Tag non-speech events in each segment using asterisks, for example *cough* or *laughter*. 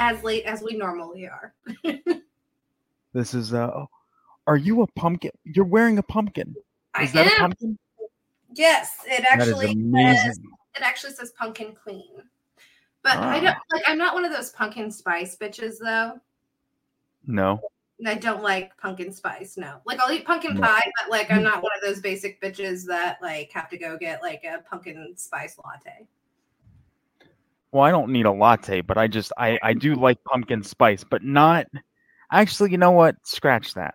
As late as we normally are. *laughs* This is, uh, are you a pumpkin? You're wearing a pumpkin. I Is that a am. pumpkin? Yes, it actually says, it actually says pumpkin queen. But I Ah. don't like I'm not one of those pumpkin spice bitches though. No. I don't like pumpkin spice, no. Like I'll eat pumpkin No. pie, but like I'm *laughs* not one of those basic bitches that like have to go get like a pumpkin spice latte. Well, I don't need a latte, but I just I I do like pumpkin spice, but not actually. You know what? Scratch that,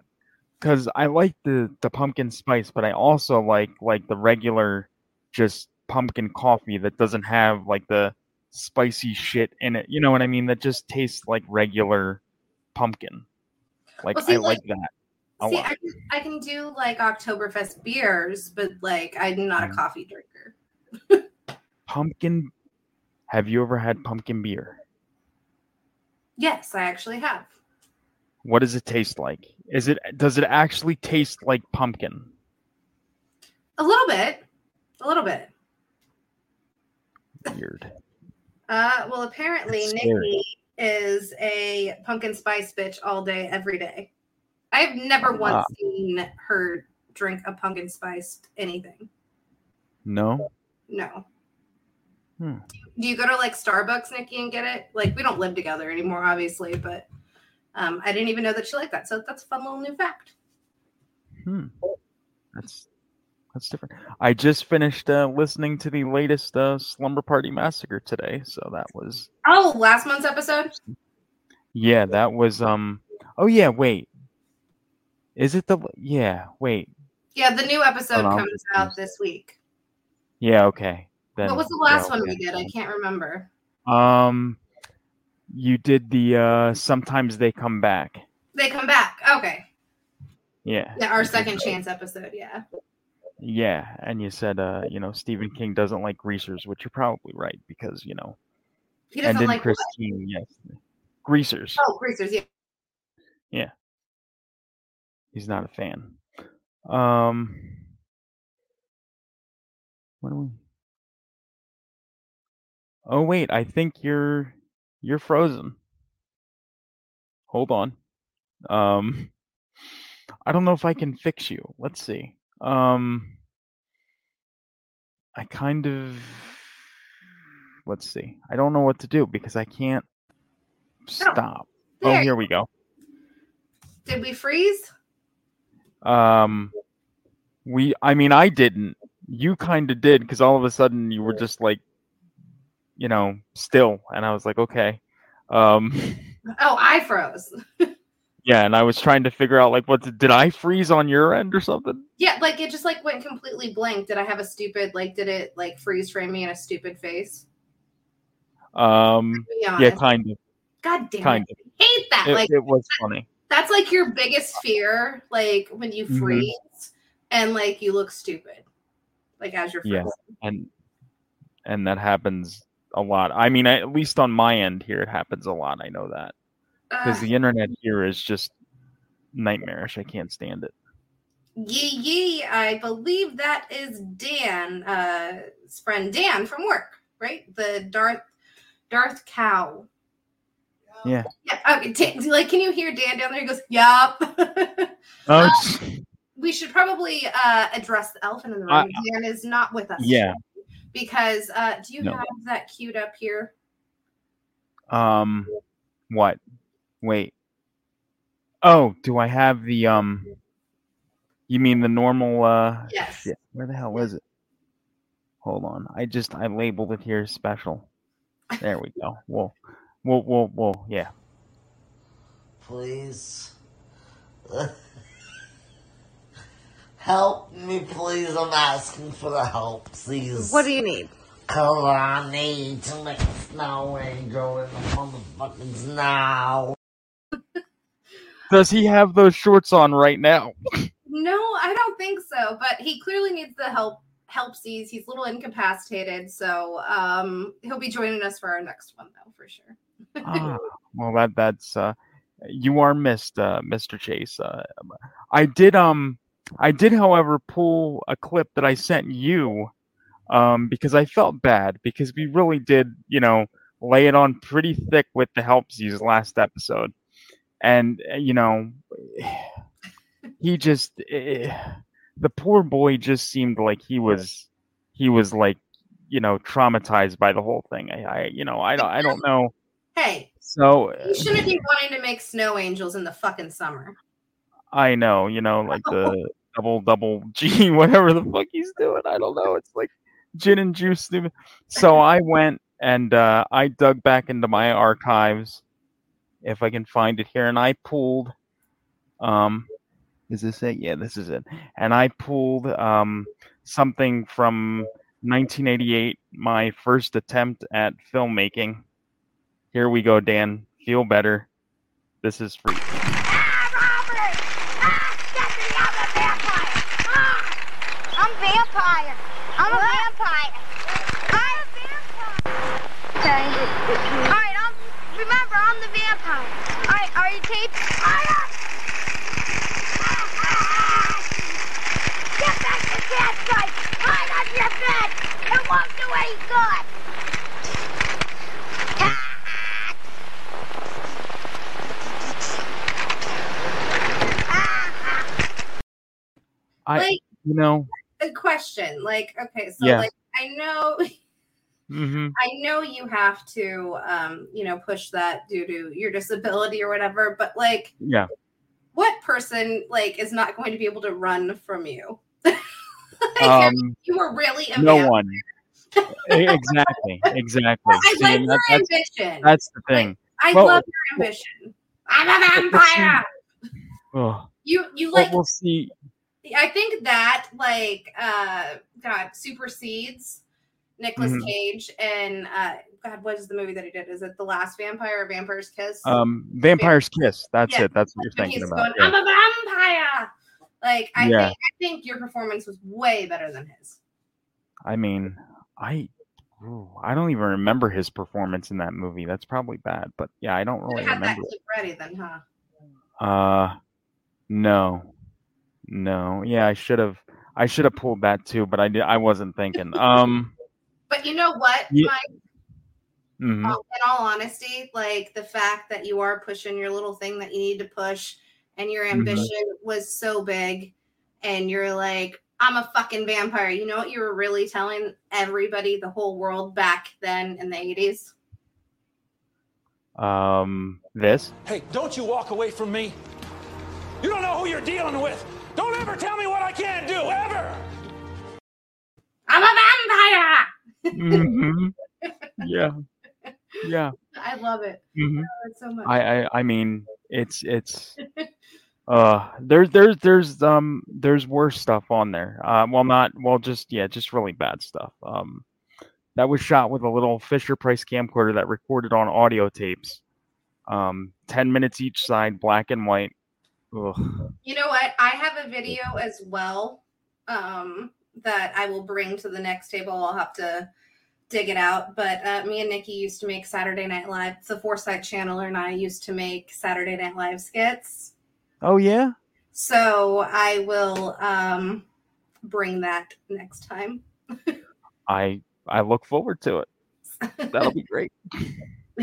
because I like the the pumpkin spice, but I also like like the regular just pumpkin coffee that doesn't have like the spicy shit in it. You know what I mean? That just tastes like regular pumpkin. Like Well, see, I like- like that a See, lot. I can, I can do like Oktoberfest beers, but like I'm not a Mm. coffee drinker. *laughs* Pumpkin. Have you ever had pumpkin beer? Yes, I actually have. What does it taste like? Is it does it actually taste like pumpkin? A little bit. A little bit. Weird. Uh, well, apparently Nikki is a pumpkin spice bitch all day, every day. I've never once seen her drink a pumpkin spiced anything. No. No. Hmm. Do you go to like Starbucks, Nikki, and get it? Like we don't live together anymore, obviously, but Um, I didn't even know that she liked that. So that's a fun little new fact. Hmm. That's that's different. I just finished uh, listening to the latest uh, Slumber Party Massacre today, so that was Oh, last month's episode? yeah, that was um. Oh yeah, wait. Is it the yeah? Wait. Yeah, the new episode comes out this week. Yeah. Okay. Then, what was the yeah, last one we did? I can't remember. Um, you did the uh. Sometimes they come back. They come back. Okay. Yeah. Yeah, our second chance episode. Yeah. Yeah, and you said uh, you know, Stephen King doesn't like greasers, which you're probably right because you know, He and doesn't then like what? Christine, yes, greasers. Oh, greasers. Yeah. He's not a fan. Um, what do we? Oh wait, I think you're you're frozen. Hold on. Um, *laughs* I don't know if I can fix you. Let's see. Um, I kind of. Let's see. I don't know what to do because I can't stop. Oh, There. here we go. Did we freeze? Um, we. I mean, I didn't. You kind of did because all of a sudden you were just like, you know, still, and I was like, okay. Um, Oh, I froze. *laughs* yeah, and I was trying to figure out like, what did, I freeze on your end or something? Yeah, like it just like went completely blank. Did I have a stupid like? Did it like freeze frame me in a stupid face? Um, yeah, kind of, God damn kind it! of. I hate that. It, like it was funny. that's like your biggest fear, like when you Mhm. freeze and like you look stupid, like as you're Yeah. and and that happens a lot. I mean, at least on my end here, it happens a lot. I know that because Ugh. the internet here is just nightmarish. I can't stand it. Yee yee, I believe that is Dan, uh, friend Dan from work, right? The Darth Darth Cow. Yeah. Yeah. Okay. Dan- like, can you hear Dan down there? He goes, "Yup." *laughs* Oh, we should probably uh, address the elephant in the room. I- Dan is not with us. yeah. Because uh, do you No. have that queued up here? Um, what? Wait. Oh, do I have the um? You mean the normal? uh Yes. Shit. Where the hell is it? Hold on. I just I labeled it here special. There we go. Whoa. Whoa, whoa, whoa. Yeah. Please. *laughs* help me, please. I'm asking for the help, please. What do you need? Cause I need to make a snow angel in the motherfucking snow. Does he have those shorts on right now? *laughs* No, I don't think so. But he clearly needs the help. Helpsies. He's a little incapacitated, so um, he'll be joining us for our next one, though, for sure. ah, well, that that's uh, you are missed, uh, Mr. Chase. Uh, I did um, I did, however, pull a clip that I sent you, um, because I felt bad because we really did, you know, lay it on pretty thick with the helpsies last episode, and uh, you know, *sighs* he just eh, the poor boy just seemed like he was he was like you know traumatized by the whole thing. I, I you know I don't I don't know. Hey, So you shouldn't be wanting to make snow angels in the fucking summer. I know, you know, like *laughs* the double double *laughs* G, whatever the fuck he's doing. I don't know. It's like gin and juice. stupid. So I went and uh, I dug back into my archives, if I can find it here, and I pulled. Um, is this it? Yeah, this is it. And I pulled um something from 1988, my first attempt at filmmaking. Here we go, Dan. Feel better. This is for you. I'm vampire. I'm a vampire. I'm a vampire. Okay. All right. I'm, remember, I'm the vampire. All right. Are you? Fire! Get back to campsite. Hide under your bed. It won't do any good. I, Like- you know, A question, like, okay, so Yeah. like I know *laughs* hmm I know you have to, um, you know, push that due to your disability or whatever, but like, Yeah. what person like is not going to be able to run from you? *laughs* Like, Um, you were really no one. Exactly. *laughs* Exactly. I See, like your that- that's, ambition. that's the thing. I well- love your ambition. I'm a vampire. You you Well, like we'll see. I think that like uh God supersedes Nicolas Mhm. Cage and uh God, what is the movie that he did? Is it The Last Vampire or Vampire's Kiss? Um, Vampire's Kiss. That's Yeah, it. That's what you're thinking he's about. going, yeah. I'm a vampire. Like I Yeah. think I think your performance was way better than his. I mean, I ooh, I don't even remember his performance in that movie. That's probably bad, but yeah, I don't You really had that remember. clip ready then, huh? Uh, no, no. Yeah, I should have. I should have pulled that too, but I did. I wasn't thinking. Um, But you know what, Yeah. Mike? mhm. Um, in all honesty, like the fact that you are pushing your little thing that you need to push and your Mm-hmm. ambition was so big, and you're like, I'm a fucking vampire. You know what you were really telling everybody, the whole world back then in the 80s? um, this. Hey, don't you walk away from me. You don't know who you're dealing with. Don't ever tell me what I can't do, ever. I'm a vampire. Hmm Yeah, yeah. *laughs* I love it. hmm I love it so much. I, I I mean it's it's *laughs* uh there's there's there's um there's worse stuff on there. Uh well not well just yeah, just really bad stuff. Um that was shot with a little Fisher Price camcorder that recorded on audio tapes. Um 10 minutes each side, black and white. Ugh. You know what? I have a video as well um, that I will bring to the next table. I'll have to dig it out. But uh, me and Nikki used to make Saturday Night Live. The Foresight Channeler and I used to make Saturday Night Live skits. Oh yeah? So I will um, bring that next time. I I look forward to it. That'll be great. *laughs*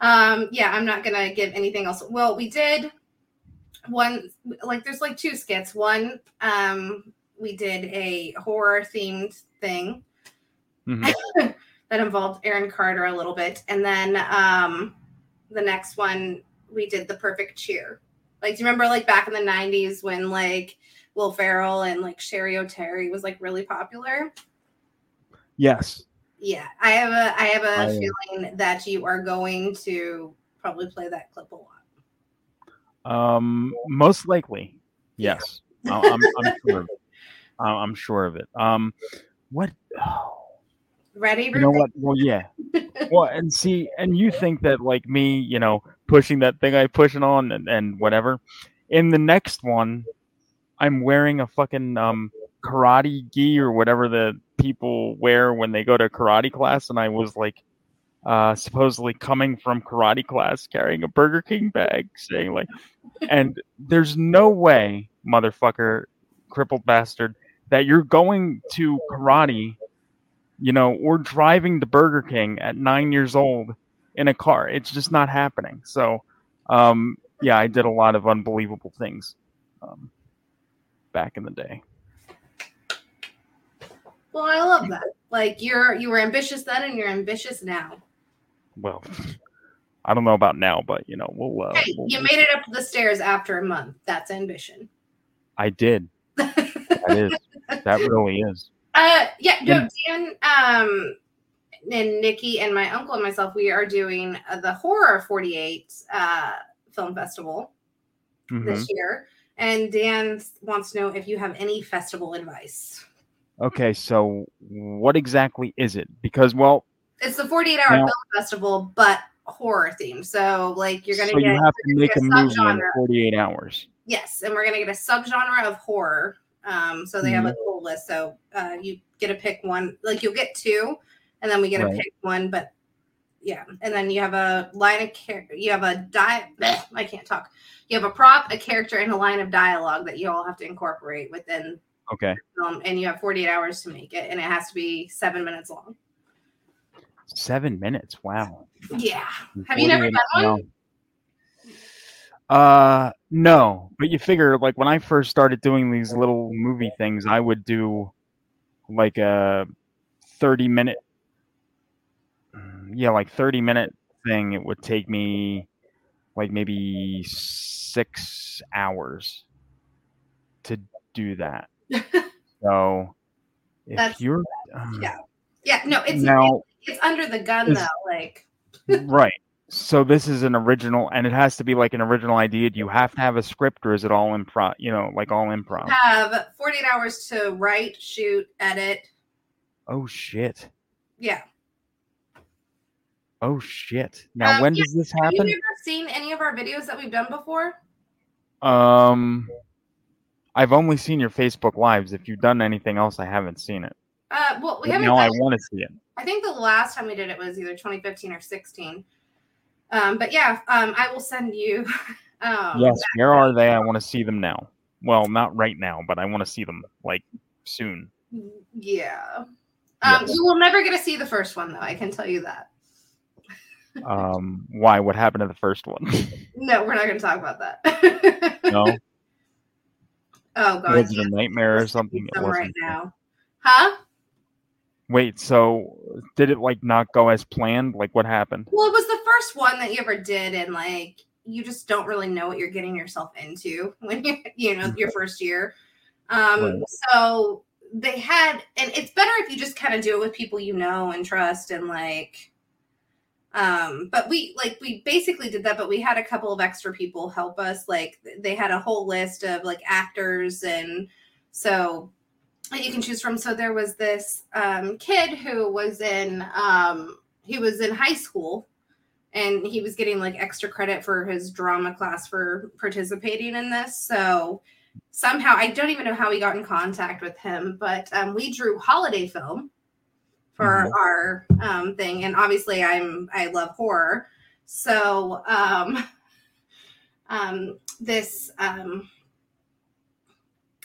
um, yeah, I'm not gonna give anything else. Well, we did one like there's like two skits. One, um, we did a horror themed thing Mhm. *laughs* that involved Aaron Carter a little bit, and then um, the next one we did the perfect cheer. Like, do you remember like back in the '90s when like Will Ferrell and like Cheri Oteri was like really popular? Yes. Yeah, I have a I have a I- feeling that you are going to probably play that clip a lot. Um, most likely, yes. I'm, I'm *laughs* sure. Of it. I- I'm sure of it. Um, what? Ready? You know what? Well, yeah. *laughs* Well, and see, and you think that like me, you know, pushing that thing I pushing on and, and whatever. In the next one, I'm wearing a fucking um karate gi or whatever the people wear when they go to karate class, and I was like, uh, supposedly coming from karate class carrying a Burger King bag, saying like, and there's no way, motherfucker, crippled bastard, that you're going to karate you know, or driving to Burger King at nine years old in a car. It's just not happening. So, um, yeah, I did a lot of unbelievable things um, back in the day. Well, I love that. Like you're you were ambitious then, and you're ambitious now. Well, I don't know about now, but you know, we'll. Uh, Hey, we'll- you made it up the stairs after a month. That's ambition. I did. *laughs* That is. That really is. *laughs* Uh, yeah, no, Dan, um, and Nikki and my uncle and myself, we are doing uh, the Horror 48 uh, Film Festival Mhm. this year. And Dan wants to know if you have any festival advice. Okay, so what exactly is it? Because well, It's the 48 hour Now- film festival, but horror themed. So, like, you're going so to get you have to make a gonna movie in 48 hours. Yes, and we're gonna get a subgenre of horror. Um, so they have a Mm-hmm. cool list. So uh, you get to pick one. Like you'll get two, and then we get to Right. pick one. But yeah, and then you have a line of care. You have a diet. I can't talk. You have a prop, a character, and a line of dialogue that you all have to incorporate within Okay, film. And you have 48 hours to make it, and it has to be seven minutes long. seven minutes. Wow. Yeah. Have you never done one? Uh, no. But you figure, like, when I first started doing these little movie things, I would do like a 30 minute yeah, like 30 minute thing, it would take me like maybe 6 hours to do that. *laughs* so if That's- you're uh, yeah. Yeah, no, it's Now- it's under the gun though. Like right. So this is an original and it has to be like an original idea. Do you have to have a script or is it all improv, you know, like all improv? have 48 hours to write, shoot, edit. Oh shit. Yeah. Oh shit. Now Um, when yeah, does this happen Have you ever seen any of our videos that we've done before? Um, I've only seen your Facebook lives. If you've done anything else, I haven't seen it. Uh, well, we But haven't. now I want to see it. I think the last time we did it was either 2015 or 16. Um, but yeah, um, I will send you. *laughs* Um, yes, where are they? I want to see them now. Well, not right now, but I want to see them like soon. Yeah. Um, Yes. You will never get to see the first one, though. I can tell you that. *laughs* Um, why? What happened to the first one? No, we're not going to talk about that. *laughs* no, oh God, was it a nightmare or something? It right wasn't. now, huh? Wait, so did it like not go as planned? Like what happened? Well, it was the first one that you ever did, and like you just don't really know what you're getting yourself into *laughs* when you you know your first year. Um, Right. so they had, and it's better if you just kind of do it with people you know and trust, and like, um, but we like we basically did that, but we had a couple of extra people help us. Like they had a whole list of like actors, and so that you can choose from. So there was this um, kid who was in um, he was in high school and he was getting like extra credit for his drama class for participating in this. So somehow I don't even know how we got in contact with him, but um, we drew holiday film for Mhm. our um, thing, and obviously I'm I love horror, so um, *laughs* um, this um,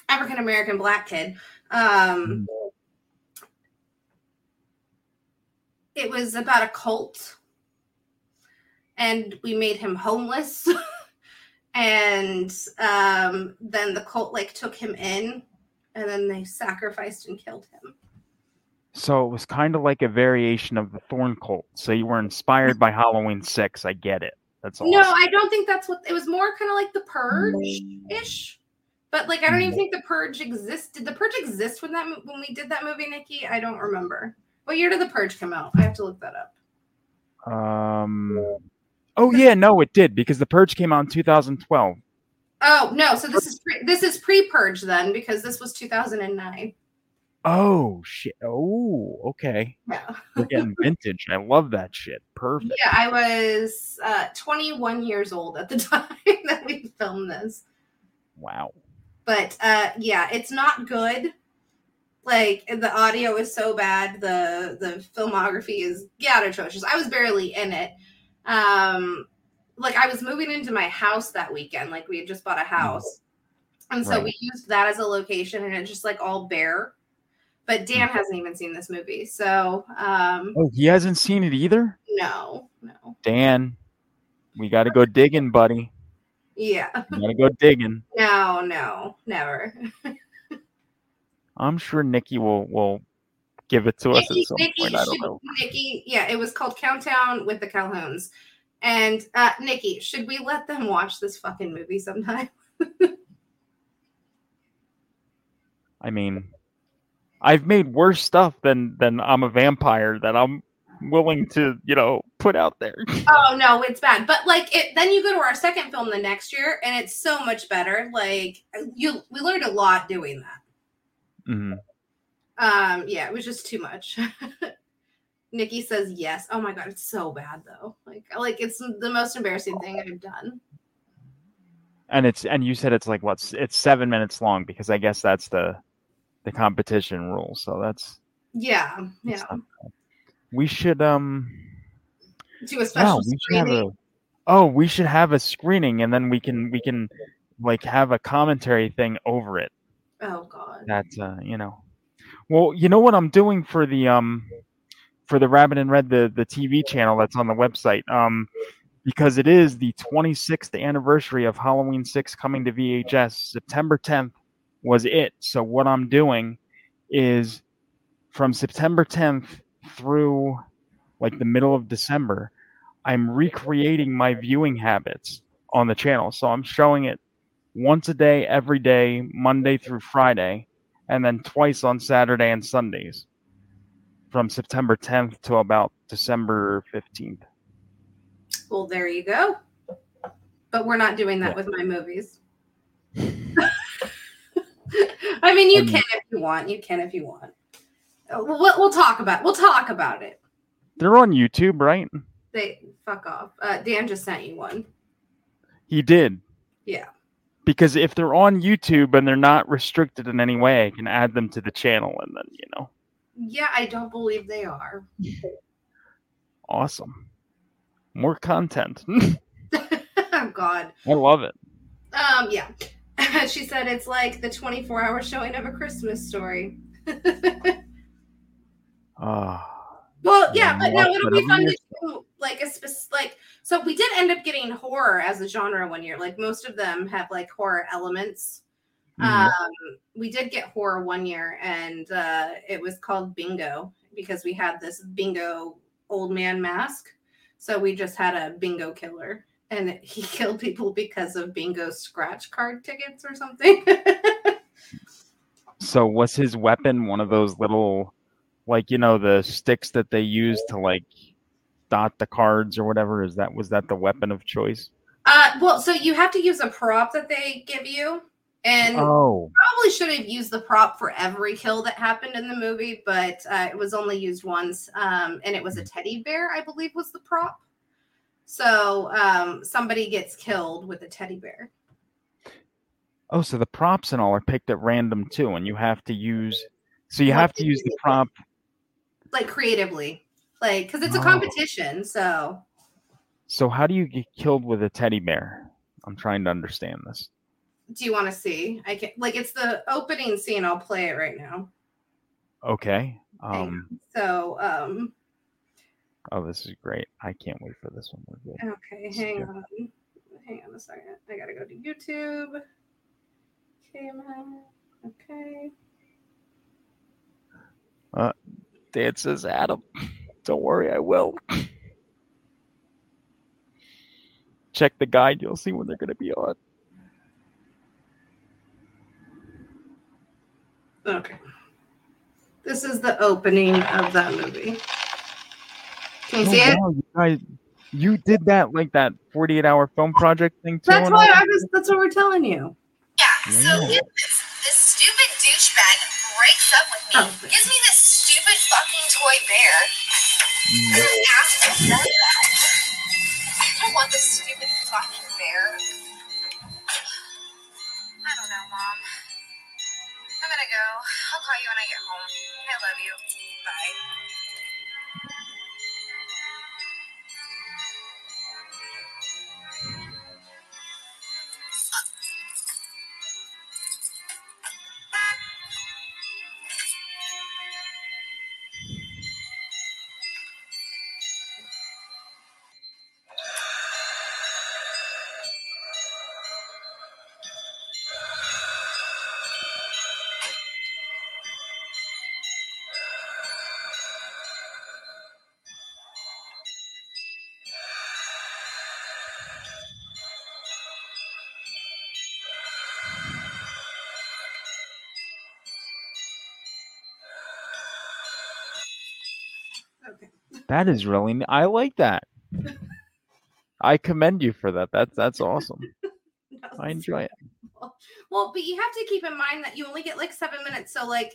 African American black kid. Um, it was about a cult, and we made him homeless. *laughs* and um, then the cult like took him in, and then they sacrificed and killed him. So it was kind of like a variation of the Thorn Cult. So you were inspired by Halloween Six. I get it. That's all. No, I don't think that's what it was. More kind of like the purge ish, but like I don't even think the purge exists. Did the purge exist when that when we did that movie, Nikki? I don't remember. What year did the purge come out? I have to look that up. Um. Oh yeah, no, it did because the Purge came out in 2012. Oh no, so this is pre- this is pre purge then because this was 2009. Oh shit. Oh, okay. Yeah. We're getting vintage. I love that shit. Perfect. Yeah, I was uh, 21 years old at the *laughs* time that we filmed this. Wow. But uh, yeah, it's not good. Like the audio is so bad. The the filmography is yeah atrocious. I was barely in it. Um, like I was moving into my house that weekend. Like we had just bought a house, and so Right. we used that as a location, and it's just like all bare. But Dan Mm. hasn't even seen this movie, so um, Oh, he hasn't seen it either. no, no, Dan, we got to go digging, buddy. Yeah. We got to go digging. No, no, never. I'm sure Nikki will will give it to us at Nikki, some Nikki, point. I don't should- know. Nikki, yeah, it was called Countdown with the Calhouns. And uh Nikki, should we let them watch this fucking movie sometime? *laughs* I mean, I've made worse stuff than than I'm a vampire that I'm willing to, you know, put out there. *laughs* Oh no, it's bad. But like it then you go to our second film the next year and it's so much better. Like you we learned a lot doing that. Mhm. Um yeah, it was just too much. *laughs* Nikki says yes. Oh my god, it's so bad though. Like like it's the most embarrassing thing I've done. And it's and you said it's like what's it's seven minutes long because I guess that's the the competition rule. So that's Yeah, yeah. We should um Do a special wow, we should have screening. a oh we should have a screening and then we can we can like have a commentary thing over it. Oh god. That's uh, you know well you know what i'm doing for the um for the rabbit in red the the tv channel that's on the website um because it is the 26th anniversary of halloween 6 coming to vhs september 10th was it so what i'm doing is from September 10th through like the middle of December, I'm recreating my viewing habits on the channel. So I'm showing it once a day, every day, Monday through Friday, and then twice on Saturday and Sundays from September 10th to about December 15th. Well, there you go. But we're not doing that Yeah. with my movies. *laughs* I mean, you Um, can if you want. You can if you want. We'll, we'll talk about. We'll talk about it. They're on YouTube, right? They fuck off. Uh, Dan just sent you one. He did. Yeah. Because if they're on YouTube and they're not restricted in any way, I can add them to the channel and then, you know, Yeah, I don't believe they are. *laughs* awesome. More content. oh *laughs* *laughs* God. I love it. Um. Yeah. she said it's like the 24 hour showing of a Christmas story. Ah, Well, yeah, Yeah, but watch no, it'll be fun to do like a specific like. So we did end up getting horror as a genre one year. Like most of them have like horror elements. Mhm. Um, we did get horror one year, and uh, it was called Bingo because we had this Bingo old man mask. So we just had a Bingo killer, and *laughs* he killed people because of Bingo scratch card tickets or something. *laughs* So was his weapon one of those little, like you know, the sticks that they use to like dot the cards or whatever? Is that was that the weapon of choice? uh, well, so you have to use a prop that they give you, and Oh, probably should have used the prop for every kill that happened in the movie, but uh, it was only used once. Um, and it was a teddy bear, I believe, was the prop. So um, somebody gets killed with a teddy bear. oh, so the props and all are picked at random too, and you have to use. So you have to use the prop. Like creatively, like because it's a competition. So So how do you get killed with a teddy bear? I'm trying to understand this. do you want to see? I can like it's the opening scene. I'll play it right now. Okay. Um. So um, Oh, this is great. I can't wait for this one. We're good. okay, hang good. on, hang on a second. I gotta go to YouTube. Camera. Okay. Dan says, Adam, don't worry, I will. Check the guide. You'll see when they're going to be on. Okay. This is the opening of that movie. Can you Oh, see it? wow, you guys, you did that like that 48 hour film project thing too. That's why I was. That's what we're telling you. Yeah, so Yeah. get this. This stupid douchebag breaks up with me, Oh. gives me this stupid fucking toy bear, and then asks to sell that. I don't want this stupid fucking bear. I don't know, Mom. I'm gonna go. I'll call you when I get home. I love you. Bye. That is really, I like that. I commend you for that. That's that's awesome. *laughs* I enjoy it. Well, but you have to keep in mind that you only get like seven minutes. So like,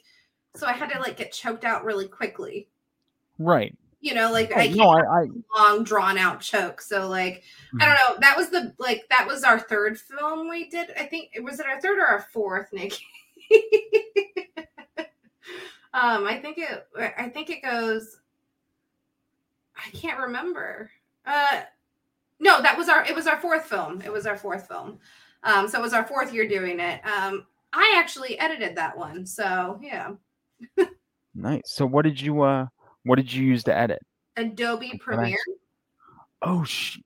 so I had to like get choked out really quickly. Right. You know, like Oh, I no, I, I long drawn out choke. So like, I don't know. That was the like that was our third film we did. I think it was it our third or our fourth, Nick. *laughs* um, I think it. I think it goes. I can't remember. Uh, no, that was our. It was our fourth film. It was our fourth film. Um, so it was our fourth year doing it. Um, I actually edited that one. So yeah, nice. So what did you uh what did you use to edit? Adobe Nice. Premiere. Oh sh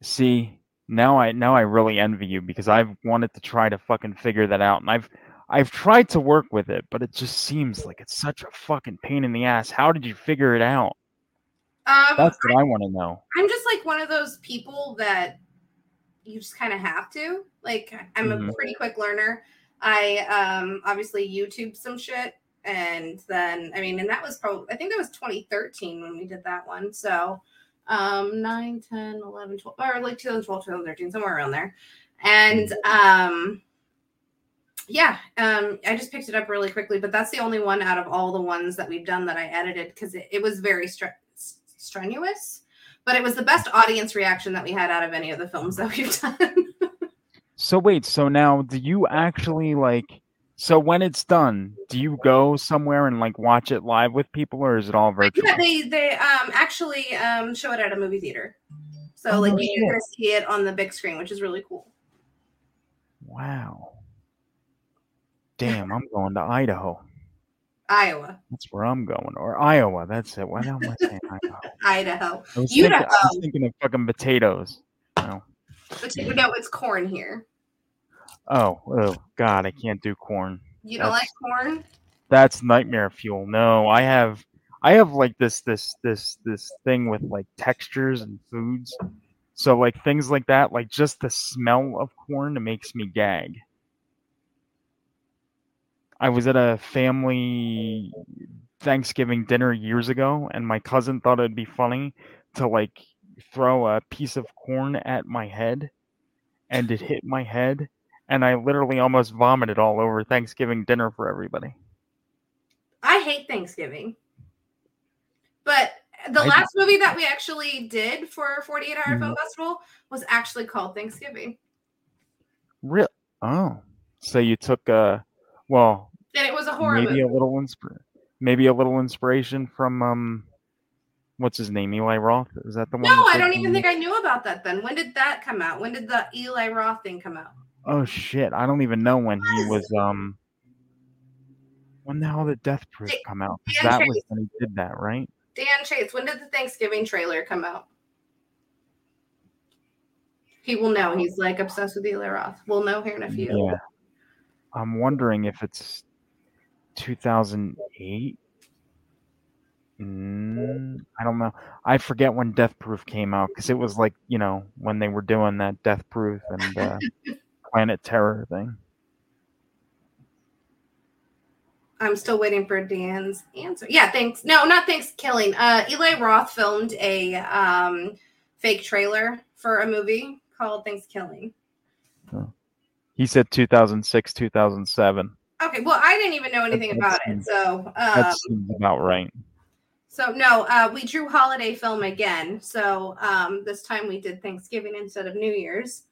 See, now I now I really envy you because I've wanted to try to fucking figure that out and I've I've tried to work with it, but it just seems like it's such a fucking pain in the ass. How did you figure it out? Um, That's what I want to know. I'm just like one of those people that you just kind of have to. Like I'm a Mhm. pretty quick learner. I um obviously YouTube some shit and then I mean and that was probably I think that was 2013 when we did that one. So um 9 10 11 12 or like 2012 2013 somewhere around there. And um yeah, um I just picked it up really quickly, but that's the only one out of all the ones that we've done that I edited cuz it, it was very stre- strenuous but it was the best audience reaction that we had out of any of the films that *laughs* we've done. So wait, so now do you actually like so when it's done, do you go somewhere and like watch it live with people or is it all virtual? yeah, they they um actually um show it at a movie theater. So Oh, like shit. gonna see it on the big screen, which is really cool. Wow. Damn, I'm going to Idaho. Iowa, That's where I'm going. Or Iowa. That's it. Why am I saying *laughs* Idaho? Idaho. I was, You thinking, I was um, thinking of fucking potatoes. No. you know it's corn here. Oh, oh God, I can't do corn. You don't That's- like corn? That's nightmare fuel. No, I have I have like this this this this thing with like textures and foods. So like things like that, like just the smell of corn makes me gag. I was at a family Thanksgiving dinner years ago and my cousin thought it'd be funny to like throw a piece of corn at my head and it hit my head and I literally almost vomited all over Thanksgiving dinner for everybody. I hate Thanksgiving. But the I do- last movie that we actually did for 48 Hour Film Mhm. Festival was actually called Thanksgiving. Real? Oh, so you took a well, And it was a horror maybe movie. a little inspir, maybe a little inspiration from um, what's his name, Eli Roth? Is that the one? No, I don't even think I knew about that then. When did that come out? When did the Eli Roth thing come out? Oh shit, I don't even know when he was um. When the hell did Death Proof Dan- come out? That was when he did that, right? Dan Chase, when did the Thanksgiving trailer come out? He will know. He's like obsessed with Eli Roth. We'll know here in a few. Yeah. I'm wondering if it's 2008. Mm, I don't know. I forget when Death Proof came out because it was like, you know, when they were doing that Death Proof and uh, *laughs* Planet Terror thing. I'm still waiting for Dan's answer. Yeah, thanks. No, not ThanksKilling. Uh Eli Roth filmed a um fake trailer for a movie called Thanksgiving. He said 2006, 2007. Okay, well, I didn't even know anything that about it. So, um, That seems about right. so no, uh, we drew holiday film again. So um, this time we did Thanksgiving instead of New Year's,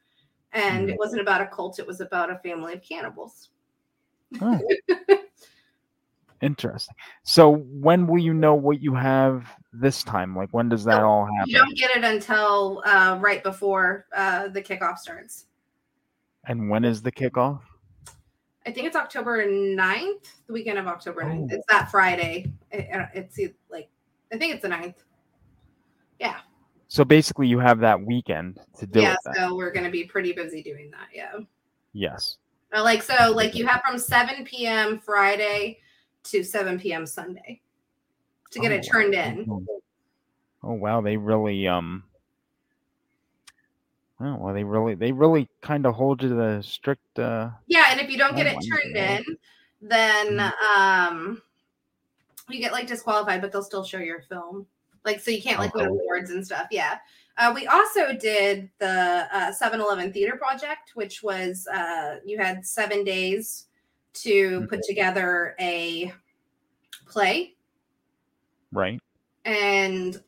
and it wasn't about a cult; it was about a family of cannibals. Oh. *laughs* Interesting. So when will you know what you have this time? Like when does that all happen? You don't get it until uh, right before uh, the kickoff starts. And when is the kickoff? I think it's October 9th, the weekend of October 9th. Oh. It's that Friday. It- it's like, I think it's the 9th. Yeah. So basically, you have that weekend to do yeah. So we're going to be pretty busy doing that. Yeah. Yes. Like, so, like, you have from 7 p.m. Friday to 7 p.m. Sunday to get Oh, it turned wow. in. Oh wow, they really um. Oh well, they really they really kind of hold you to the strict. uh Yeah. And if you don't get it turned in, then Mm. um, you get like disqualified, but they'll still show your film. Like, so you can't like win awards and stuff. Yeah. Uh, we also did the uh, 7-Eleven Theater Project, which was uh, you had seven days to put together a play, Right. and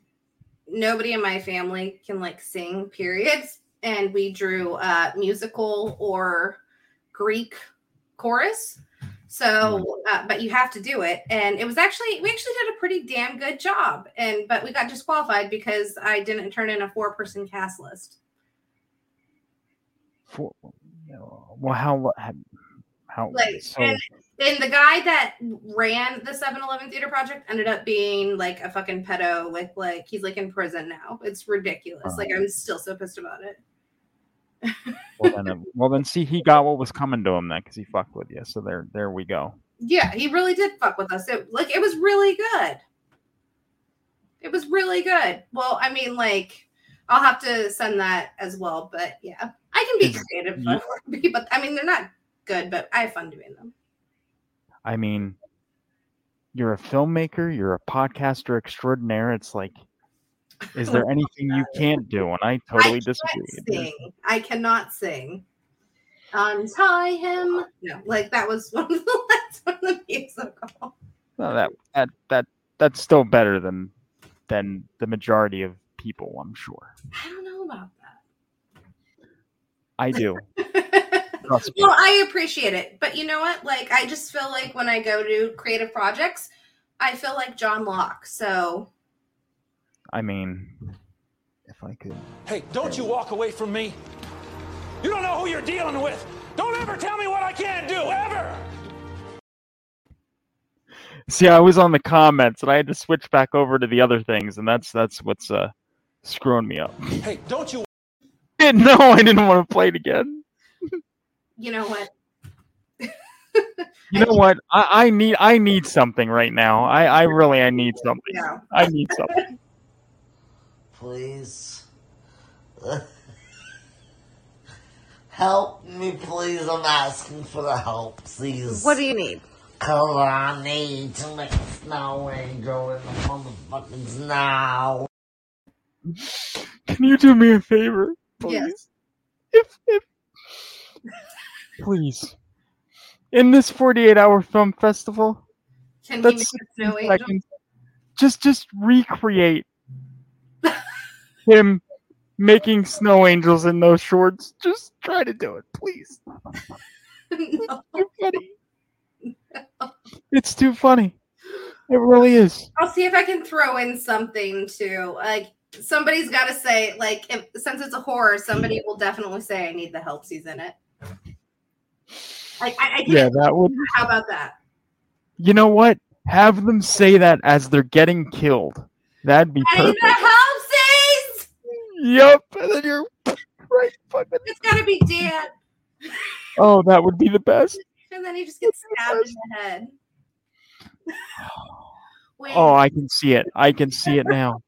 nobody in my family can like sing. *laughs* Periods, and we drew uh, musical or Greek chorus. So, uh, but you have to do it, and it was actually we actually did a pretty damn good job, and but we got disqualified because I didn't turn in a four person cast list. Four, well, how how, how Like, so? and, and the guy that ran the 7-Eleven theater project ended up being like a fucking pedo with like he's like in prison now. It's ridiculous. Oh. Like I'm still so pissed about it. *laughs* Well then, uh, well then, see, he got what was coming to him then because he fucked with you. So there, there we go. Yeah, he really did fuck with us. It like it was really good. It was really good. Well, I mean, like I'll have to send that as well. But yeah, I can be creative, but, *laughs* but I mean, they're not good, but I have fun doing them. I mean, you're a filmmaker, you're a podcaster extraordinaire. It's like, *laughs* is there anything you can't do? And I totally I disagree. sing. I cannot sing. Um, Untie him. No, like that was *laughs* one of the last one of the musical. No, that that that that's still better than than the majority of people. I'm sure. I don't know about that. I do. *laughs* that. Trust me. well, I appreciate it, but you know what? Like, I just feel like when I go to creative projects, I feel like John Locke. So I mean, if I could. Hey, don't you walk away from me. You don't know who you're dealing with. Don't ever tell me what I can't do, ever. See, I was on the comments and I had to switch back over to the other things, and that's that's what's uh screwing me up. Hey, don't you *laughs* no, I didn't want to play it again. You know what? You know what? I, I need I need something right now. I I really I need something. Yeah. I need something. *laughs* Please. *laughs* help me, please. I'm asking for the help, please. What do you need? Cause I need to make a snow angel in the motherfucking snow. Can you do me a favor, please? Yes. If if please. In this 48 hour film festival, Can that's make a snow angel? seconds. Just just recreate *laughs* him making snow angels in those shorts. Just try to do it, please. *laughs* no. Funny. It's too funny. It really is. I'll see if I can throw in something too. Like somebody's got to say, like, if since it's a horror, somebody will definitely say, "I need the help in it." Like, I, I. Yeah, that would. How about that? You know what? Have them say that as they're getting killed. That'd be need perfect. the help Yep. And then you're *laughs* right. Fucking. It's got to be Dan, Oh, that would be the best. and then he just gets stabbed in the head. Wait, *sighs* Oh, I can see it. I can see it now.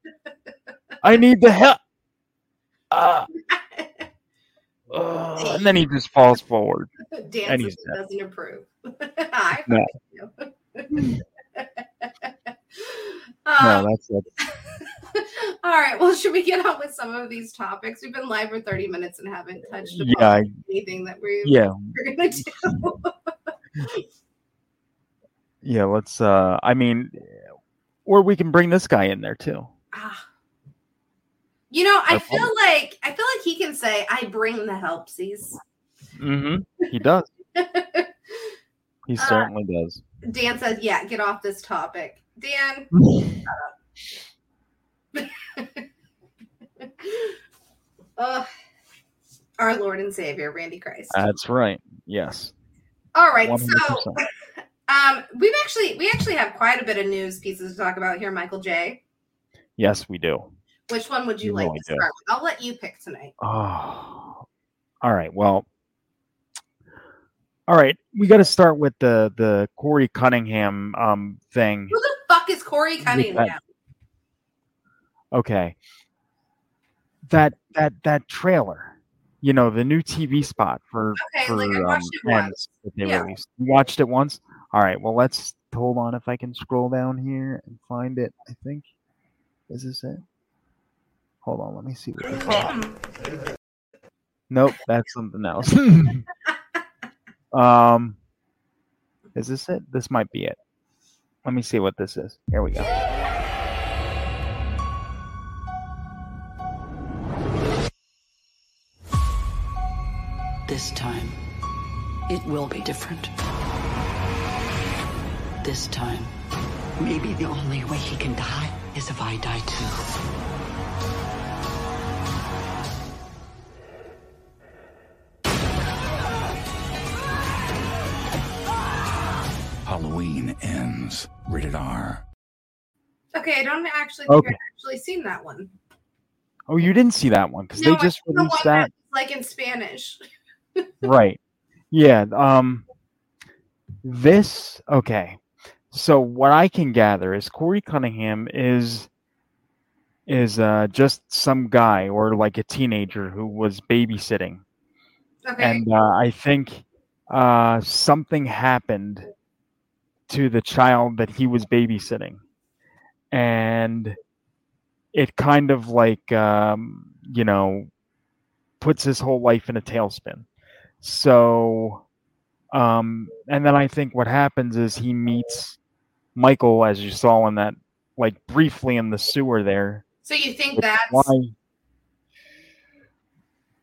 I need the help. Ah. Ugh, and then he just falls forward. *laughs* Dan and he's dead. doesn't approve. *laughs* I No. fucking do. *laughs* No, Um, that's that's All right. Well, should we get on with some of these topics? We've been live for 30 minutes and haven't touched upon Yeah, I- anything that we yeah. we're gonna do. yeah. Let's. Uh, I mean, or we can bring this guy in there too. Ah. You know, I feel like I feel like he can say, "I bring the helpsies." Mm-hmm. He does. *laughs* He Uh, certainly does. Dan says, "Yeah, get off this topic." Dan, *laughs* *laughs* Ugh. our Lord and Savior, Randy Christ. That's right. Yes. All right, 100%. so um, we've actually we actually have quite a bit of news pieces to talk about here, Michael J. Yes, we do. Which one would you You like know to I do. start with? I'll let you pick tonight. Oh. All right. Well. All right. We got to start with the the Corey Cunningham um thing. Who the fuck is Corey Cunningham? Okay. That that that trailer, you know, the new TV spot for Okay, for like, I um, watched it once. That they Yeah. released. You watched it once. All right. Well, let's hold on if I can scroll down here and find it. I think is this it? Hold on. Let me see what. Nope, that's something else. *laughs* um, is this it? This might be it. Let me see what this is. Here we go. This time, it will be different. This time, maybe the only way he can die is if I die too. Ends. Rated R. Okay, I don't actually think Okay. I've actually seen that one. Oh, you didn't see that one because No, they I just think the released one that. like in Spanish. *laughs* right. Yeah. Um. This okay. So what I can gather is Corey Cunningham is is uh, just some guy or like a teenager who was babysitting, Okay. and uh, I think uh, something happened to the child that he was babysitting, and it kind of like um, you know puts his whole life in a tailspin. So, um, and then I think what happens is he meets Michael, as you saw in that, like briefly in the sewer there. so you think that's why?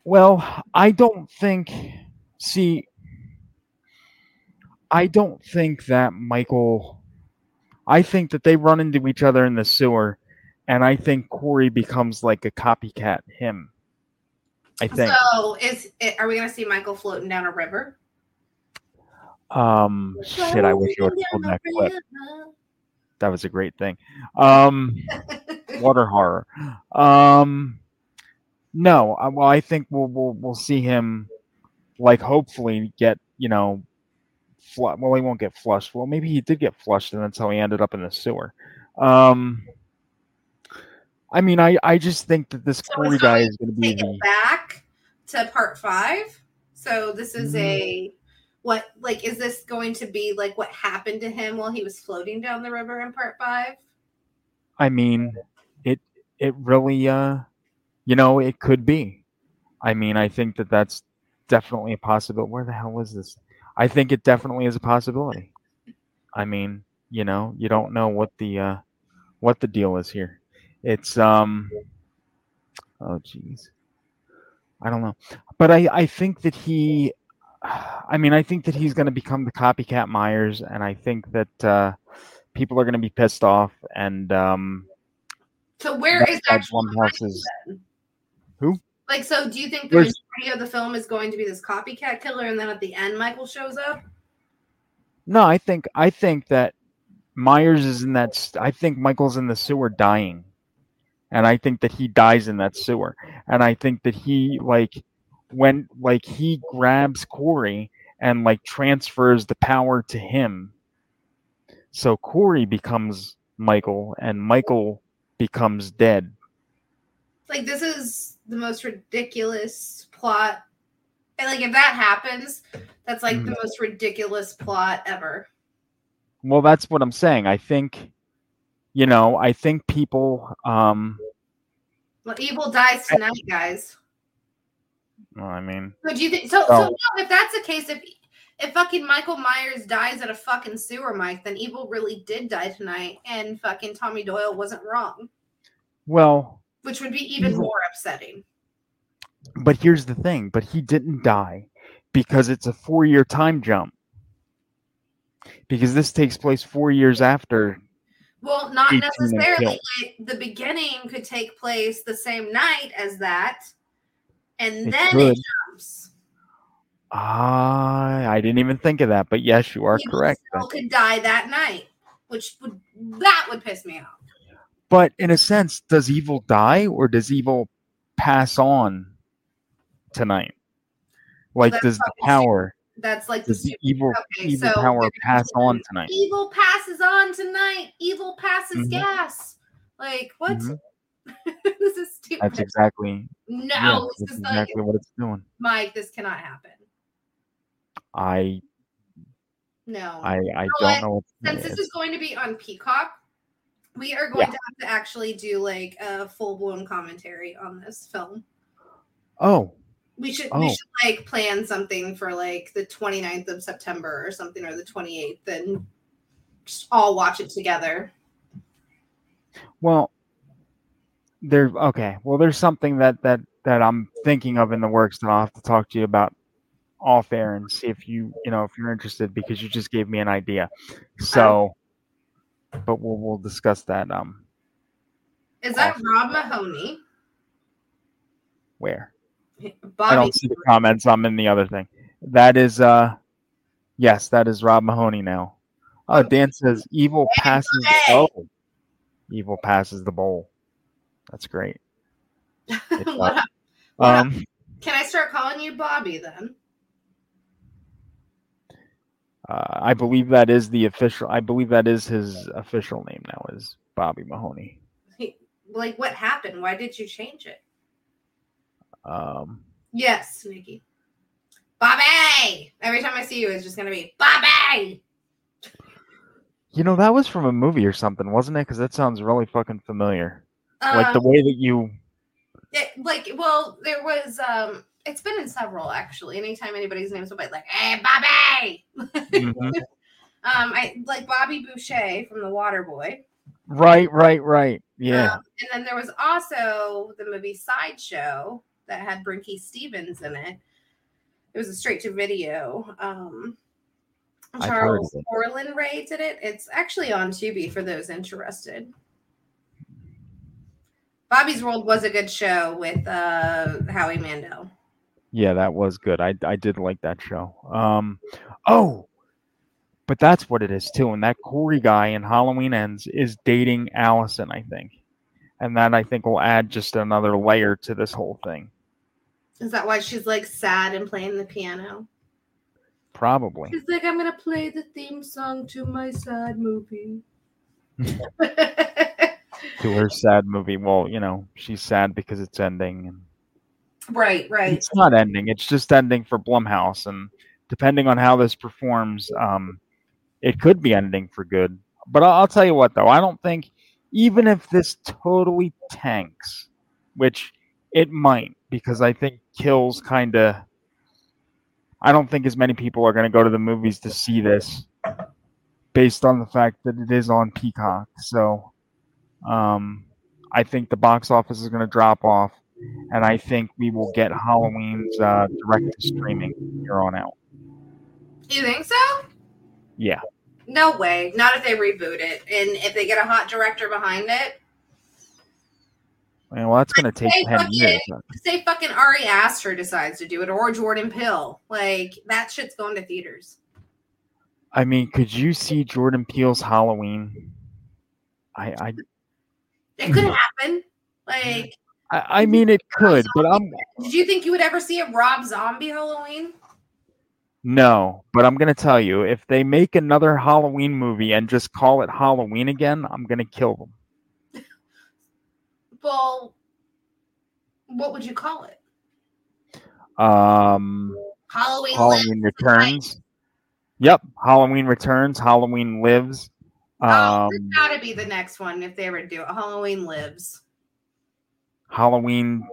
Well, I don't think. See, I don't think that Michael. I think that they run into each other in the sewer, and I think Corey becomes like a copycat him. I think. so is it, are we gonna see Michael floating down a river? Um, shit, I wish you would have pulled that clip. That was a great thing. Um, water horror. Um, no, well, I think we'll we'll we'll see him, like, hopefully get you know, fl- well, he won't get flushed. Well, maybe he did get flushed, and that's how he ended up in the sewer. Um, I mean, I I just think that this Corey guy is going to be the back to part five. So this is Mm-hmm. a what like is this going to be like what happened to him while he was floating down the river in part five? I mean, it it really uh you know, it could be. I mean, I think that that's definitely a possibility. Where the hell is this? I think it definitely is a possibility. I mean, you know, you don't know what the uh what the deal is here. It's um oh jeez. I don't know. But I I think that he I mean, I think that he's going to become the copycat Myers and I think that uh people are going to be pissed off and um So where is Blumhouse is who? Like so do you think the Where's- majority of the film is going to be this copycat killer and then at the end Michael shows up? No, I think I think that Myers is in that. st- I think Michael's in the sewer dying, and I think that he dies in that sewer, and I think that he like when like he grabs Corey and like transfers the power to him, so Corey becomes Michael, and Michael becomes dead. Like this is the most ridiculous plot. And like if that happens, that's like the Mhm. most ridiculous plot ever. Well, that's what I'm saying. I think, you know, I think people. um Well, evil dies tonight, guys. well, I mean, So do you think so? So Oh. no, if that's the case, if if fucking Michael Myers dies at a fucking sewer, Mike, then evil really did die tonight, and fucking Tommy Doyle wasn't wrong, well, which would be even more upsetting. But here's the thing, but he didn't die because it's a four year time jump. Because this takes place four years after. Well, not necessarily. the beginning could take place the same night as that, and It then could. it jumps. Ah, I didn't even think of that, but yes, you are Evil correct. still could die that night, which would that would piss me off. But in a sense, does evil die or does evil pass on tonight? Like, that's does the power, That's like does the super- evil, okay, evil so power pass on tonight? Evil passes on tonight. Evil passes Mhm. gas. Like what? Mhm. *laughs* this is stupid. That's exactly. no, yeah, this is like exactly what it's doing. Mike. This cannot happen. I, No. I, I know don't what? know Since this is. is going to be on Peacock, we are going Yeah. to have to actually do like a full blown commentary on this film. Oh, We should we Oh. should like plan something for like the 29th of September or something or the 28th and just all watch it together. Well, there. Okay. Well, there's something that that that I'm thinking of in the works that I'll have to talk to you about off air and see if you you know if you're interested because you just gave me an idea. So, but we'll we'll discuss that. Um, Is that Rob Mahoney? where I don't see the comments. I'm in the other thing. That is uh, yes, that is Rob Mahoney now. Oh, Dan says evil passes. Oh, evil passes the bowl. That's great. *laughs* What up. up? Um, Can I start calling you Bobby then? Uh, I believe that is the official. I believe that is his official name now. Is Bobby Mahoney. Like, what happened? Why did you change it? Um, Yes, Nikki. Bobby! Every time I see you, it's just going to be Bobby! you know that was from a movie or something, wasn't it? Because that sounds really fucking familiar. like the Um, way that you. It, like, well, there was, um, it's been in several actually. Anytime anybody's name is somebody like, hey, Bobby! Mhm. *laughs* Um, I like Bobby Boucher from The Water Boy. Right, right, right. Yeah. Um, and then there was also the movie Sideshow that had Brinke Stevens in it. It was a straight to video. Um, Charles of. Olen Ray did it. It's actually on Tubi for those interested. Bobby's World was a good show with uh, Howie Mandel. Yeah, that was good. I I did like that show. Um, oh, but that's what it is too. And that Corey guy in Halloween Ends is dating Allison, I think, and that I think will add just another layer to this whole thing. Is that why she's like sad and playing the piano? Probably. She's like, I'm gonna play the theme song to my sad movie. *laughs* To her sad movie. Well, you know, she's sad because it's ending. And Right, right. it's not ending. It's just ending for Blumhouse, and depending on how this performs, um, it could be ending for good. But I'll, I'll tell you what, though, I don't think even if this totally tanks, which it might, because I think kills kind of. I don't think as many people are going to go to the movies to see this, based on the fact that it is on Peacock. So, um, I think the box office is going to drop off and I think we will get Halloween's uh, direct to streaming here on out. You think so? Yeah, No way. Not if they reboot it. And if they get a hot director behind it. well, that's going to take ten fucking, years. say fucking Ari Aster decides to do it or Jordan Peele. Like that shit's going to theaters. I mean, could you see Jordan Peele's Halloween? I, I, It could happen. Like, I, I mean, it could, but I'm did you think you would ever see a Rob Zombie Halloween? no. But I'm going to tell you, if they make another Halloween movie and just call it Halloween again, I'm going to kill them. *laughs* Well, what would you call it? Um, Halloween. Halloween Returns. Yep, Halloween Returns. Halloween Lives. Oh, Um, it's gotta be the next one if they ever do it. Halloween Lives. Halloween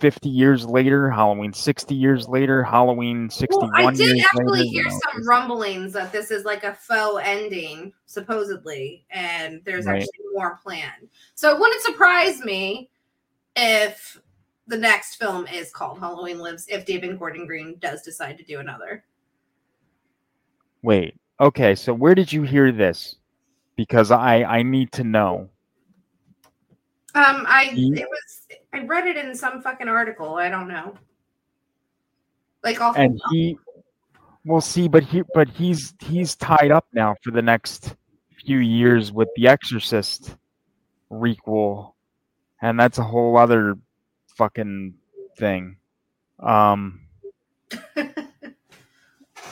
50 years later, Halloween 60 years later, Halloween 61 Well, I did actually later. hear you know, some rumblings that this is like a faux ending, supposedly, and there's Right. actually more planned. So it wouldn't surprise me if the next film is called Halloween Lives if David Gordon Green does decide to do another. Wait. Okay, so where did you hear this? Because I I need to know. Um, I Ye- it was I read it in some fucking article. I don't know. Like off And he we'll see, but he but he's he's tied up now for the next few years with The Exorcist requel. And that's a whole other fucking thing. Um *laughs*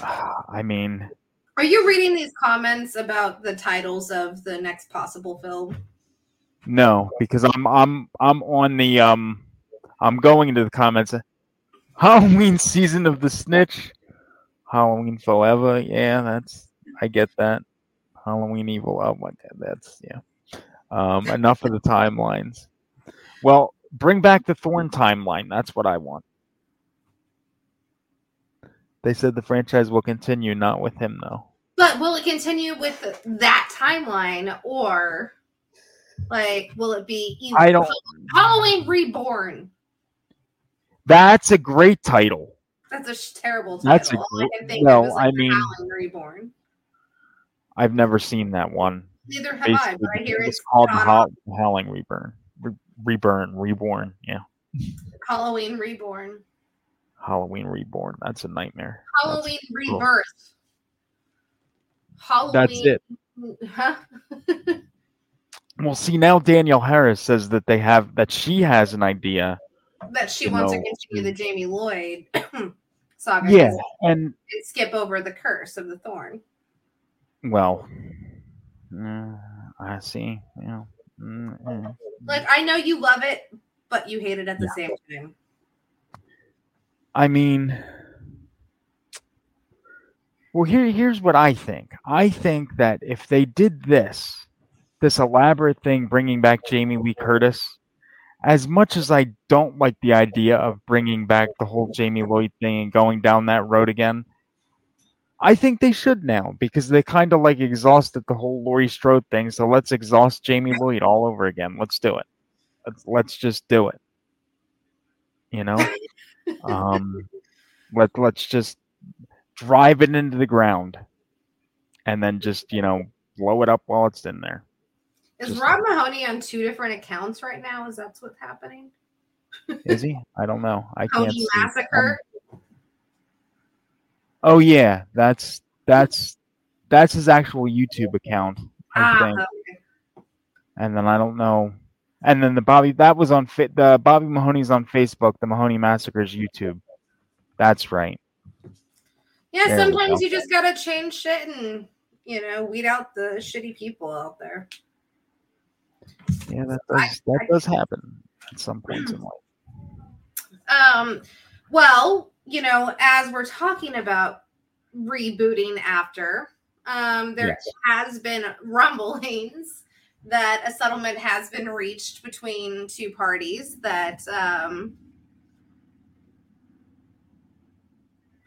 I mean, Are you reading these comments about the titles of the next possible film? No, because I'm I'm I'm on the um I'm going into the comments. Halloween season of the snitch. Halloween forever. Yeah, that's I get that. Halloween evil. Oh my god, that's yeah. Um enough of the timelines. Well, bring back the Thorn timeline. That's what I want. They said the franchise will continue, not with him though. But will it continue with that timeline or like will it be I don't- Halloween Reborn? That's a great title. That's a sh- terrible title. That's a All I think no, like I mean- Halloween Reborn. I've never seen that one. Neither have I, but I hear it's it's called Hall- Howling Reburn. Re- Reburn, Reborn. Yeah, Halloween Reborn. Halloween Reborn. That's a nightmare. Halloween cool. Rebirth. Halloween. That's it. *laughs* Huh? Well, see now Danielle Harris says that they have that she has an idea that she wants know, to continue the Jamie Lloyd *clears throat* saga. Yeah, and and skip over the curse of the thorn. well, uh, I see. Yeah. Mm, mm. Like I know you love it, but you hate it at the Yeah. same time. I mean, well, here, here's what I think. I think that if they did this, this elaborate thing, bringing back Jamie Lee Curtis, as much as I don't like the idea of bringing back the whole Jamie Lloyd thing and going down that road again, I think they should now because they kind of like exhausted the whole Laurie Strode thing. So let's exhaust Jamie Lloyd all over again. Let's do it. Let's, let's just do it. You know, *laughs* um, let let's just drive it into the ground, and then just you know blow it up while it's in there. Is Just- Rob Mahoney on two different accounts right now? Is that what's happening? Is he? I don't know. I can't. See. Massacre. Oh yeah, that's that's that's his actual YouTube account, I ah, think. okay. And then I don't know. And then the Bobby that was on fit. The Bobby Mahoney's on Facebook. The Mahoney Massacre's YouTube. That's right. yeah. There Sometimes you just gotta change shit and you know weed out the shitty people out there. Yeah, that does that does happen at some points in life. Um, well, you know, as we're talking about rebooting after, um, there Yes. has been rumblings that a settlement has been reached between two parties that um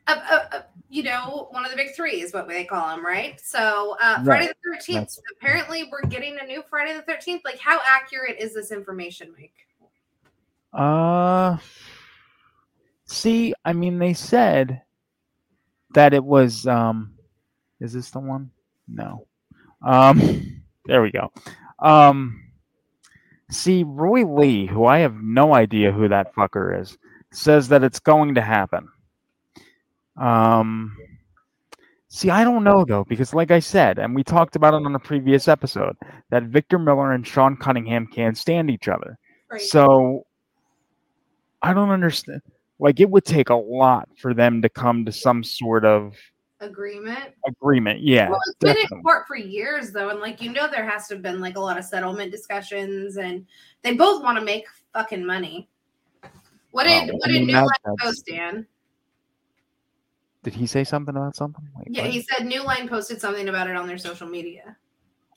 uh, uh, uh, you know, one of the big three is what they call them, right? So, uh, Friday Right. the 13th, That's- apparently, we're getting a new Friday the 13th. Like, how accurate is this information, Mike? Uh, see, I mean, they said that it was. Um, is this the one? No. Um, *laughs* there we go. Um, see, Roy Lee, who I have no idea who that fucker is, says that it's going to happen. Um, see, I don't know though, because like I said, and we talked about it on a previous episode, that Victor Miller and Sean Cunningham can't stand each other. Right. So I don't understand. Like it would take a lot for them to come to some sort of Agreement. agreement. Yeah. well, it's been in court for years, though, and like you know, there has to have been like a lot of settlement discussions, and they both want to make fucking money. What did Oh, what I did mean, New Line that's- post, Dan? Did he say something about something? Wait, Yeah, what? he said New Line posted something about it on their social media.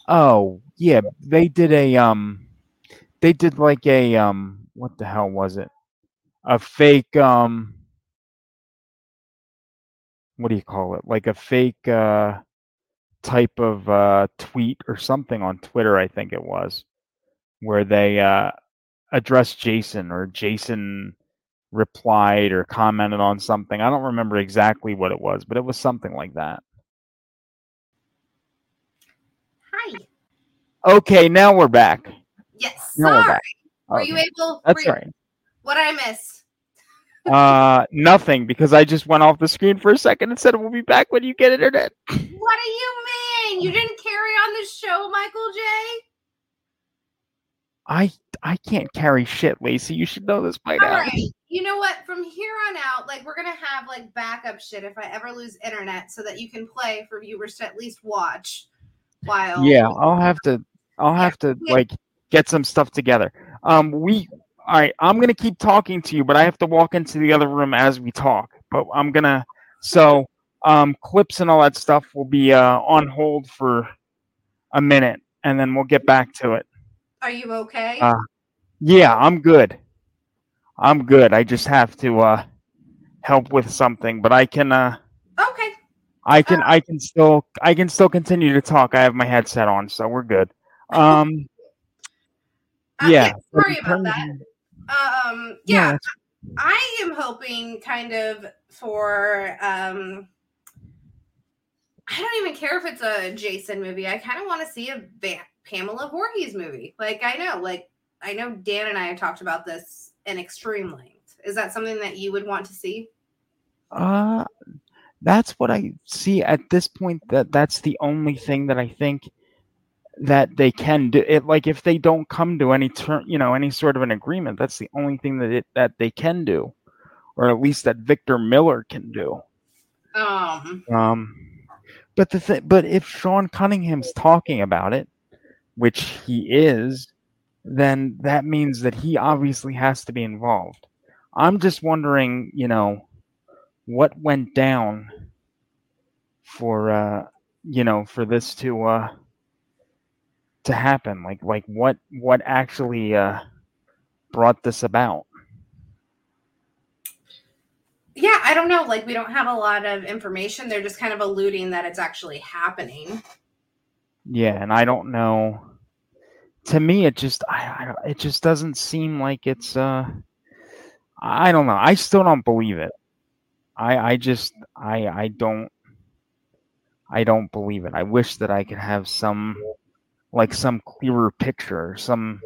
Oh, yeah, they did a um they did like a um what the hell was it? A fake um what do you call it? Like a fake uh type of uh tweet or something on Twitter, I think it was, where they uh addressed Jason or Jason replied or commented on something. I don't remember exactly what it was, but it was something like that. Hi. Okay, now we're back. Yes. Now we're Sorry. back. Were you able? That's you- right. What I missed? Uh, nothing because I just went off the screen for a second and said we'll be back when you get internet. *laughs* What do you mean? You didn't carry on the show, Michael J. I I can't carry shit, Lacy. You should know this by All now. right. You know what? From here on out, like we're gonna have like backup shit if I ever lose internet, so that you can play for viewers to at least watch. While Yeah, I'll have to I'll have to Yeah. like get some stuff together. Um, we all right. I'm gonna keep talking to you, but I have to walk into the other room as we talk. But I'm gonna so um clips and all that stuff will be uh on hold for a minute, and then we'll get back to it. Are you okay? Uh, yeah, I'm good. I'm good. I just have to uh help with something, but I can uh okay. I can I can still I can still continue to talk. I have my headset on, so we're good. Um Uh, yeah. but Sorry about that. of- Um. Yeah, Yeah. I am hoping kind of for um I don't even care if it's a Jason movie. I kind of want to see a ba- Pamela Voorhees movie. Like I know, like I know Dan and I have talked about this in extreme length. Is that something that you would want to see? Uh that's what I see at this point that that's the only thing that I think that they can do it like if they don't come to any turn you know any sort of an agreement that's the only thing that it that they can do or at least that victor miller can do Um, um but the th- but if sean cunningham's talking about it which he is then that means that he obviously has to be involved i'm just wondering you know what went down for uh you know for this to uh to happen like like what what actually uh brought this about yeah, I don't know. Like, we don't have a lot of information. They're just kind of alluding that it's actually happening. yeah and i don't know to me it just I, I, it just doesn't seem like it's uh i don't know. I still don't believe it. I i just i i don't i don't believe it. I wish that i could have some like some clearer picture some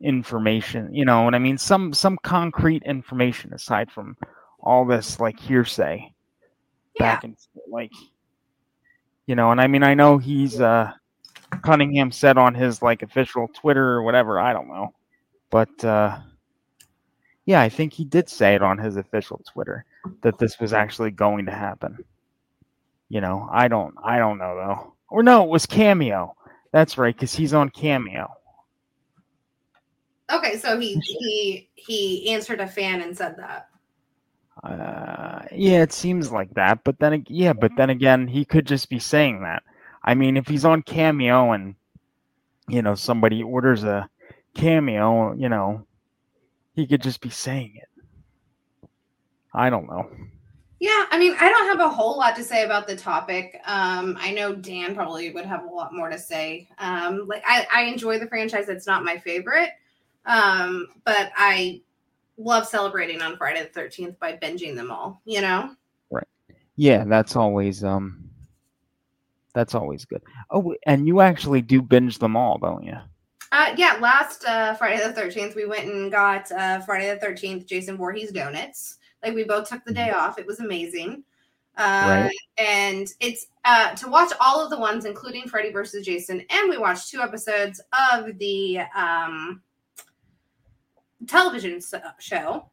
information you know what i mean? Some some concrete information aside from all this like hearsay back and like you know and i mean i know he's uh cunningham said on his like official twitter or whatever i don't know but uh yeah i think he did say it on his official twitter that this was actually going to happen you know i don't i don't know though or no it was cameo that's right because he's on cameo Okay, so he he he answered a fan and said that. Uh, yeah, it seems like that. But then, yeah, but then again, he could just be saying that. I mean, if he's on Cameo and you know somebody orders a Cameo, you know, he could just be saying it. I don't know. Yeah, I mean, I don't have a whole lot to say about the topic. Um, I know Dan probably would have a lot more to say. Um, like I, I enjoy the franchise. It's not my favorite, um, but I love celebrating on Friday the Thirteenth by binging them all. You know. Right. Yeah, that's always um, that's always good. Oh, and you actually do binge them all, don't you? Uh, yeah, last uh, Friday the Thirteenth, we went and got uh, Friday the Thirteenth Jason Voorhees donuts. Like we both took the day off. It was amazing. Uh, Right. And it's uh, to watch all of the ones, including Freddy versus Jason, and we watched two episodes of the um, television show,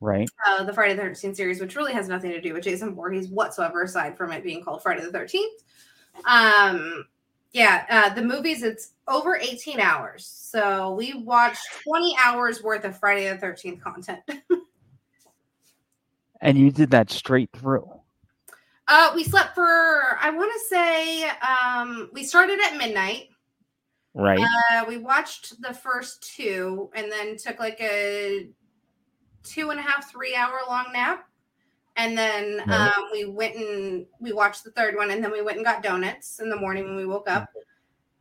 Right. uh, the Friday the Thirteenth series, which really has nothing to do with Jason Voorhees whatsoever, aside from it being called Friday the Thirteenth. Um, yeah, uh, the movies it's over 18 hours, so we watched 20 hours worth of Friday the 13th content. *laughs* And you did that straight through. uh, we slept for I want to say um, we started at midnight. Right. Uh, we watched the first two, and then took like a two and a half, three hour long nap. And then Right. um, we went and we watched the third one, and then we went and got donuts in the morning when we woke up.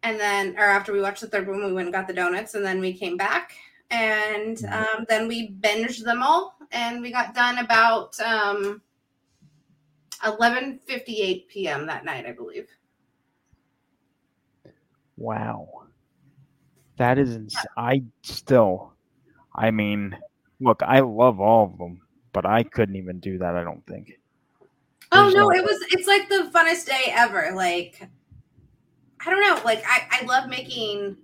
And then, or after we watched the third one, we went and got the donuts, and then we came back, and um, then we binged them all, and we got done about um, eleven fifty eight p.m. that night, I believe. Wow. That is ins- I still I mean, look, I love all of them, but I couldn't even do that, I don't think. Oh There's no, no it was it's like the funnest day ever. Like I don't know, like I, I love making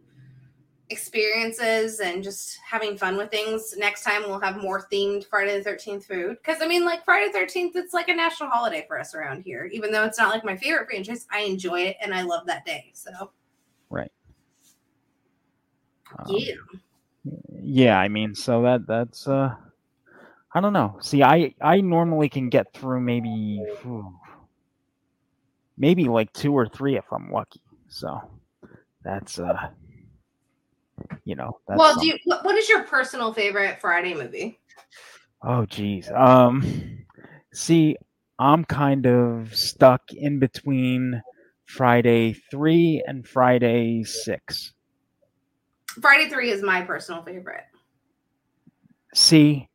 experiences and just having fun with things. Next time we'll have more themed Friday the thirteenth food. Cause I mean like Friday the thirteenth, it's like a national holiday for us around here. Even though it's not like my favorite franchise, I enjoy it and I love that day. So Right. Um, yeah. yeah, I mean, so that that's uh I don't know. See, I I normally can get through maybe phew, maybe like two or three if I'm lucky. So that's uh you know, that's well, something. do you what, is your personal favorite Friday movie? Oh geez. Um see, I'm kind of stuck in between Friday 3 and Friday 6. Friday three is my personal favorite. See,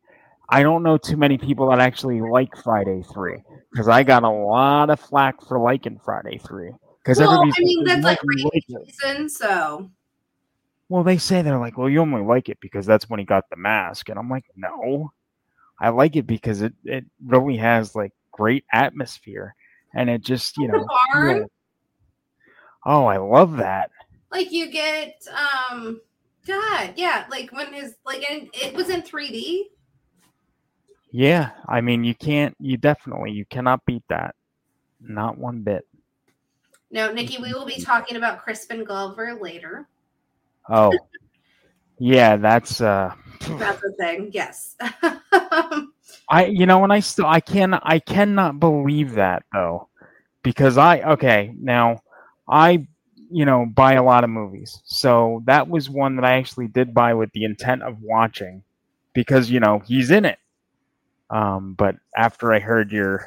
I don't know too many people that actually like Friday 3 cuz I got a lot of flack for liking Friday 3 cuz Well, everybody's I mean "Well, that's like you like rainy it." season, so Well, they say they're like, "Well, you only like it because that's when he got the mask." And I'm like, "No. I like it because it it really has like great atmosphere and it just, you know, barn? feel- Oh, I love that. Like you get um God, yeah, like when his like and it was in 3D. Yeah, I mean, you can't. You definitely you cannot beat that. Not one bit. No, Nikki, we will be talking about Crispin Glover later. Oh, yeah, that's uh. That's the thing. Yes. *laughs* I you know, and I still I can I cannot believe that though, because I okay now I you know buy a lot of movies, so that was one that I actually did buy with the intent of watching, because you know he's in it. Um, but after I heard your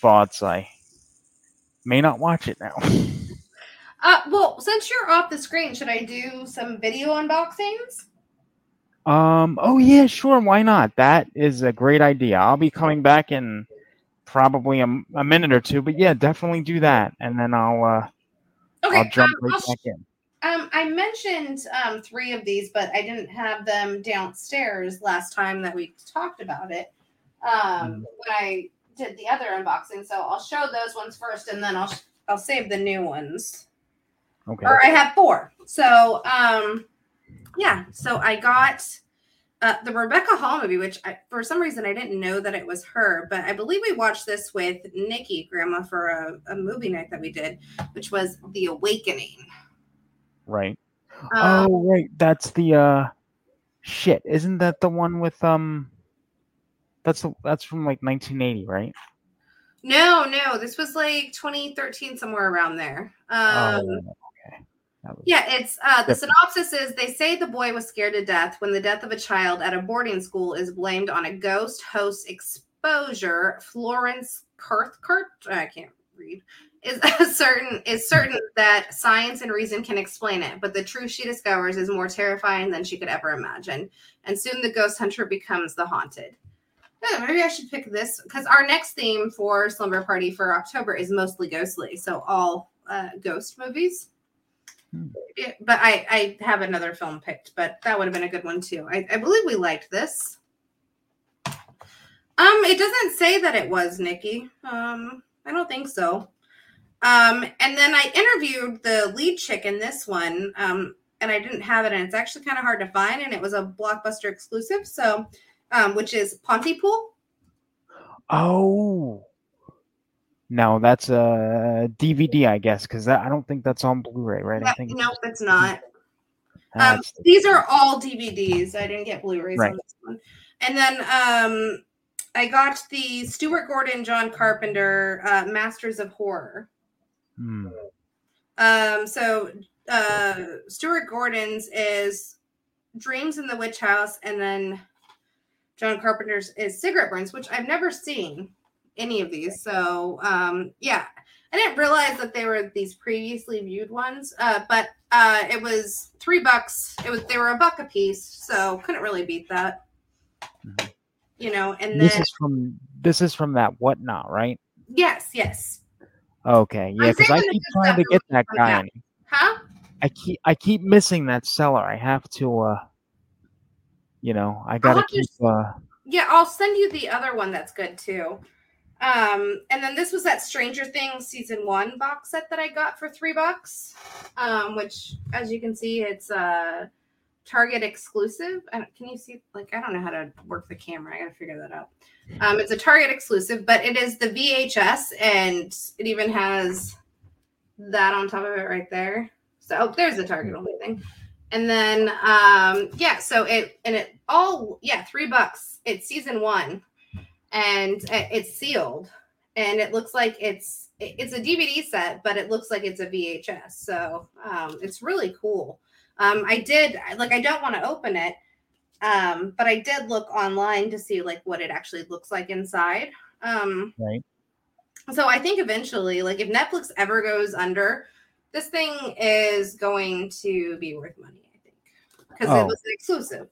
thoughts, I may not watch it now. *laughs* uh well, since you're off the screen, should I do some video unboxings? Um. Oh yeah, sure. Why not? That is a great idea. I'll be coming back in probably a, a minute or two. But yeah, definitely do that, and then I'll uh, Okay, I'll jump um, right I'll back in. Um, I mentioned um, three of these, but I didn't have them downstairs last time that we talked about it. Um, when I did the other unboxing, so I'll show those ones first, and then I'll I'll save the new ones. Okay. Or I have four. So um, yeah. So I got uh, the Rebecca Hall movie, which I, for some reason I didn't know that it was her, but I believe we watched this with Nikki Grandma for a, a movie night that we did, which was The Awakening. Right. Um, oh right, that's the uh, shit. Isn't that the one with um? That's the, that's from like 1980, right? No, no, this was like 2013, somewhere around there. Um, oh, okay. Yeah, it's uh, the Different. synopsis is they say the boy was scared to death when the death of a child at a boarding school is blamed on a ghost host exposure. Florence Cathcart, I can't read, is *laughs* certain is certain that science and reason can explain it, but the truth she discovers is more terrifying than she could ever imagine. And soon the ghost hunter becomes the haunted. Yeah, maybe I should pick this because our next theme for Slumber Party for October is mostly ghostly, so all uh, ghost movies. Yeah, but I I have another film picked, but that would have been a good one too. I, I believe we liked this. Um, it doesn't say that it was Nikki. Um, I don't think so. Um, and then I interviewed the lead chick in this one. Um, and I didn't have it, and it's actually kind of hard to find, and it was a blockbuster exclusive. So, um, which is Pontypool. Oh. No, that's a DVD, I guess, because I don't think that's on Blu-ray, right? I Yeah, think no, it's not. Um, these are all DVDs. I didn't get Blu-rays Right. on this one. And then um, I got the Stuart Gordon, John Carpenter, uh, Masters of Horror. Hmm. Um, so uh, Stuart Gordon's is Dreams in the Witch House, and then John Carpenter's is Cigarette Burns, which I've never seen any of these. So um, yeah, I didn't realize that they were these previously viewed ones. Uh, but uh, it was three bucks. It was they were a buck a piece, so couldn't really beat that. You know, and this then is from this is from that whatnot, right? yes, yes, Okay, yeah, because I keep trying to get that guy. that. huh? I keep I keep missing that seller. I have to, uh you know, I gotta keep. uh Yeah, I'll send you the other one that's good too. Um, and then this was that Stranger Things season one box set that I got for three bucks. Um, which as you can see, it's a Target exclusive. I don't- Can you see? Like, I don't know how to work the camera. I gotta figure that out. Um, it's a Target exclusive, but it is the VHS, and it even has that on top of it right there. So oh, there's the Target only thing. And then um yeah, so it and it all yeah, three bucks. It's season one, and it's sealed, and it looks like it's it's a DVD set, but it looks like it's a VHS. So um, it's really cool. Um, I did like I don't want to open it, um, but I did look online to see like what it actually looks like inside. Um, right. so I think eventually, like if Netflix ever goes under, this thing is going to be worth money, I think. Because Oh. it was an exclusive.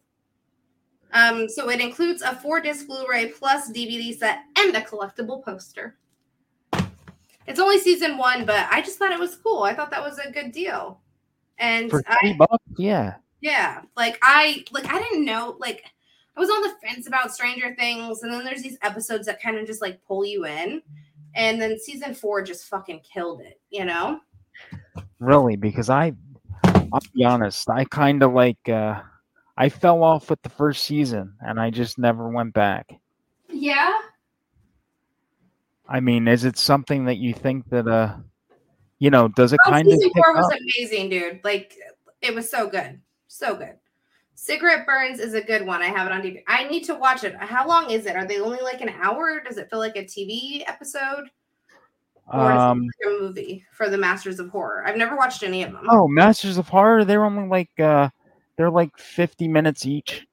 Um, so it includes a four disc Blu-ray plus DVD set and a collectible poster. It's only season one, but I just thought it was cool. I thought that was a good deal. And For I, bucks, yeah. yeah, like I like I didn't know like I was on the fence about Stranger Things, and then there's these episodes that kind of just like pull you in, and then season four just fucking killed it, you know. really, because I, I'll be honest, I kind of like, uh, I fell off with the first season, and I just never went back. Yeah. I mean, is it something that you think that, uh, you know, does it Oh, kind of season four was up? amazing, dude. Like it was so good, so good. Cigarette Burns is a good one. I have it on DVD. I need to watch it. How long is it? Are they only like an hour? Does it feel like a TV episode or is Um, it like a movie for the Masters of Horror? I've never watched any of them. oh, Masters of Horror, they're only like, uh, they're like 50 minutes each.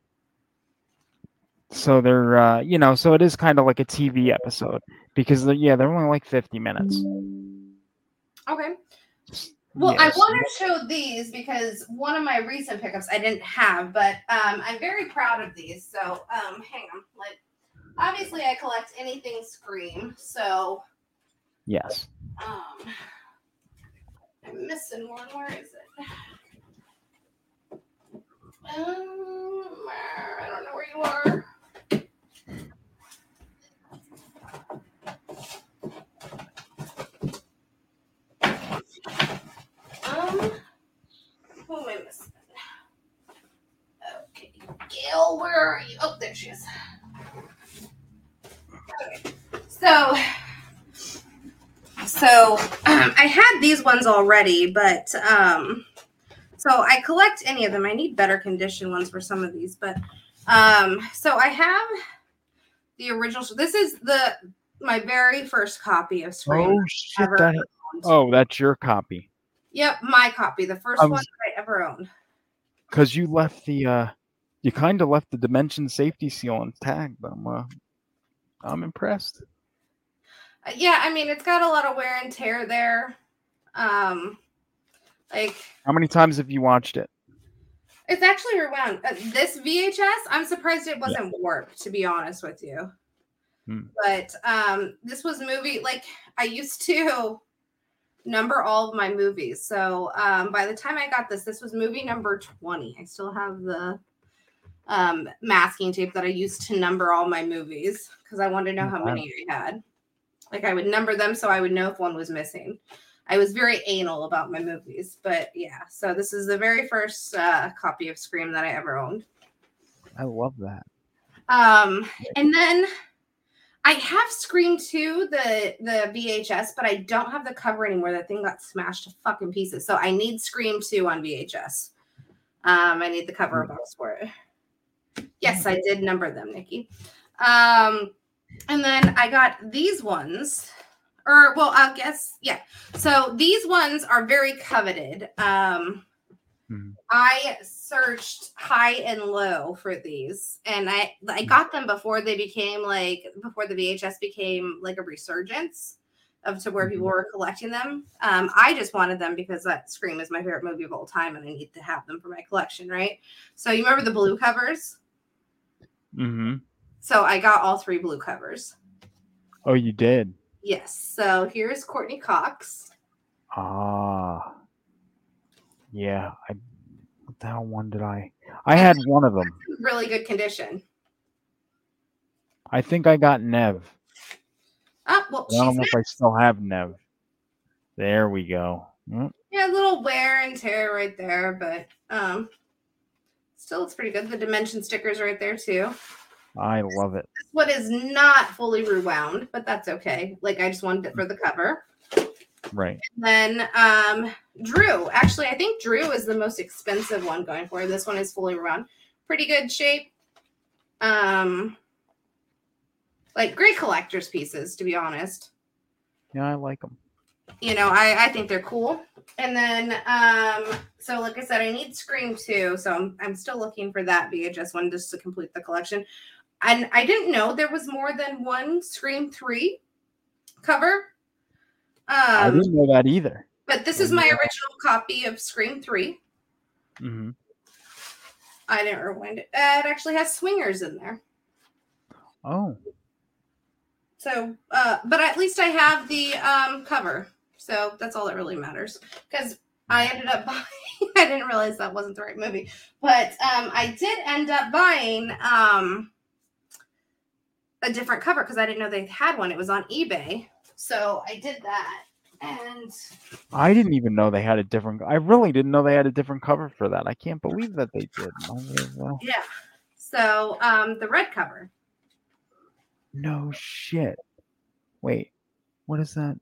So they're, uh, you know, so it is kind of like a TV episode because, they're, yeah, they're only like 50 minutes. Okay. Well, I Yes. want to show these because one of my recent pickups I didn't have, but um, I'm very proud of these. So, um, hang on. Like, obviously, I collect anything Scream. So, Yes. um, I'm missing one. Where is it? Um, I don't know where you are. Um, who am I missing? Okay, Gail, where are you? Oh, there she is. Okay, so, so um, *clears throat* I had these ones already, but um, so I collect any of them. I need better condition ones for some of these, but um, so I have the original. So this is the my very first copy of Scream. Oh, shit. That, oh, that's your copy. Yep, my copy, the first I one was- that I ever owned. Because you left the, uh, you kind of left the dimension safety seal intact. But I'm, uh, I'm impressed. Uh, Yeah, I mean it's got a lot of wear and tear there. Um, like How many times have you watched it? it's actually rewound. Uh, this VHS, I'm surprised it wasn't warped, to be honest with you. Hmm. But um, this was movie like I used to number all of my movies. So um, by the time I got this, this was movie number 20. I still have the um, masking tape that I used to number all my movies because I wanted to know how many I had. Like I would number them so I would know if one was missing. I was very anal about my movies, but yeah. So this is the very first uh, copy of Scream that I ever owned. I love that. Um, and then I have Scream 2, the the VHS, but I don't have the cover anymore. That thing got smashed to fucking pieces. So I need Scream 2 on VHS. Um, I need the cover box for it. Yes, I did number them, Nikki. Um, and then I got these ones. Or well, I guess, yeah. So these ones are very coveted. Um I searched high and low for these, and I I got them before they became like before the VHS became like a resurgence of to where people were collecting them. Um, I just wanted them because that Scream is my favorite movie of all time, and I need to have them for my collection, right? So you remember the blue covers? Mm-hmm. So I got all three blue covers. Oh, you did. Yes. So here's Courteney Cox. Ah. Yeah. I. What the hell one did I? I had one of them. Really good condition. I think I got Neve. Oh well, I don't know if I still have Neve. There we go. Mm, Yeah, a little wear and tear right there, but um still it's pretty good. The dimension stickers right there too. I love it. This one is not fully rewound, but that's okay. Like I just wanted it for the cover. Right. Then um Drew. Actually, I think Drew is the most expensive one going for. This one is fully rewound. Pretty good shape. Um like great collector's pieces, to be honest. Yeah, I like them. you know, I, I think they're cool. And then, um, so like I said, I need Scream 2, so I'm, I'm still looking for that VHS one just to complete the collection. And I didn't know there was more than one Scream 3 cover. I Um, didn't know that either. but this is my original copy of Scream 3. Mm-hmm. I didn't rewind it. Uh, it actually has swingers in there. Oh, So, uh, but at least I have the um, cover. So that's all that really matters. Because I ended up *laughs* buying, I didn't realize that wasn't the right movie, but um, I did end up buying um, a different cover because I didn't know they had one. It was on eBay. So I did that. And I didn't even know they had a different. I really didn't know they had a different cover for that. I can't believe that they did. Uh, yeah. So um the red cover. no shit. Wait, what is that?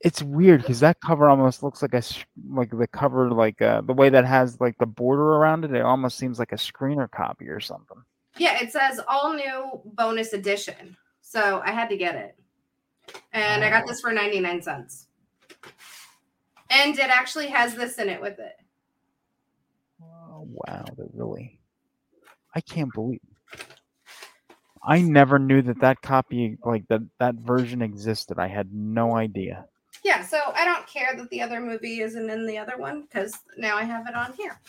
It's weird because that cover almost looks like a like the cover like uh, the way that has like the border around it. It almost seems like a screener copy or something. Yeah, it says all new bonus edition. So I had to get it. And I got this for 99 cents. And it actually has this in it with it. Oh wow, that really. I can't believe. I never knew that that copy, like that that version existed. I had no idea. Yeah, so I don't care that the other movie isn't in the other one because now I have it on here.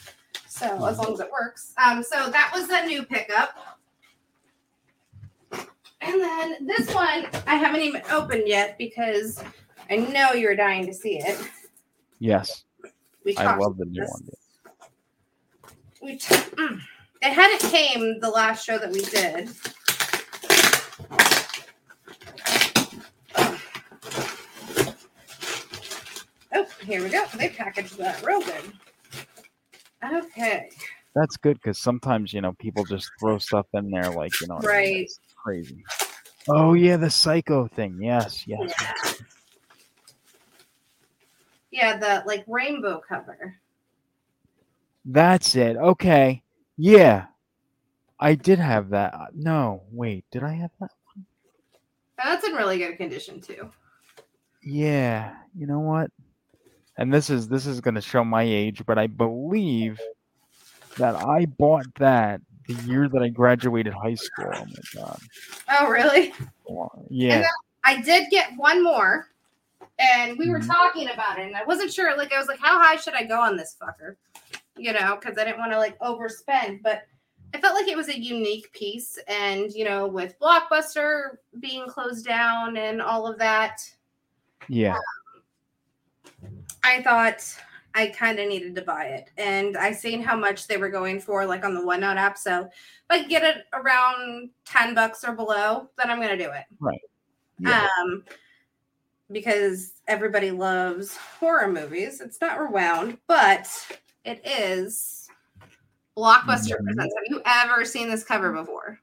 So as long as it works. Um, so that was the new pickup. And then this one I haven't even opened yet because I know you're dying to see it. Yes, We I love the new this. one. We t- mm. it hadn't came the last show that we did. Oh, here we go. They packaged that real good. Okay. That's good because sometimes you know people just throw stuff in there like you know what I mean? Right. It's crazy. Oh yeah, the psycho thing. Yes, yes. Yeah. Yeah, the like rainbow cover. That's it. Okay. Yeah. I did have that. No, wait, did I have that? One? That's in really good condition too. Yeah. You know what? And this is this is gonna show my age, but I believe that I bought that the year that I graduated high school. Oh my god. Oh, really? Yeah. I did get one more, and we were Mhm. talking about it, and I wasn't sure. Like, I was like, how high should I go on this fucker? You know, because I didn't want to like overspend, but I felt like it was a unique piece, and you know, with Blockbuster being closed down and all of that, Yeah. I thought I kind of needed to buy it, and I seen how much they were going for, like on the Whatnot app. So if I get it around ten bucks or below, then I'm gonna do it. Right. Yeah. Um, because everybody loves horror movies. It's not rewound, but it is Blockbuster Mhm. presents. Have you ever seen this cover before?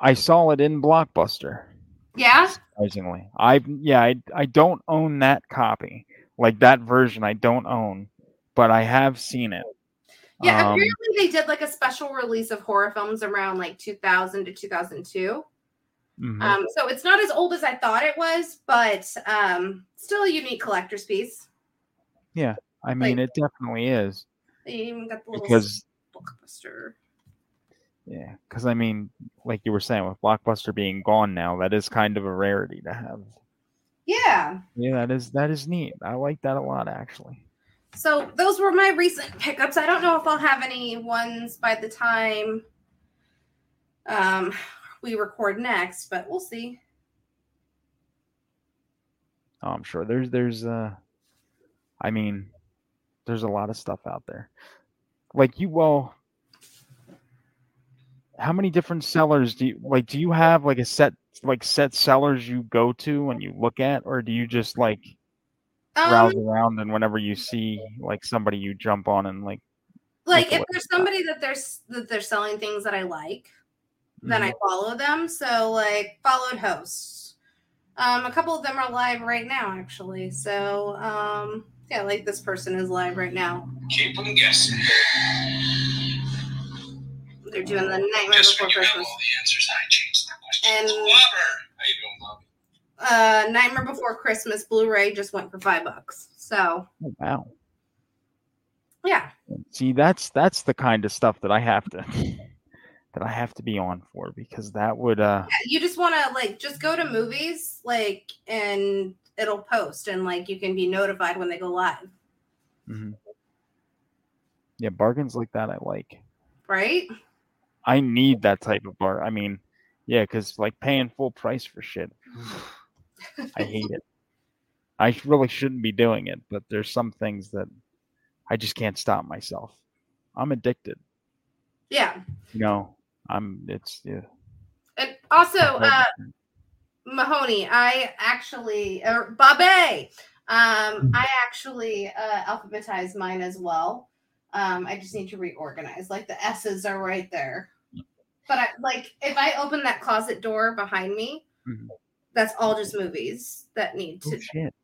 I saw it in Blockbuster. Yeah. Surprisingly, I yeah, I I don't own that copy, like that version. I don't own, but I have seen it. Yeah, Um, apparently they did like a special release of horror films around like 2000 to 2002. mhm. Um, so it's not as old as I thought it was, but um, still a unique collector's piece. yeah, I mean, it definitely is They even got the little because blockbuster. yeah, because I mean, like you were saying, with Blockbuster being gone now, that is kind of a rarity to have. Yeah. Yeah, that is that is neat. I like that a lot, actually. So those were my recent pickups. I don't know if I'll have any ones by the time um, we record next, but we'll see. Oh, I'm sure there's there's uh, I mean, there's a lot of stuff out there. Like you, well, how many different sellers do you like? Do you have like a set like set sellers you go to and you look at, or do you just like browse Um, around and whenever you see like somebody you jump on and like like if there's somebody that there's that they're selling things that I like, then I Mhm. follow them. So like followed hosts. Um, a couple of them are live right now, actually. So um, yeah, like this person is live right now. Keep them guessing. They're doing the Nightmare Just Before figure out Christmas. all the answers. I changed. And Blubber. How you doing, Bobby? uh, Nightmare Before Christmas Blu-ray just went for five bucks. So oh, wow. yeah, See, that's that's the kind of stuff that I have to that I have to be on for because that would uh you just want to like just go to movies like and it'll post and like you can be notified when they go live, mhm. yeah bargains like that I like. right? I need that type of bar. I mean, yeah, because like paying full price for shit, *sighs* I hate it. I really shouldn't be doing it, but there's some things that I just can't stop myself. I'm addicted. Yeah. You know, I'm. It's yeah. And also, uh, Mahoney, I actually, or Babe, um, I actually uh, alphabetized mine as well. Um, I just need to reorganize. Like the S's are right there. But I like if I open that closet door behind me, Mhm. that's all just movies that need Oh to shit.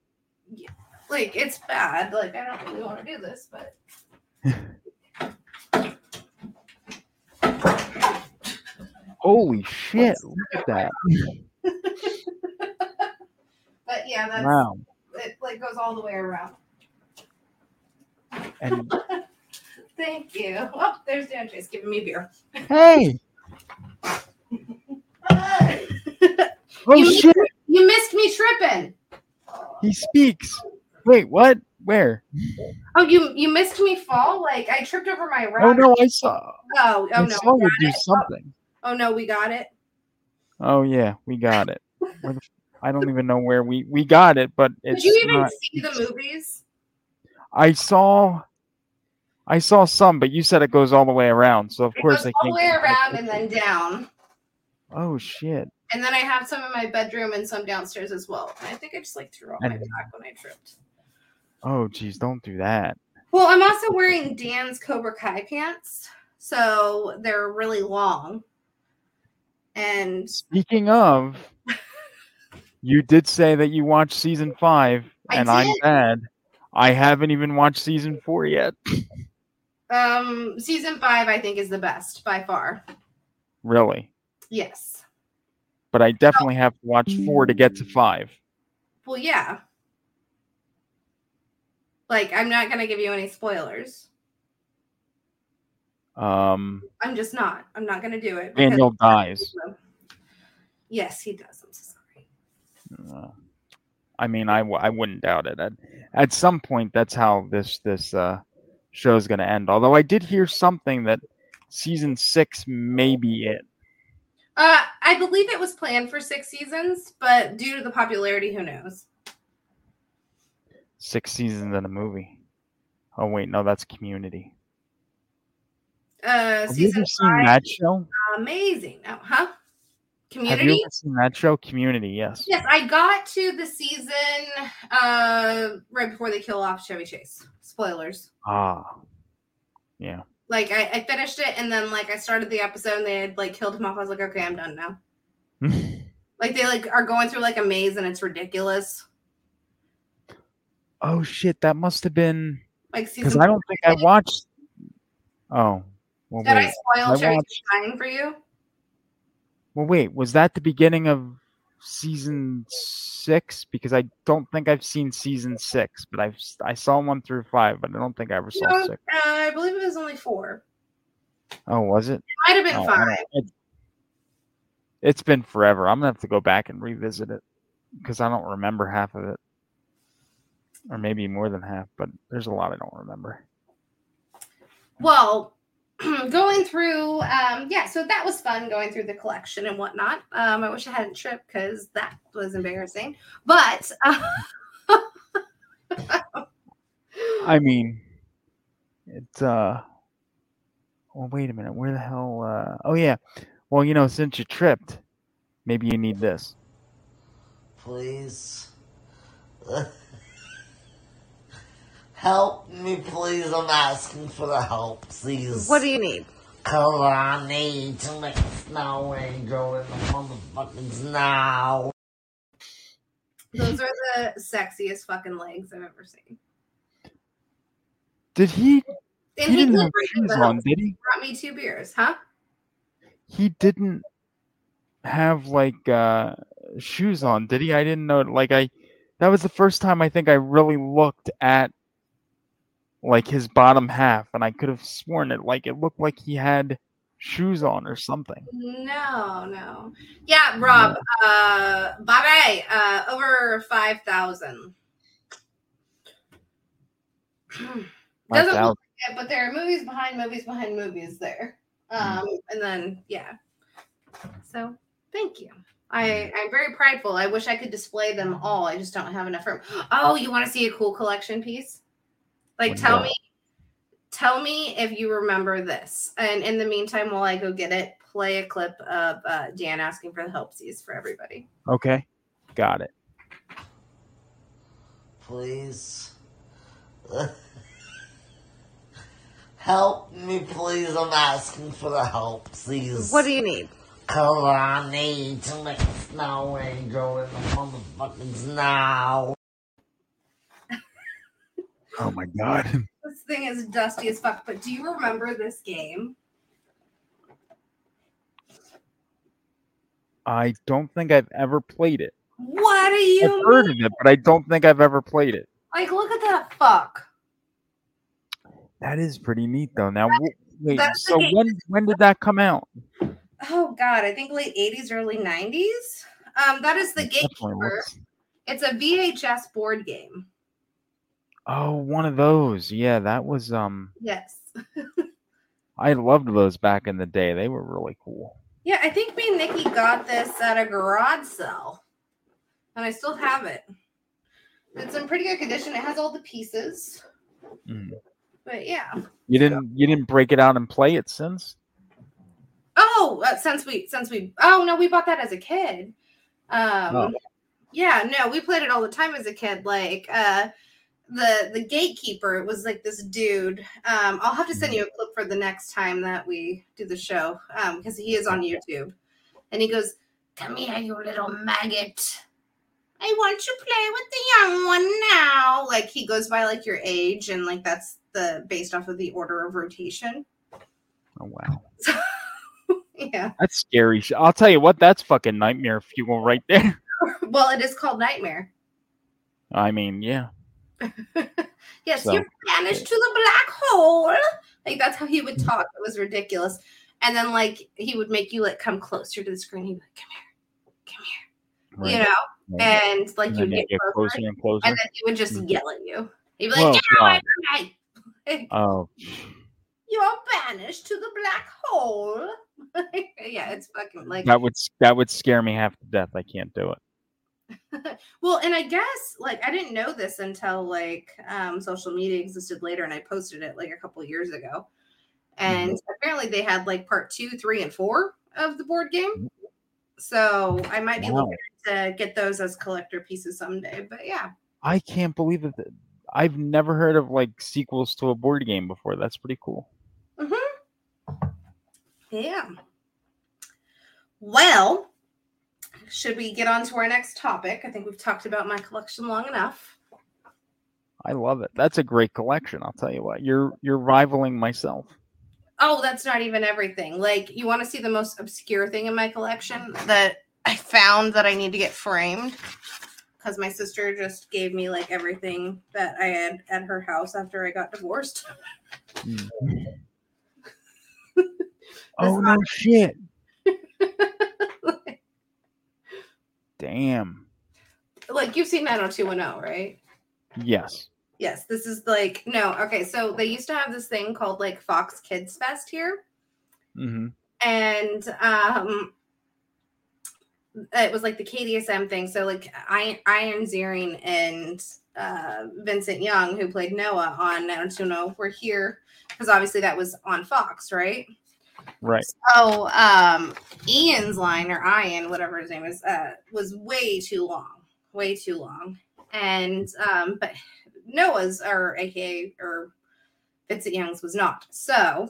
like it's bad. Like I don't really want to do this, but *laughs* Holy shit! Look at that. *laughs* but yeah, that's Wow. it like goes all the way around. And *laughs* Thank you. Oh, there's Dan Chase giving me beer. hey, oh you, shit! you missed me tripping. He speaks. Wait, what? Where? Oh, you you missed me fall? Like I tripped over my Oh no, I saw. Oh, oh I no. saw we you got do it. something. Oh no, we got it. Oh yeah, we got it. Where the, f- I don't even know where we we got it, but it's Did you even not. see the movies? I saw. I saw some, but you said it goes all the way around, so of It course goes all the way around and then down. Oh shit! And then I have some in my bedroom and some downstairs as well. And I think I just like threw out my back when I tripped. Oh geez, don't do that. Well, I'm also wearing Dan's Cobra Kai pants, so they're really long. And Speaking of, *laughs* you did say that you watched season five, I and I'm did. bad. I haven't even watched season four yet. *laughs* um season five, I think, is the best by far. really, Yes. but I definitely have to watch four to get to five. Well, yeah. Like, I'm not gonna give you any spoilers. Um, I'm just not. I'm not gonna do it. Daniel dies. Yes, he does. I'm so sorry. Uh, I mean, I, w- I wouldn't doubt it. At, at some point, that's how this this uh, show is going to end. Although I did hear something that season six may be it. Uh, I believe it was planned for six seasons, but due to the popularity, who knows? Six seasons in a movie. Oh wait, no, that's Community. Uh, Have you season ever seen five, that show? amazing. Oh, huh? Have you Community. ever seen that show? Community, yes. Yes, I got to the season uh right before they kill off Chevy Chase. Spoilers. Ah, yeah. Like I, I finished it and then like I started the episode and they had like killed him off. I was like, okay, I'm done now. *laughs* Like they like are going through like a maze and it's ridiculous. Oh shit, that must have been Like because I don't think I watched. Oh, well, Did I spoil I Chevy watched- Chase dying for you? Well, wait, was that the beginning of season six? Because I don't think I've seen season six, but I've I saw one through five, but I don't think I ever saw No, uh, six. I believe it was only four. Oh, was it? Might have been Oh, five. it- It's been forever. I'm gonna have to go back and revisit it because I don't remember half of it, or maybe more than half. But there's a lot I don't remember. Well, *clears throat* going through, um, yeah, so that was fun going through the collection and whatnot. Um, I wish I hadn't tripped because that was embarrassing. But uh, *laughs* I mean, it's uh. Well, wait a minute. Where the hell? Uh, oh yeah. Well, you know, since you tripped, maybe you need this. Please. *laughs* help me, please. I'm asking for the help, please. what do you need? Cause I need to make a snow angel in the motherfucking now. Those are the sexiest fucking legs I've ever seen. Did he? And he didn't have bring shoes them. on, did he? Brought me two beers, huh? He didn't have like uh shoes on, did he? I didn't know. Like I, that was the first time I think I really looked at like his bottom half, and I could have sworn it like it looked like he had shoes on or something. No, no. Yeah, Rob, uh Bobby, uh over five thousand. *clears throat* Doesn't look like it, but there are movies behind movies behind movies there. Um and then yeah. So thank you. I, I'm very prideful. I wish I could display them all. I just don't have enough room. Oh, you want to see a cool collection piece? Like What's tell me tell me if you remember this. And in the meantime, while I go get it, play a clip of uh, Dan asking for the helpsies for everybody. Okay, got it. Please. *laughs* help me, please. I'm asking for the help, please. What do you need? Cause I need to make a snow angel in the motherfucking snow. Oh my god. *laughs* This thing is dusty as fuck. But do you remember this game? I don't think I've ever played it. What I've you heard of it, but I don't think I've ever played it. Like, look at that fuck. That is pretty neat though. Now, wait, so when when did that come out? Oh god, I think late 80s, early 90s. Um, that is the gatekeeper. It's a VHS board game. Oh, one of those. Yeah, that was um. Yes. *laughs* I loved those back in the day. They were really cool. Yeah, I think me and Nikki got this at a garage sale. And I still have it. It's in pretty good condition. It has all the pieces. Mm. But yeah. You didn't you didn't break it out and play it since? Oh, uh, since we since we oh no, we bought that as a kid. Um Oh. yeah, no, we played it all the time as a kid. Like uh the the gatekeeper it was like this dude um i'll have to send you a clip for the next time that we do the show um because he is on youtube and he goes come here you little maggot i want to play with the young one now like he goes by like your age and like that's the based off of the order of rotation Oh wow. *laughs* yeah That's scary. I'll tell you what, that's fucking nightmare fuel right there. *laughs* well it is called nightmare I mean, yeah. *laughs* Yes, So- you're banished to the black hole. Like that's how he would talk. It was ridiculous. And then like he would make you like come closer to the screen. He'd be like, "Come here, come here," you know. Right. And like you'd get, get closer, closer and closer. and then he would just Mm. yell at you. He'd be *laughs* Oh, like, "Get away from me! Oh, You're banished to the black hole." *laughs* yeah, it's fucking like that would that would scare me half to death. I can't do it. *laughs* well, and I guess like I didn't know this until like um, social media existed later, and I posted it like a couple years ago. And mm-hmm. apparently, they had like part two, three, and four of the board game. Mm-hmm. So I might be Wow. looking to get those as collector pieces someday. But yeah, I can't believe it. that- I've never heard of like sequels to a board game before. That's pretty cool. Mm-hmm. yeah. Well, should we get on to our next topic? I think we've talked about my collection long enough. I love it. That's a great collection. I'll tell you what. You're you're rivaling myself. Oh, that's not even everything. Like, you want to see the most obscure thing in my collection that I found that I need to get framed? Because my sister just gave me like everything that I had at her house after I got divorced. Hmm. *laughs* Oh no shit. *laughs* Damn. like, you've seen 90210, right? Yes. Yes, this is like, no, okay. So they used to have this thing called like Fox Kids Fest here. hmm and um it was like the KDSM thing. So like I Ian Ziering and uh Vincent Young, who played Noah on Naruto, were here because obviously that was on Fox, right? Right. So um Ian's line or Ian, whatever his name is, uh was way too long. Way too long. And um but Noah's or aka or Vincent Young's was not. So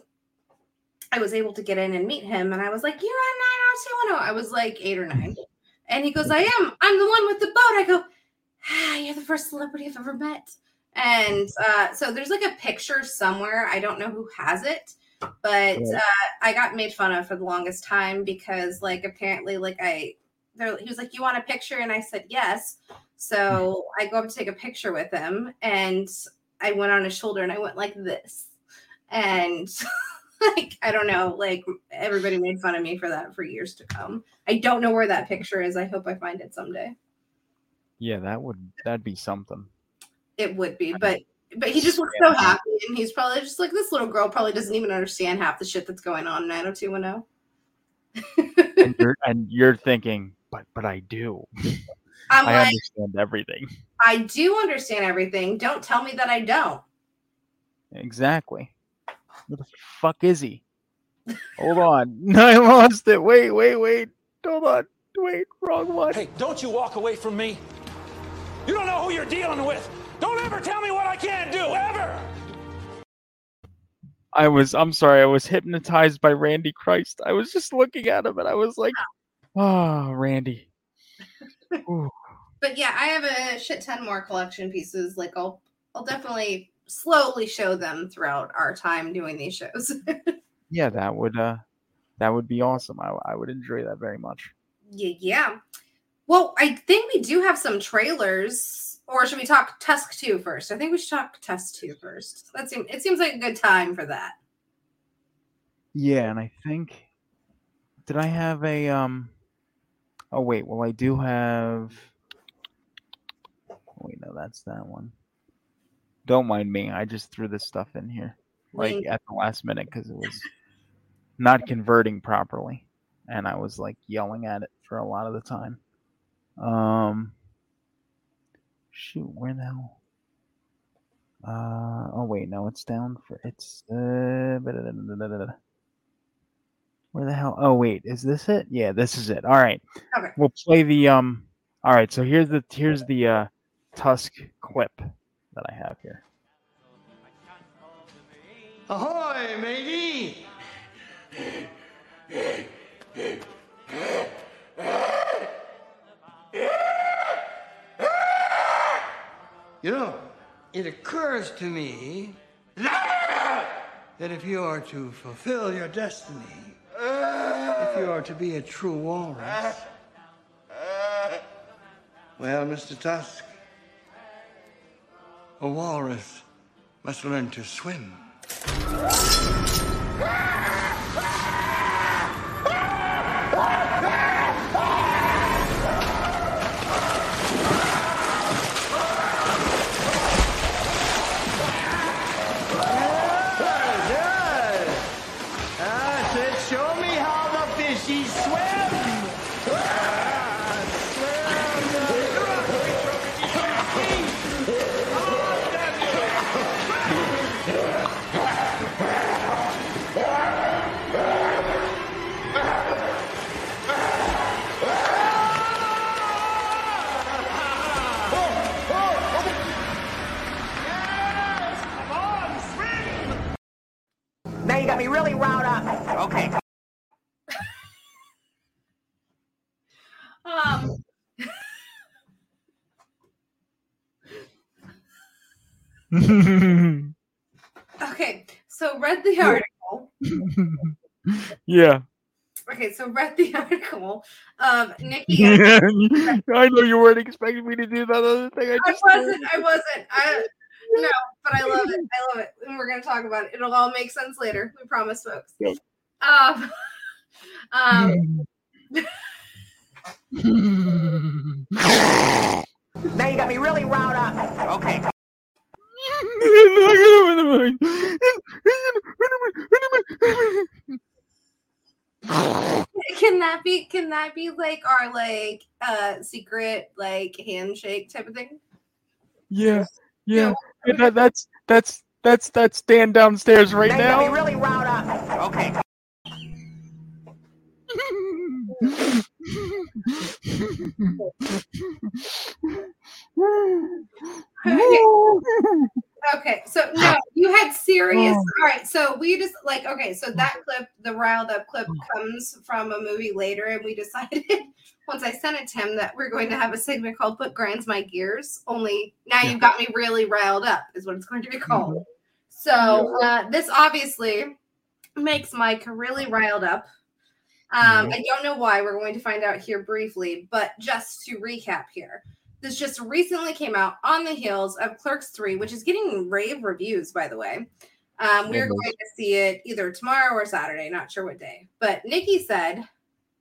I was able to get in and meet him, and I was like, "You're on 90210." I was like eight or nine, and he goes, "I am. I'm the one with the boat." I go, ah, "You're the first celebrity I've ever met." And uh, so there's like a picture somewhere. I don't know who has it, but Right. uh, I got made fun of for the longest time because, like, apparently, like I, there, he was like, "You want a picture?" And I said, "Yes." So I go up to take a picture with him, and I went on his shoulder and I went like this, and *laughs* like I don't know, like everybody made fun of me for that for years to come. I don't know where that picture is. I hope I find it someday. Yeah, that would that'd be something. It would be, but but he just looks so happy, and he's probably just like this little girl probably doesn't even understand half the shit that's going on in 90210. *laughs* and you're and you're thinking, but but I do. *laughs* I'm I like, understand everything. I do understand everything. Don't tell me that I don't. Exactly. Where the fuck is he? Hold on. *laughs* I lost it. Wait, wait, wait. Hold on. Wait, wrong one. Hey, don't you walk away from me. You don't know who you're dealing with. Don't ever tell me what I can't do, ever. I was I'm sorry, I was hypnotized by Randy Christ. I was just looking at him and I was like, oh Randy. *laughs* But yeah, I have a shit ton more collection pieces. Like I'll I'll definitely slowly show them throughout our time doing these shows. *laughs* Yeah, that would uh that would be awesome. I I would enjoy that very much. yeah, yeah. Well, I think we do have some trailers. Or should we talk Tusk 2 first? I think we should talk Tusk 2 first. That seems it seems like a good time for that. Yeah, and I think did I have a um oh wait, well I do have wait no that's that one. Don't mind me. I just threw this stuff in here like at the last minute because it was not converting properly and I was like yelling at it for a lot of the time. Um shoot, where the hell? Uh oh wait, no, it's down for it's uh where the hell? Oh wait, is this it? Yeah, this is it. All right. Okay. We'll play the um all right, so here's the here's the uh Tusk clip that I have here. Ahoy, matey! *laughs* You know, it occurs to me that if you are to fulfill your destiny, if you are to be a true walrus, well, Mr. Tusk, a walrus must learn to swim. *laughs* okay, so read the article. *laughs* yeah. Okay, so read the *laughs* article of Nikki. and- I know you weren't expecting me to do that other thing. I I just did. wasn't. I wasn't. I no, but I love it. I love it, and we're gonna talk about it. It'll all make sense later. We promise, folks. Yep. Um, um, Now you got me really riled up. Okay. *laughs* can that be? Can that be like our like uh secret like handshake type of thing? yeah, yeah. Yeah, that, that's that's that's that's Dan downstairs right now you now. really riled up. Okay. *laughs* Okay. *laughs* Okay, so no, you had serious. All right, so we just like okay, so that clip, the riled up clip, comes from a movie later, and we decided *laughs* once I sent it to him that we're going to have a segment called "What Grinds My Gears." Only now you've got me really riled up, is what it's going to be called. So uh, this obviously makes Mike really riled up. Um, I don't know why. We're going to find out here briefly, but just to recap here. This just recently came out on the heels of Clerks 3, which is getting rave reviews, by the way. Um, we're Mhm. going to see it either tomorrow or Saturday, not sure what day. But Nikki said,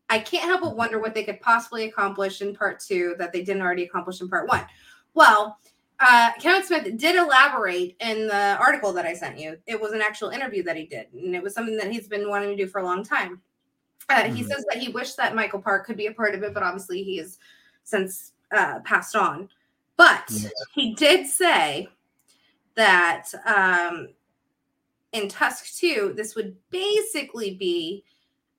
I can't help but wonder what they could possibly accomplish in part two that they didn't already accomplish in part one. Well, uh, Kevin Smith did elaborate in the article that I sent you. It was an actual interview that he did, and it was something that he's been wanting to do for a long time. Uh, He Mhm. says that he wished that Michael Park could be a part of it, but obviously he has since uh, passed on. But he did say that um, in Tusk 2, this would basically be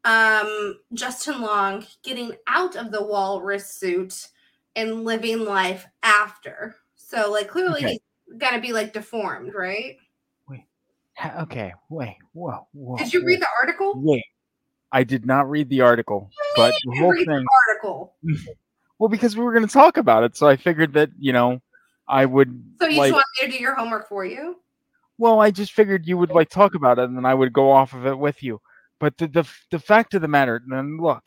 um, Justin Long getting out of the walrus suit and living life after. So, like, clearly Okay. he's gonna be like deformed, right? Wait. Okay, wait, whoa, whoa. Did you read the article? Wait, I did not read the article, but the whole thing. article. *laughs* Well, because we were going to talk about it, so I figured that you know, I would So you like. just want me to do your homework for you? Well, I just figured you would like talk about it, and then I would go off of it with you. But the the the fact of the matter, then look,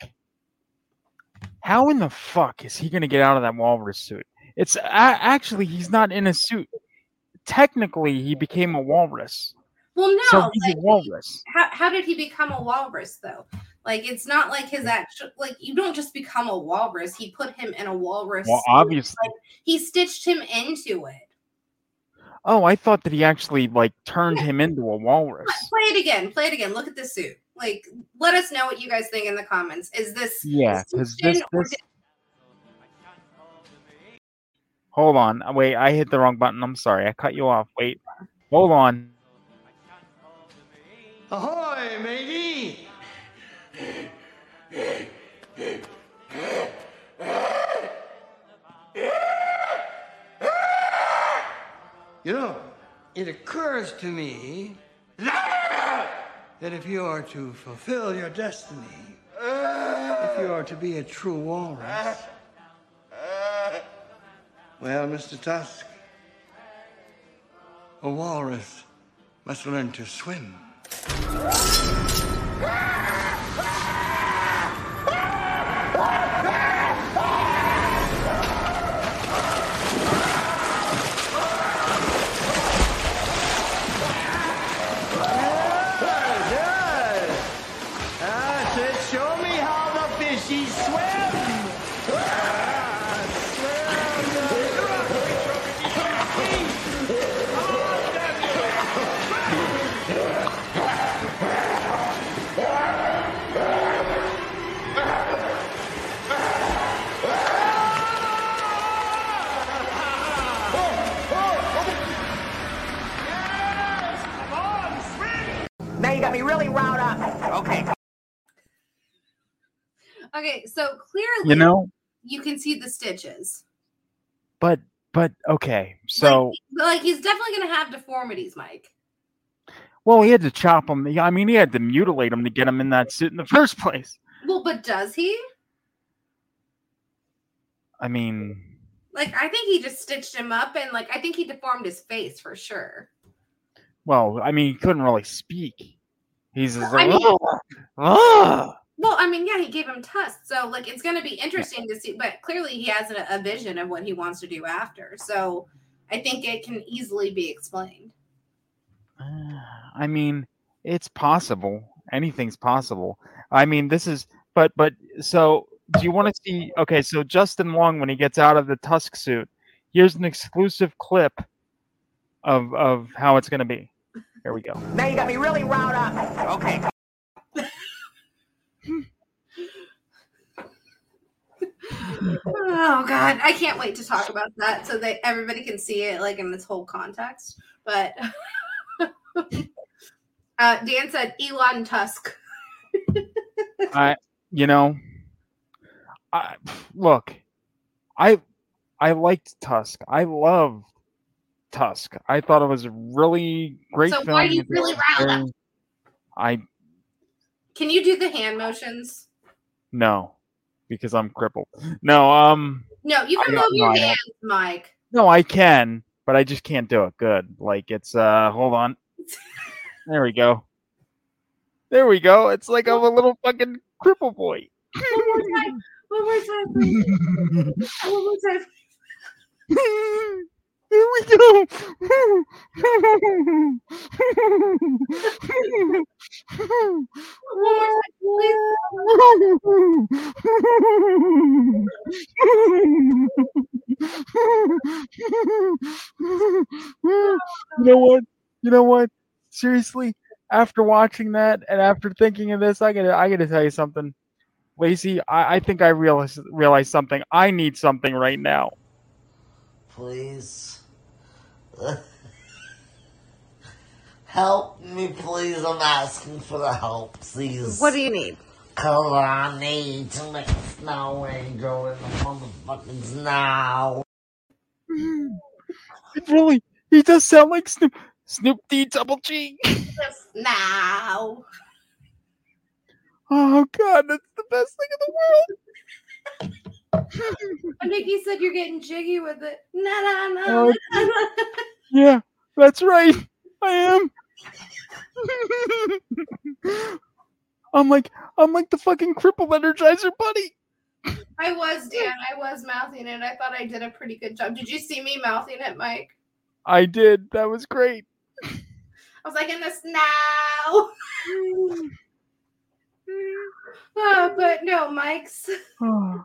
how in the fuck is he going to get out of that walrus suit? It's actually he's not in a suit. Technically, he became a walrus, Well, no. so he's like, a walrus. how, how did he become a walrus though? Like it's not like his actual like you don't just become a walrus. He put him in a walrus. Well, suit. obviously. Like, he stitched him into it. Oh, I thought that he actually like turned him into a walrus. Play it again. Play it again. Look at the suit. Like, let us know what you guys think in the comments. Is this Yeah, because stitched in this this. Hold on, wait, I hit the wrong button. I'm sorry, I cut you off. Wait, hold on. Ahoy, matey! You know, it occurs to me that if you are to fulfill your destiny, if you are to be a true walrus, well, Mr. Tusk, a walrus must learn to swim. That's Okay, so clearly You know, you can see the stitches. but but okay, so Like he's definitely gonna have deformities, Mike. well, he had to chop him. I mean, he had to mutilate him to get him in that suit in the *laughs* first place. Well, but does he? I mean, Like I think he just stitched him up and like I think he deformed his face for sure. well, I mean, he couldn't really speak. He's just I like, mean- "Ugh." Well, I mean, yeah, he gave him tusks, so like it's going to be interesting to see. But clearly, he has a, a vision of what he wants to do after. So I think it can easily be explained. Uh, I mean, it's possible. Anything's possible. I mean, this is, but, but, so do you want to see? Okay, so Justin Long, when he gets out of the Tusk suit, here's an exclusive clip of of how it's going to be. Here we go. Now you got me really riled up. Okay. Oh God, I can't wait to talk about that so that everybody can see it like in its whole context. But *laughs* uh, Dan said Elon Tusk. *laughs* I, you know, I look, I, I liked Tusk. I love Tusk. I thought it was a really great film. So film. why are you really riled up? I Can you do the hand motions? no, because I'm crippled. No, um, No, you can move your hands, Mike. no, I can, but I just can't do it good. Like it's uh, hold on. There we go. There we go. It's like I'm a little fucking cripple boy. One more time. One more time. One more time. *laughs* Here we go. You know what? You know what? Seriously, after watching that and after thinking of this, I gotta I gotta tell you something. Lacy, I, I think I realize realize something. I need something right now. Please. *laughs* Help me, please. I'm asking for the help, please. What do you need? Cause I need to make a snow angel in the motherfucking snow. It *laughs* really, he does sound like Snoop, Snoop D Double G. Just now. Oh God, that's the best thing in the world. *laughs* Nikki said you're getting jiggy with it. Oh, na, na. Yeah, that's right. I am. I'm like, I'm like the fucking crippled energizer bunny. I was Dan. I was mouthing it. I thought I did a pretty good job. Did you see me mouthing it, Mike? I did. That was great. I was like in the snow. oh, *sighs* *laughs* but no, Mike's *sighs* Oh,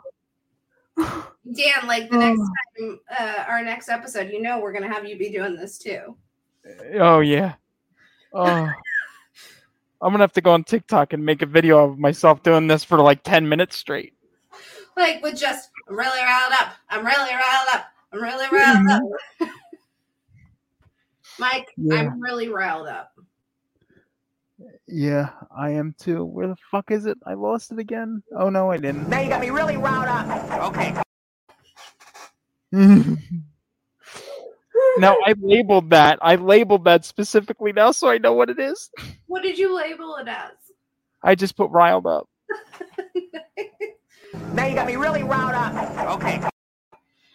Dan. Like the next time, uh, our next episode, you know, we're gonna have you be doing this too. oh yeah. Oh. *laughs* I'm gonna have to go on TikTok and make a video of myself doing this for like 10 minutes straight. Like with just I'm really riled up. I'm really riled up. I'm really riled up. *laughs* Mike, Yeah. I'm really riled up. Yeah, I am too. Where the fuck is it? I lost it again. Oh no, I didn't. Now you got me really riled up. Okay. *laughs* now I labeled that. I labeled that specifically now so I know what it is. What did you label it as? I just put riled up. *laughs* Now you got me really riled up. Okay.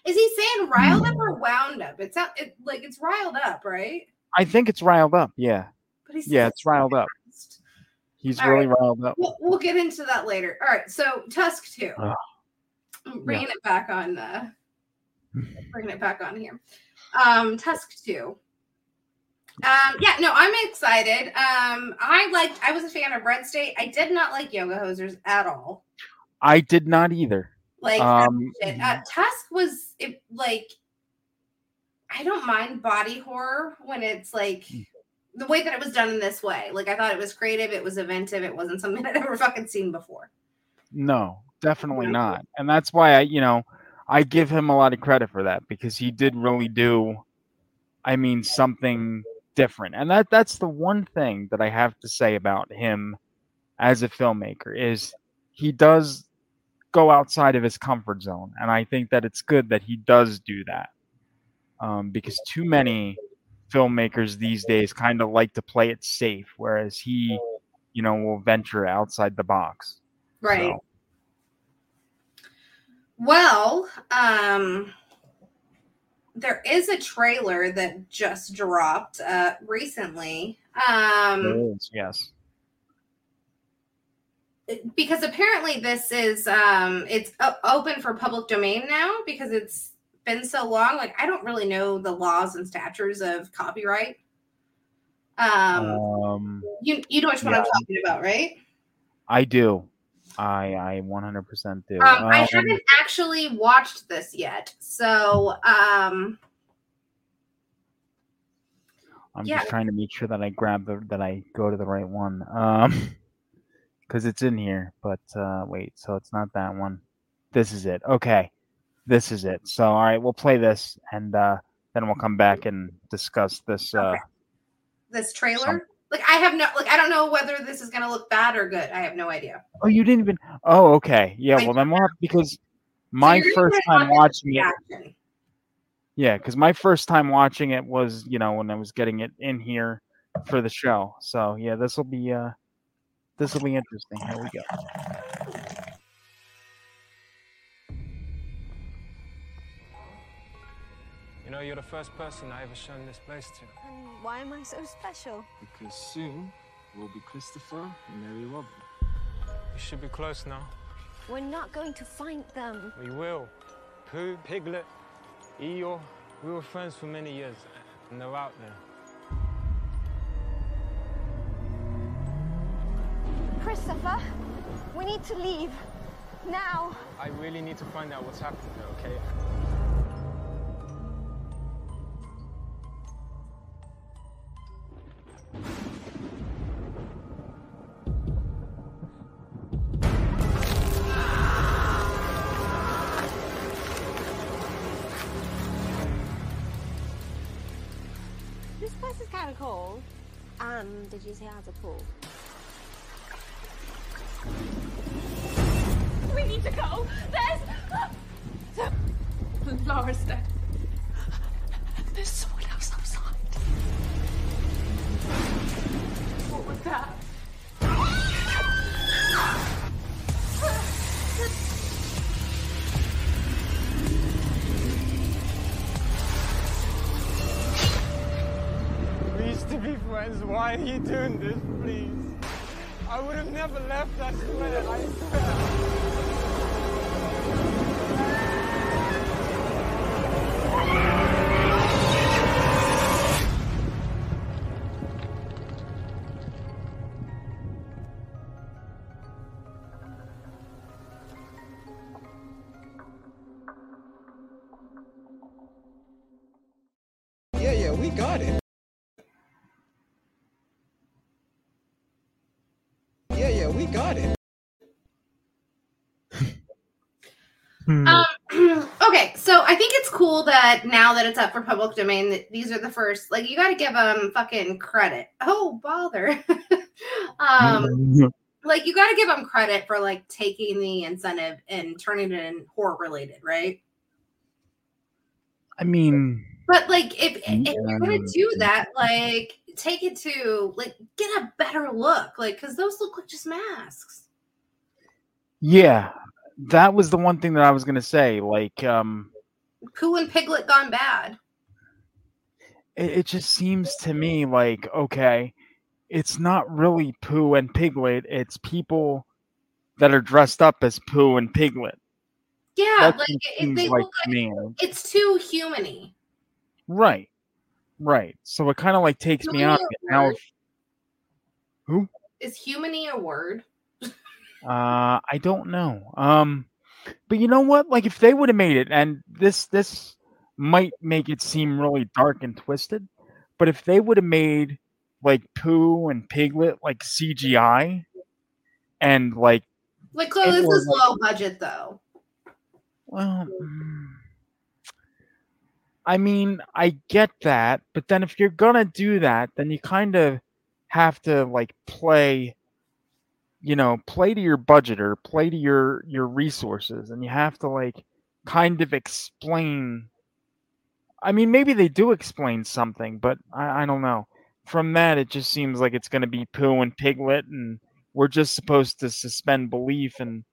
Is he saying riled up or wound up? It's not it, like it's riled up, right? I think it's riled up. Yeah. But he Yeah, it's riled up. He's All really right. riled up. We'll, we'll get into that later. All right, so Tusk two. Ugh. I'm bringing it back on. Uh, bringing it back on here. Um, Tusk two. Um, yeah, no, I'm excited. Um, I liked. I was a fan of Red State. I did not like Yoga Hosers at all. I did not either. Like Um. Uh, Tusk was it like. I don't mind body horror when it's like Mm. The way that it was done in this way. Like I thought it was creative, it was inventive, it wasn't something *laughs* I'd ever fucking seen before. No, definitely not. And that's why I, you know, I give him a lot of credit for that because he did really do I mean something different. And that that's the one thing that I have to say about him as a filmmaker is he does go outside of his comfort zone and I think that it's good that he does do that. Um, because too many filmmakers these days kind of like to play it safe whereas he, you know, will venture outside the box. Right. So- Well, um there is a trailer that just dropped uh recently. Um There is, yes. because apparently this is um it's open for public domain now because it's been so long like i don't really know the laws and statutes of copyright um Um, you you know which one i'm talking about right I do. I I 100% do. um i Um, haven't actually watched this yet so um I'm yeah. just trying to make sure that I grab the that I go to the right one. Um, *laughs* because it's in here. But uh, wait, so it's not that one. This is it. Okay, this is it. So all right, we'll play this, and uh, then we'll come back and discuss this. Uh, this trailer like i have no like i don't know whether this is gonna look bad or good i have no idea Oh, you didn't even. Oh, okay. Yeah. Well, then we'll have because my you're first time watching it. Yeah, because my first time watching it was, you know, when I was getting it in here for the show. So yeah, this will be uh this will be interesting. Here we go. You know, you're the first person I ever shown this place to. And why am I so special? Because soon we'll be Christopher and Mary Robin. You should be close now. We're not going to find them. We will. Pooh, Piglet, Eeyore, we were friends for many years, and they're out there. Christopher, we need to leave. Now. I really need to find out what's happening there, okay? Anne, did you Why are you doing this, please? I would have never left, I swear. I swear. Um, *clears throat* okay, so I think it's cool that now that it's up for public domain, that these are the first. Like, you got to give them fucking credit. Oh, bother. *laughs* um, *laughs* like you got to give them credit for like taking the incentive and turning it in horror related, right? I mean, But like, if if you're gonna do that, like, take it to like get a better look, like, because those look like just masks. yeah, that was the one thing that I was gonna say. Like, um, Pooh and Piglet gone bad. it, it just seems to me like okay, it's not really Pooh and Piglet. It's people that are dressed up as Pooh and Piglet. Yeah, That's like it, they like look like it's too humany. Right, right. So it kind of like takes me out now. Who? Is humany a word? Uh, I don't know. Um, but you know what? Like, if they would have made it, and this this might make it seem really dark and twisted, but if they would have made like Pooh and Piglet like CGI, and like, Like, this is like- low budget though. well, mm, I mean, I get that, but then if you're gonna do that, then you kind of have to like play you know play to your budget or play to your your resources and you have to like kind of explain i mean maybe they do explain something but i, I don't know. From that it just seems like it's going to be pooh and piglet and we're just supposed to suspend belief and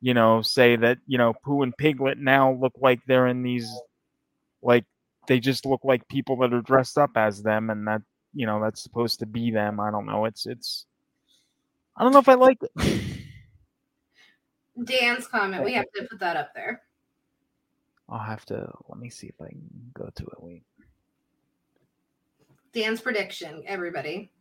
you know say that you know pooh and piglet now look like they're in these like they just look like people that are dressed up as them and that you know that's supposed to be them. I don't know. It's it's i don't know if i like it *laughs* Dan's comment. We have to put that up there. I'll have to let me see if I can go to it. Wait. Dan's prediction, everybody.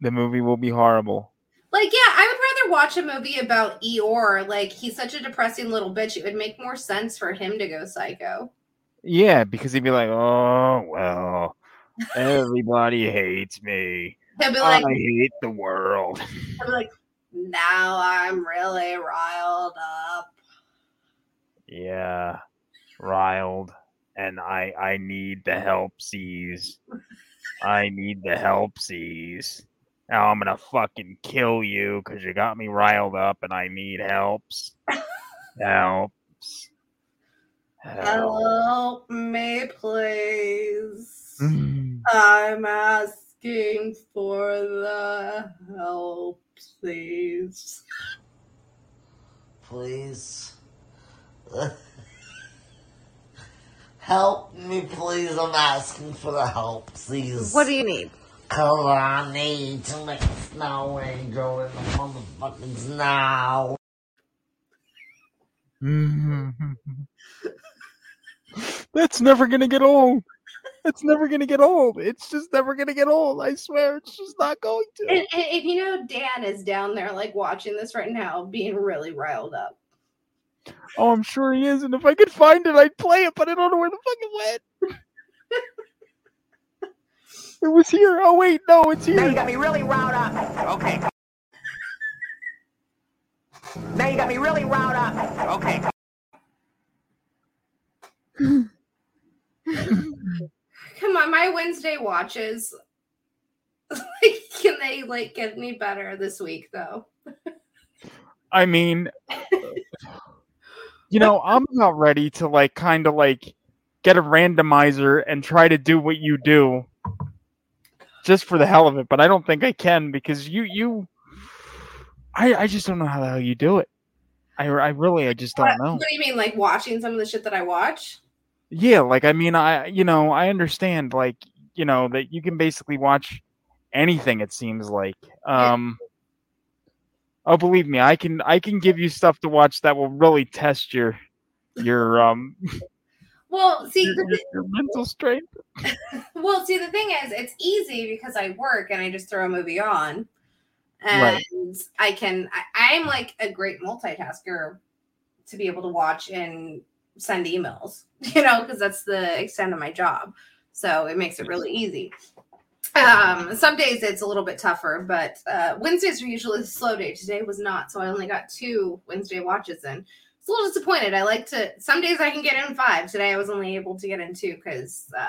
The movie will be horrible. Like, yeah, I would rather watch a movie about Eeyore. Like, he's such a depressing little bitch. It would make more sense for him to go psycho. Yeah, because he'd be like, "Oh well, *laughs* everybody hates me. He'll be like, I hate the world." he'll be like, now I'm really riled up. Yeah, riled, and I I need the helpsies. I need the helpsies. Now I'm gonna fucking kill you because you got me riled up, and I need helps. Helps. Help. Help me, please. *sighs* I'm asking for the help, please. Please. help me, please. I'm asking for the help, please. What do you need? Cause I need to make a snow angel in the motherfucking snow. Mm-hmm. *laughs* That's never gonna get old. That's never gonna get old. It's just never gonna get old. I swear, it's just not going to. And, and if you know Dan is down there like watching this right now, being really riled up. Oh, I'm sure he is. And if I could find it, I'd play it, but I don't know where the fuck it went. *laughs* it was here. Oh wait, no, it's here. Now you got me really riled up. Okay. Now you got me really riled up. Okay. *laughs* Come on, my Wednesday watches. *laughs* like can they like get any better this week though? I mean, *laughs* you know, I'm not ready to like kind of like get a randomizer and try to do what you do just for the hell of it, but I don't think I can because you you I I just don't know how the hell you do it. I I really I just don't know. what do you mean, like watching some of the shit that I watch? Yeah, like I mean, I you know I understand like you know that you can basically watch anything. It seems like. Um, oh, believe me, I can I can give you stuff to watch that will really test your your um *laughs* Well, see, your, your mental strength. *laughs* Well, see, the thing is, it's easy because I work and I just throw a movie on, and Right. I can. I, I'm like a great multitasker to be able to watch and send emails, *laughs* you know, because that's the extent of my job. So it makes it really easy. Um, some days it's a little bit tougher, but uh, Wednesdays are usually the slow day. Today was not, so I only got two Wednesday watches in. It's a little disappointed. I like to. Some days I can get in five. Today I was only able to get in two because uh,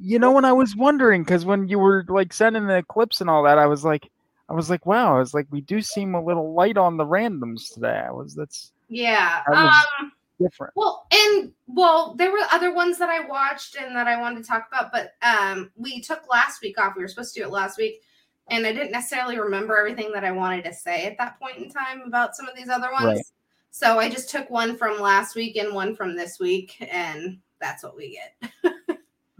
You know, when I was wondering, because when you were like sending the clips and all that, I was like, I was like, wow, I was like, we do seem a little light on the randoms today. I was that's Yeah. That was Um different. well and well there were other ones that I watched and that I wanted to talk about, but um we took last week off. We were supposed to do it last week and I didn't necessarily remember everything that I wanted to say at that point in time about some of these other ones. Right. So I just took one from last week and one from this week and that's what we get.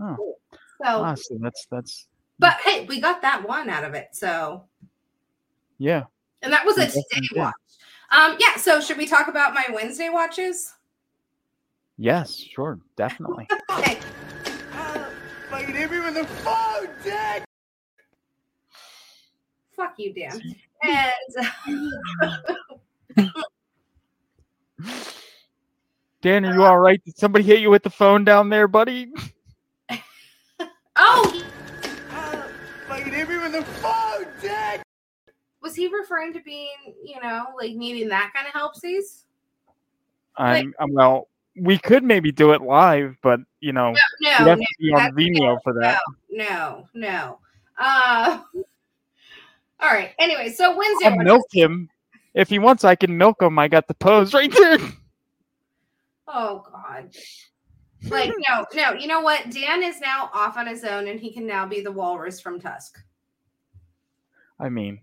Oh, *laughs* So ah, so that's that's but hey, we got that one out of it. So yeah. and that was a today watch. Um yeah, so should we talk about my Wednesday watches? Yes, sure, definitely. *laughs* Okay. Ah, fucking hit me with the phone, Dad! Fuck you, Dan. And Dan, are you *laughs* all right? Did somebody hit you with the phone down there, buddy? oh, ah, Fucking hit me with the phone, Dad! was he referring to being, you know, like needing that kind of helpsies? I'm, I'm uh, well. We could maybe do it live, but you know, No, we'd have no, to be on Vimeo for that. No, no. Uh, *laughs* all right. Anyway, so Wednesday. I'll milk him if he wants. I can milk him. I got the pose right there. Oh God. Like no, no. You know what? Dan is now off on his own, and he can now be the walrus from Tusk. I mean,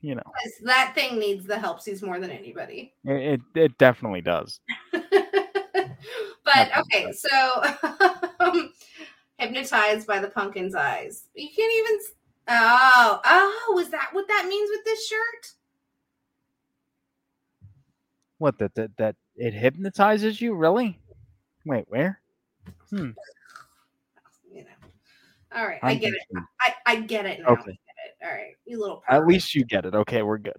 you know, that thing needs the helpsies more than anybody. it it, it definitely does. *laughs* But okay, so *laughs* um, hypnotized by the pumpkin's eyes. You can't even. Oh, oh, is that what that means with this shirt? What that that that it hypnotizes you? Really? Wait, where? Hmm. All right, I get it. I, I get it now. I Okay. get it. All right, you little. At least you get it. Okay, we're good.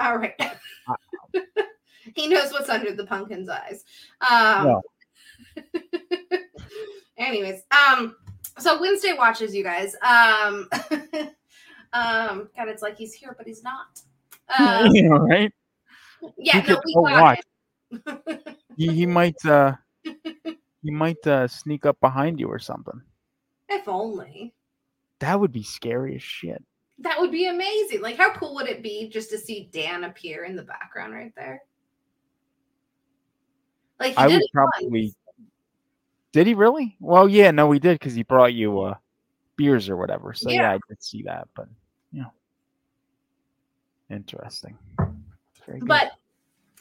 All right. *laughs* *laughs* he knows what's under the pumpkin's eyes. Um, No. *laughs* anyways, um, so Wednesday watches, you guys. Um, *laughs* um, God, it's like he's here, but he's not. Um, you know, right? yeah, He no, we got watch. He, he might uh he might uh sneak up behind you or something. If only. That would be scary as shit. That would be amazing. Like, how cool would it be just to see Dan appear in the background right there? Like, he I did would it once. probably. Did he really? Well, yeah, no, he did because he brought you uh beers or whatever. So yeah, Yeah. I did see that, but yeah, interesting. Very good. But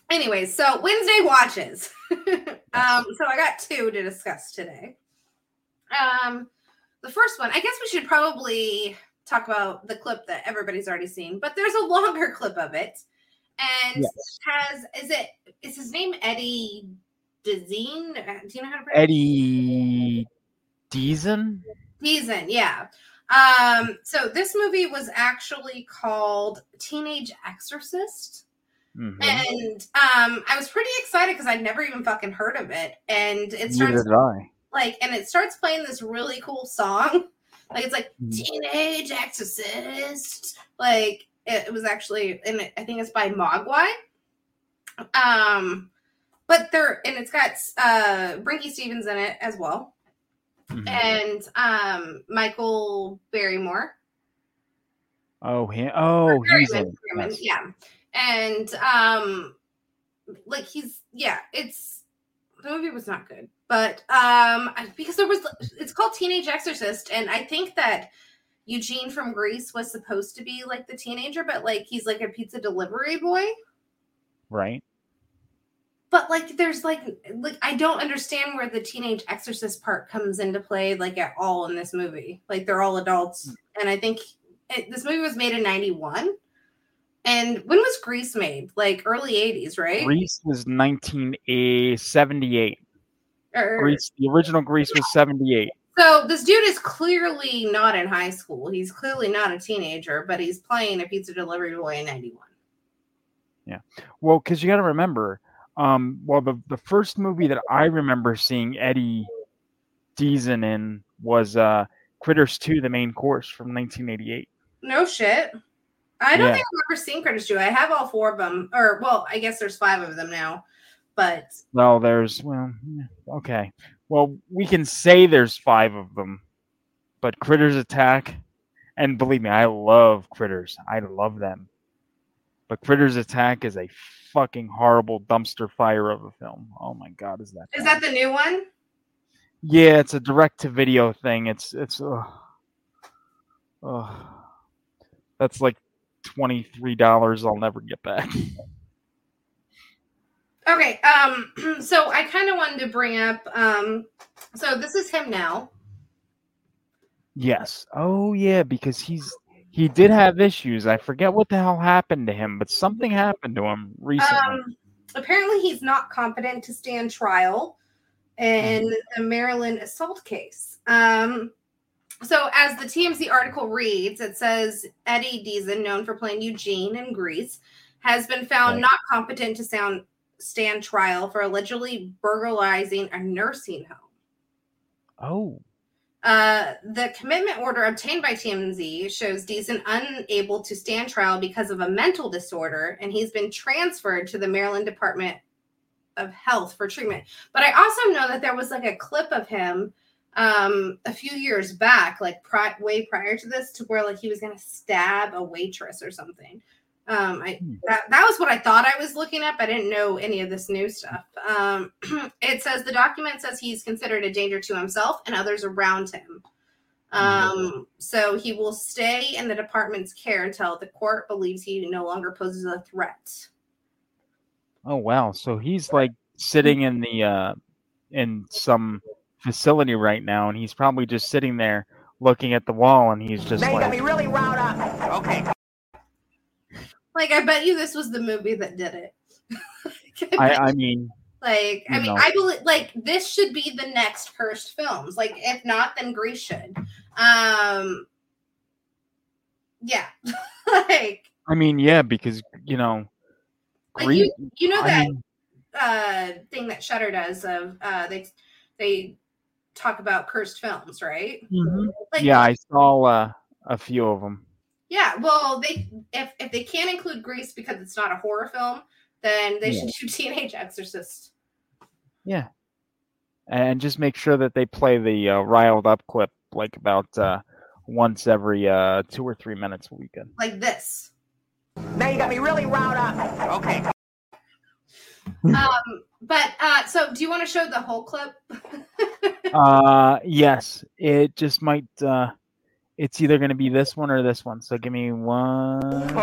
anyways, so Wednesday watches. *laughs* um, so I got two to discuss today. Um, the first one, I guess we should probably talk about the clip that everybody's already seen, but there's a longer *laughs* clip of it, and Yes. has is it is his name Eddie Dezine? Uh, Do you know how to pronounce Eddie Deezen. Deezen, yeah. Um, so this movie was actually called Teenage Exorcist. Mhm. And um, I was pretty excited because I'd never even fucking heard of it. And it starts did I. like, and it starts playing this really cool song. *laughs* Like it's like Mm. Teenage Exorcist. Like it, it was actually, and it, I think it's by Mogwai. Um, but there, and it's got uh Brinke Stevens in it as well, Mhm. and um Michael Berryman. Oh, he, oh, he's. Yes. yeah. And um like he's yeah, it's the movie was not good. But um I- because there was it's called Teenage Exorcist and I think that Eugene from Grease was supposed to be like the teenager, but like he's like a pizza delivery boy. Right. But like there's like like I don't understand where the teenage exorcist part comes into play like at all in this movie. Like they're all adults mm. and I think it, this movie was made in 91. And when was Grease made? Like early 80s, right? Grease was 1978. Eh, or- er, er. Grease, the original Grease was 78. So this dude is clearly not in high school. He's clearly not a teenager, but he's playing a pizza delivery boy in 91. Yeah. Well, because you got to remember, um, well, the the first movie that I remember seeing Eddie Deezen in was uh, Critters 2: The Main Course from 1988. No shit. I don't Yeah. think I've ever seen Critters 2. I have all four of them. Or well, I guess there's five of them now. But Well, there's well, okay. Well, we can say there's five of them, but Critters Attack, and believe me, I love Critters. I love them. But Critters Attack is a fucking horrible dumpster fire of a film. Oh my god, is that? is that the new one? Yeah, it's a direct to video thing. It's it's uh, uh, that's like twenty three dollars. I'll never get back. *laughs* Okay, um, *clears throat* so I kind of wanted to bring up um so this is him now. Yes. Oh yeah, because he's he did have issues. I forget what the hell happened to him, but something happened to him recently. Um apparently he's not competent to stand trial in the Maryland assault case. Um so as the TMZ article reads, it says Eddie Deezen, known for playing Eugene in Grease, has been found Right. not competent to sound stand trial for allegedly burglarizing a nursing home. oh. Uh, the commitment order obtained by TMZ shows Deezen unable to stand trial because of a mental disorder, and he's been transferred to the Maryland Department of Health for treatment. But I also know that there was like a clip of him um a few years back like pri- way prior to this to where like he was gonna stab a waitress or something um i that, that was what i thought i was looking up i didn't know any of this new stuff um *clears throat* it says the document says he's considered a danger to himself and others around him um so he will stay in the department's care until the court believes he no longer poses a threat Oh wow. So he's like sitting in the uh in some facility right now and he's probably just sitting there looking at the wall and he's just Now you got like me really riled up. Okay. Like i bet you this was the movie that did it *laughs* I I mean Like, I mean, know. I believe like this should be the next cursed films. Like, if not, then Grease should. Um, yeah, *laughs* like, I mean yeah, because you know like Grease- you, you know I that mean, uh thing that Shutter does of uh they they talk about cursed films, right? mhm. Like, yeah, I saw uh, a few of them. Yeah. Well, they if if they can't include Grease because it's not a horror film, then they should do Teenage Exorcist. Yeah. And just make sure that they play the uh, riled up clip like about uh, once every uh, two or three minutes a weekend. like this. Now you got me really riled up. Okay. *laughs* Um, but uh, so do you want to show the whole clip? *laughs* Uh, yes, it just might. Uh, it's either going to be this one or this one. So give me one. *laughs*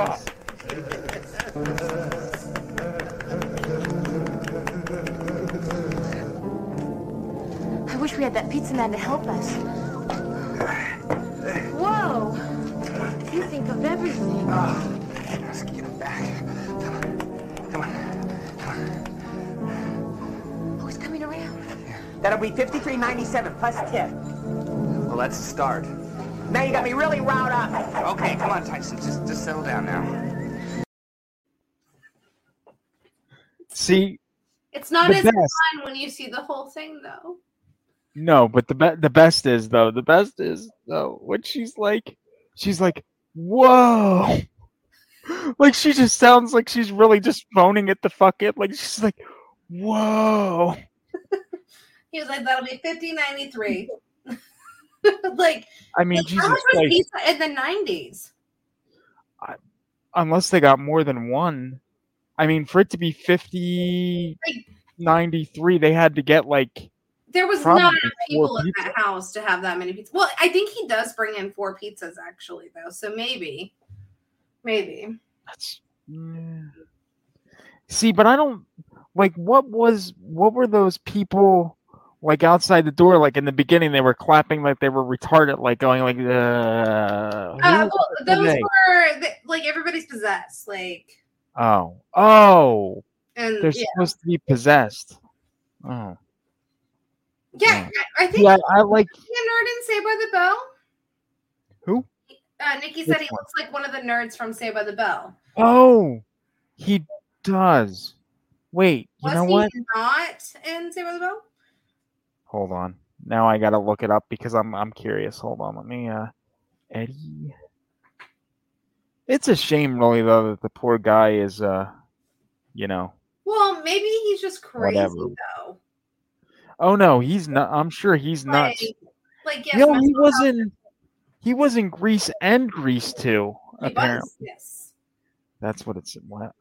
I wish we had that pizza man to help us. Whoa! You think of everything. Ah, let's get him back. Come on. Come on. Oh, he's coming around. That'll be fifty-three ninety-seven plus tip. Well, that's a start. Now you got me really riled up. Okay, come on, Tyson. Just, just settle down now. See, It's not as best. fun when you see the whole thing, though. no, but the be- the best is though. The best is though when she's like, she's like, whoa. *laughs* Like she just sounds like she's really just phoning it the fuck it. Like she's like, whoa. *laughs* He was like, "That'll be fifty ninety three. *laughs* like, I mean, like, Jesus how much was pizza in the nineties? unless they got more than one. I mean, for it to be 50, 93, they had to get like There was not enough people in that house to have that many pizzas. Well, I think he does bring in four pizzas actually, though. So maybe, maybe. That's mm. See, but I don't like what was what were those people like outside the door? Like in the beginning, they were clapping like they were retarded, like going like, uh, Uh, well, those they? were th- like everybody's possessed, like, oh, oh, and they're yeah, supposed to be possessed. Oh, yeah. I I think yeah, I like a nerd in Saved by the Bell. who? Uh, Nikki said Which he one? looks like one of the nerds from Saved by the Bell. Oh, he does. Wait, you Was know he what? not in Saved by the Bell? Hold on. Now I gotta look it up because I'm I'm curious. Hold on, let me uh Eddie. It's a shame really though that the poor guy is uh you know Well, maybe he's just crazy Whatever. though. oh no, he's not I'm sure he's Like, nuts. like yes, no, he was not he was in Grease and Grease too, He apparently. was, yes. That's what it's wow.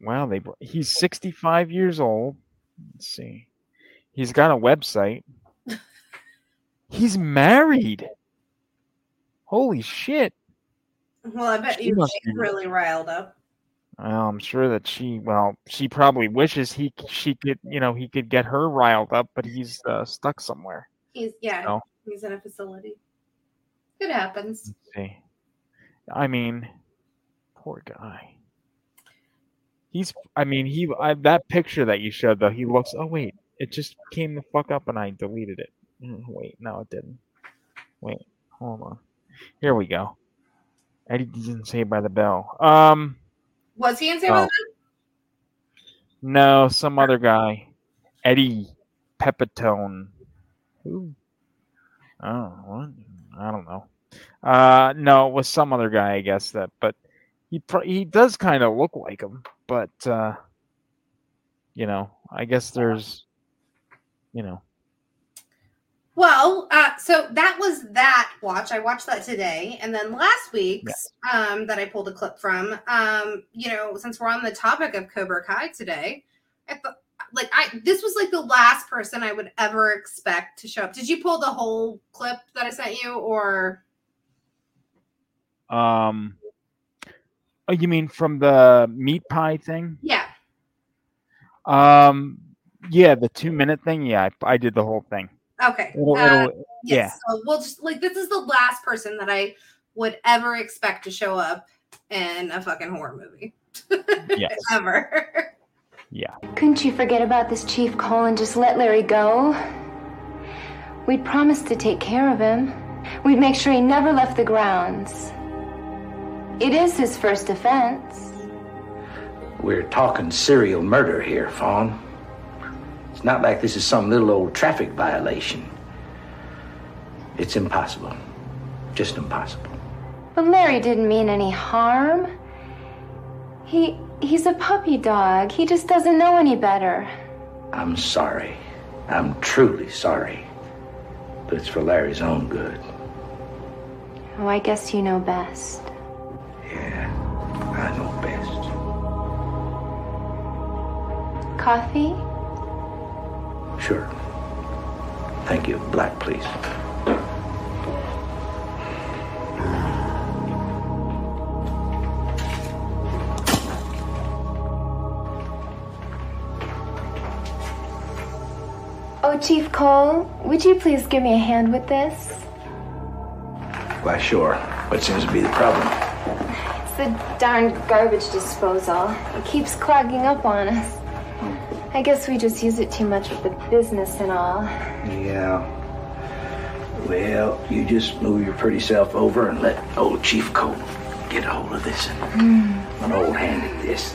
Wow, they he's 65 years old. Let's see. He's got a website. he's married. Holy shit. Well, I bet She you she's really riled up. Well, I'm sure that she, well, she probably wishes he, she could, you know, he could get her riled up, but he's uh, stuck somewhere. He's yeah, So, he's in a facility. It happens. I mean, poor guy. He's, I mean, he, I, that picture that you showed though, he looks. Oh wait, it just came the fuck up and I deleted it. Mm, Wait, no, it didn't. Wait, hold on. Here we go. Eddie didn't say by the bell. Um, Was he in by Oh. the Bell? no, some other guy, Eddie Pepitone. Who? Oh, what? I don't know. Uh, no, it was some other guy, I guess that. But he pro- he does kind of look like him, but uh, you know, I guess there's, you know, Well, uh, so that was that watch. I watched that today, and then last week's um, that I pulled a clip from. Um, you know, since we're on the topic of Cobra Kai today, I thought like I this was like the last person I would ever expect to show up. Did you pull the whole clip that I sent you, or um. Oh, you mean from the meat pie thing? yeah? Um, yeah, the two minute thing. Yeah, I, I did the whole thing. Okay. It'll- Uh, it'll- yes. So we'll just like this is the last person that I would ever expect to show up in a fucking horror movie. Yes. *laughs* ever. Yeah. Couldn't you forget about this Chief Cole and just let Larry go? We'd promised to take care of him. We'd make sure he never left the grounds. It is his first offense. We're talking serial murder here, Fawn. It's not like this is some little old traffic violation. It's impossible. Just impossible. But Larry didn't mean any harm. He he's a puppy dog. He just doesn't know any better. I'm sorry. I'm truly sorry. But it's for Larry's own good. Oh, I guess you know best. Yeah, I know best. Coffee? Sure. Thank you. Black, please. Oh, Chief Cole, would you please give me a hand with this? Why, sure. What seems to be the problem? It's the darn garbage disposal. It keeps clogging up on us. I guess we just use it too much with the business and all. Yeah. Well, you just move your pretty self over and let old Chief Cole get a hold of this and an old hand at this.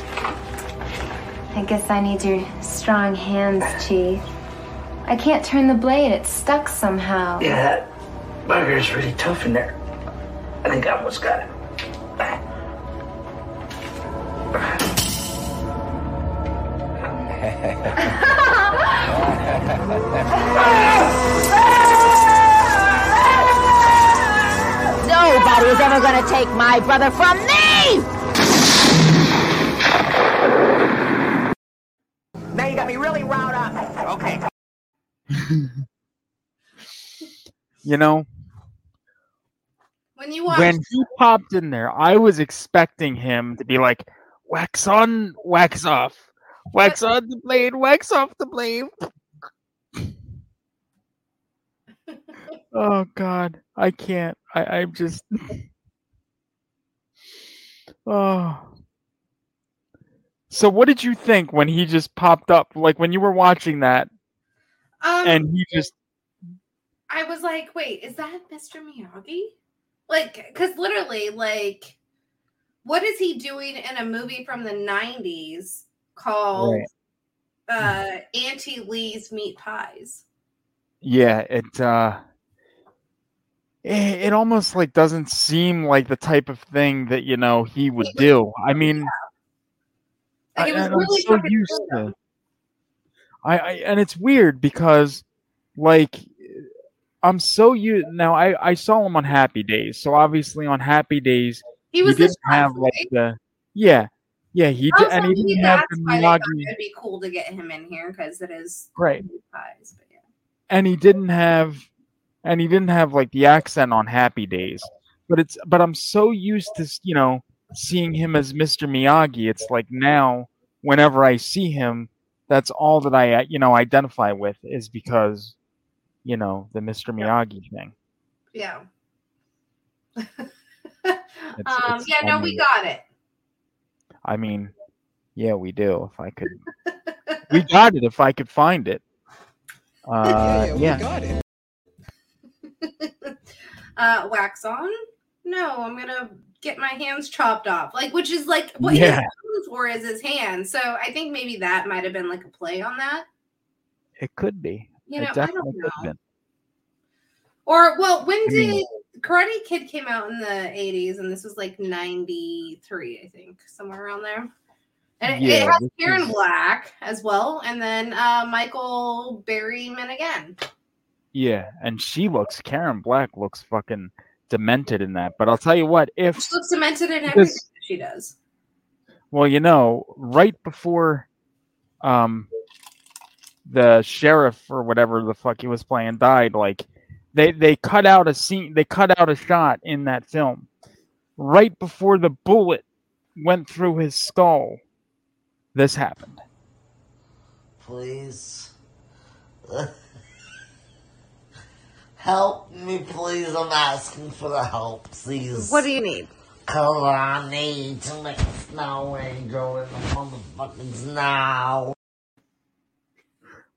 I guess I need your strong hands, Chief. I can't turn the blade, it's stuck somehow. Yeah, that bugger's really tough in there. I think I almost got it. *laughs* Nobody is ever going to take my brother from me! Now you got me really riled up. Okay. *laughs* you know, when you watched- when he popped in there, I was expecting him to be like, "Wax on, wax off," wax on the blade, wax off the blade. *laughs* oh God, I can't. I, I'm just. *laughs* oh. So, what did you think when he just popped up? Like when you were watching that, um, and he just I was like, wait, is that Mr. Miyagi? Like, because literally, like, what is he doing in a movie from the 90s called Right. uh, Auntie Lee's Meat Pies? yeah, it uh it, it almost like doesn't seem like the type of thing that you know he would do. I mean, Like, it I, was and I'm really so used to. I, I and it's weird because like I'm so used now. I I saw him on Happy Days, so obviously on Happy Days He was the didn't have like the yeah yeah he did, and he didn't have that's the why they thought Miyagi it'd be cool to get him in here because it is Right. pies. But yeah. and he didn't have and he didn't have like the accent on happy days but it's but i'm so used to you know seeing him as mr miyagi it's like now whenever i see him that's all that i you know identify with is because you know the mr miyagi thing Yeah. *laughs* It's- um, it's yeah, no, we got it. I mean yeah we do if i could *laughs* we got it if i could find it uh yeah, got it. *laughs* Uh, wax on? No, I'm gonna get my hands chopped off. Like, which is like what Yeah. he's for is his hands. So I think maybe that might have been like a play on that. it could be You know, I don't definitely know. Or well, when did Karate Kid came out in the 80s, and this was like 93, I think, somewhere around there. And it, it has Karen is- Black as well, and then uh, Michael Berryman again. Yeah, and she looks Karen Black looks fucking demented in that. But I'll tell you what, if She looks cemented in everything she does. well, you know, right before um the sheriff or whatever the fuck he was playing died, like they they cut out a scene they cut out a shot in that film right before the bullet went through his skull. This happened. Please. *laughs* help me, please. I'm asking for the help, please. What do you need? Cause I need to make a snow angel in the motherfucking snow.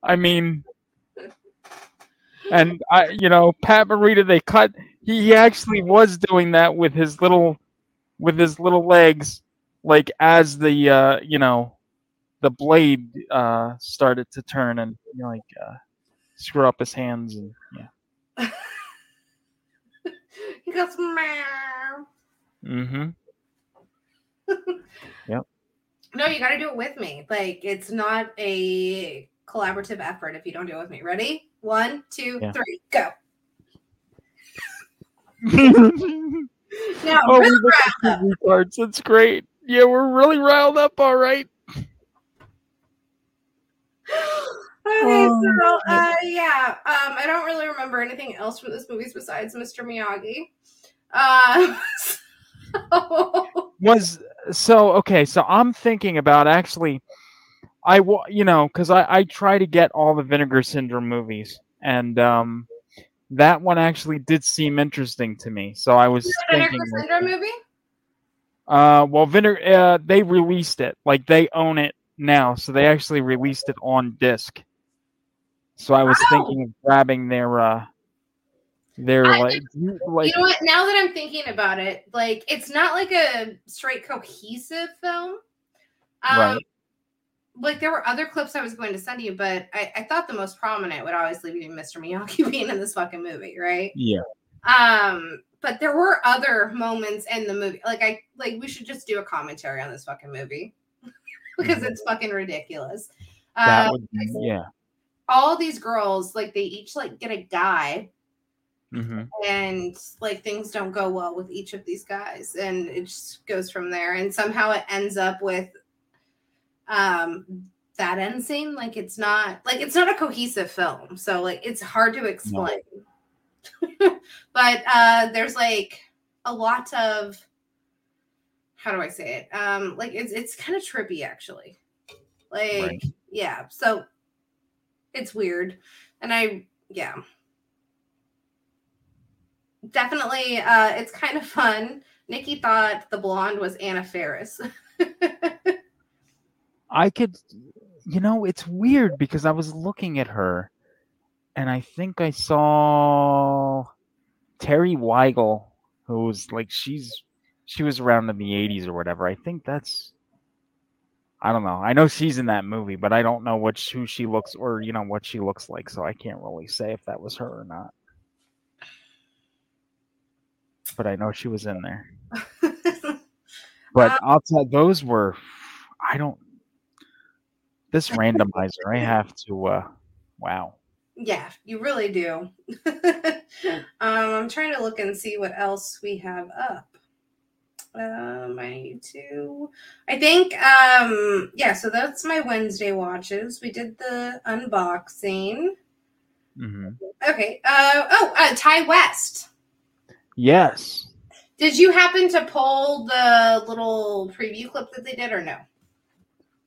I mean, and I, you know, Pat Morita, they cut. He, actually was doing that with his little, with his little legs, like as the, uh, you know, the blade uh started to turn and you know, like uh, screw up his hands and yeah. He goes, meow. Mm-hmm. *laughs* Yep. No, you got to do it with me. Like, it's not a collaborative effort if you don't do it with me. Ready? One, two, Yeah. three, go. *laughs* oh, Now, we really two retards. That's great. Yeah, we're really riled up. All right. *gasps* Okay, Oh, so uh, yeah, um, I don't really remember anything else from this movie besides Mr. Miyagi. Uh, *laughs* so- was so okay so i'm thinking about actually i you know because I, I try to get all the vinegar syndrome movies and um that one actually did seem interesting to me so i was thinking Vinegar Syndrome movie? uh well vinegar uh, they released it like they own it now so they actually released it on disc so i was thinking of grabbing their uh their I like, you- like you know what? Now that I'm thinking about it, like it's not like a straight cohesive film. Um, Right. Like there were other clips I was going to send you, but I, I thought the most prominent would obviously be Mr. Miyagi *laughs* being in this fucking movie, right? yeah Um, but there were other moments in the movie. Like I like we should just do a commentary on this fucking movie *laughs* because it's fucking ridiculous. Mm-hmm. that Uh, would yeah all these girls, like they each like get a guy hmm and like things don't go well with each of these guys and it just goes from there and somehow it ends up with um that end scene. Like it's not like it's not a cohesive film, so like it's hard to explain. *laughs* but uh there's like a lot of how do I say it? Um, like it's it's kind of trippy actually. Like Right. yeah, so it's weird, and I yeah definitely uh it's kind of fun. Nikki thought the blonde was Anna Faris. *laughs* I could, you know, it's weird because I was looking at her, and I think I saw Teri Weigel, who was like she's she was around in the '80s or whatever. I think that's. I don't know. I know she's in that movie, but I don't know what who she looks or you know what she looks like, so I can't really say if that was her or not. But I know she was in there. *laughs* But Um, I'll tell those were I don't this randomizer I have to uh wow. Yeah, you really do. *laughs* *laughs* um, I'm trying to look and see what else we have up. Um, I need to. I think. Um, yeah. So that's my Wednesday watches. We did the unboxing. hmm Okay. Uh, oh, uh, Ti West. Yes. Did you happen to pull the little preview clip that they did, or no?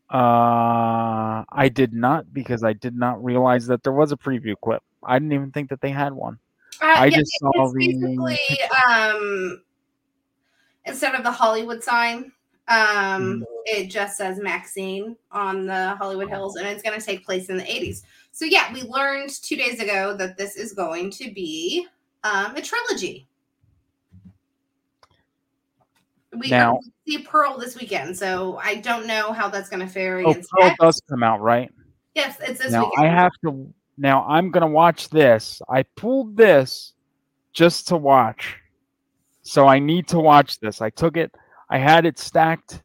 Uh I did not because I did not realize that there was a preview clip. I didn't even think that they had one. Uh, I yeah, just saw the basically um instead of the Hollywood sign, um, it just says MaXXXine on the Hollywood Hills, and it's going to take place in the 80s. So yeah, we learned two days ago that this is going to be um, a trilogy. We Now- see Pearl this weekend, so I don't know how that's going to fare Oh. Pearl does come out, right? Yes, it's this now weekend. I have to now I'm gonna watch this. I pulled this just to watch. So I need to watch this. I took it, I had it stacked,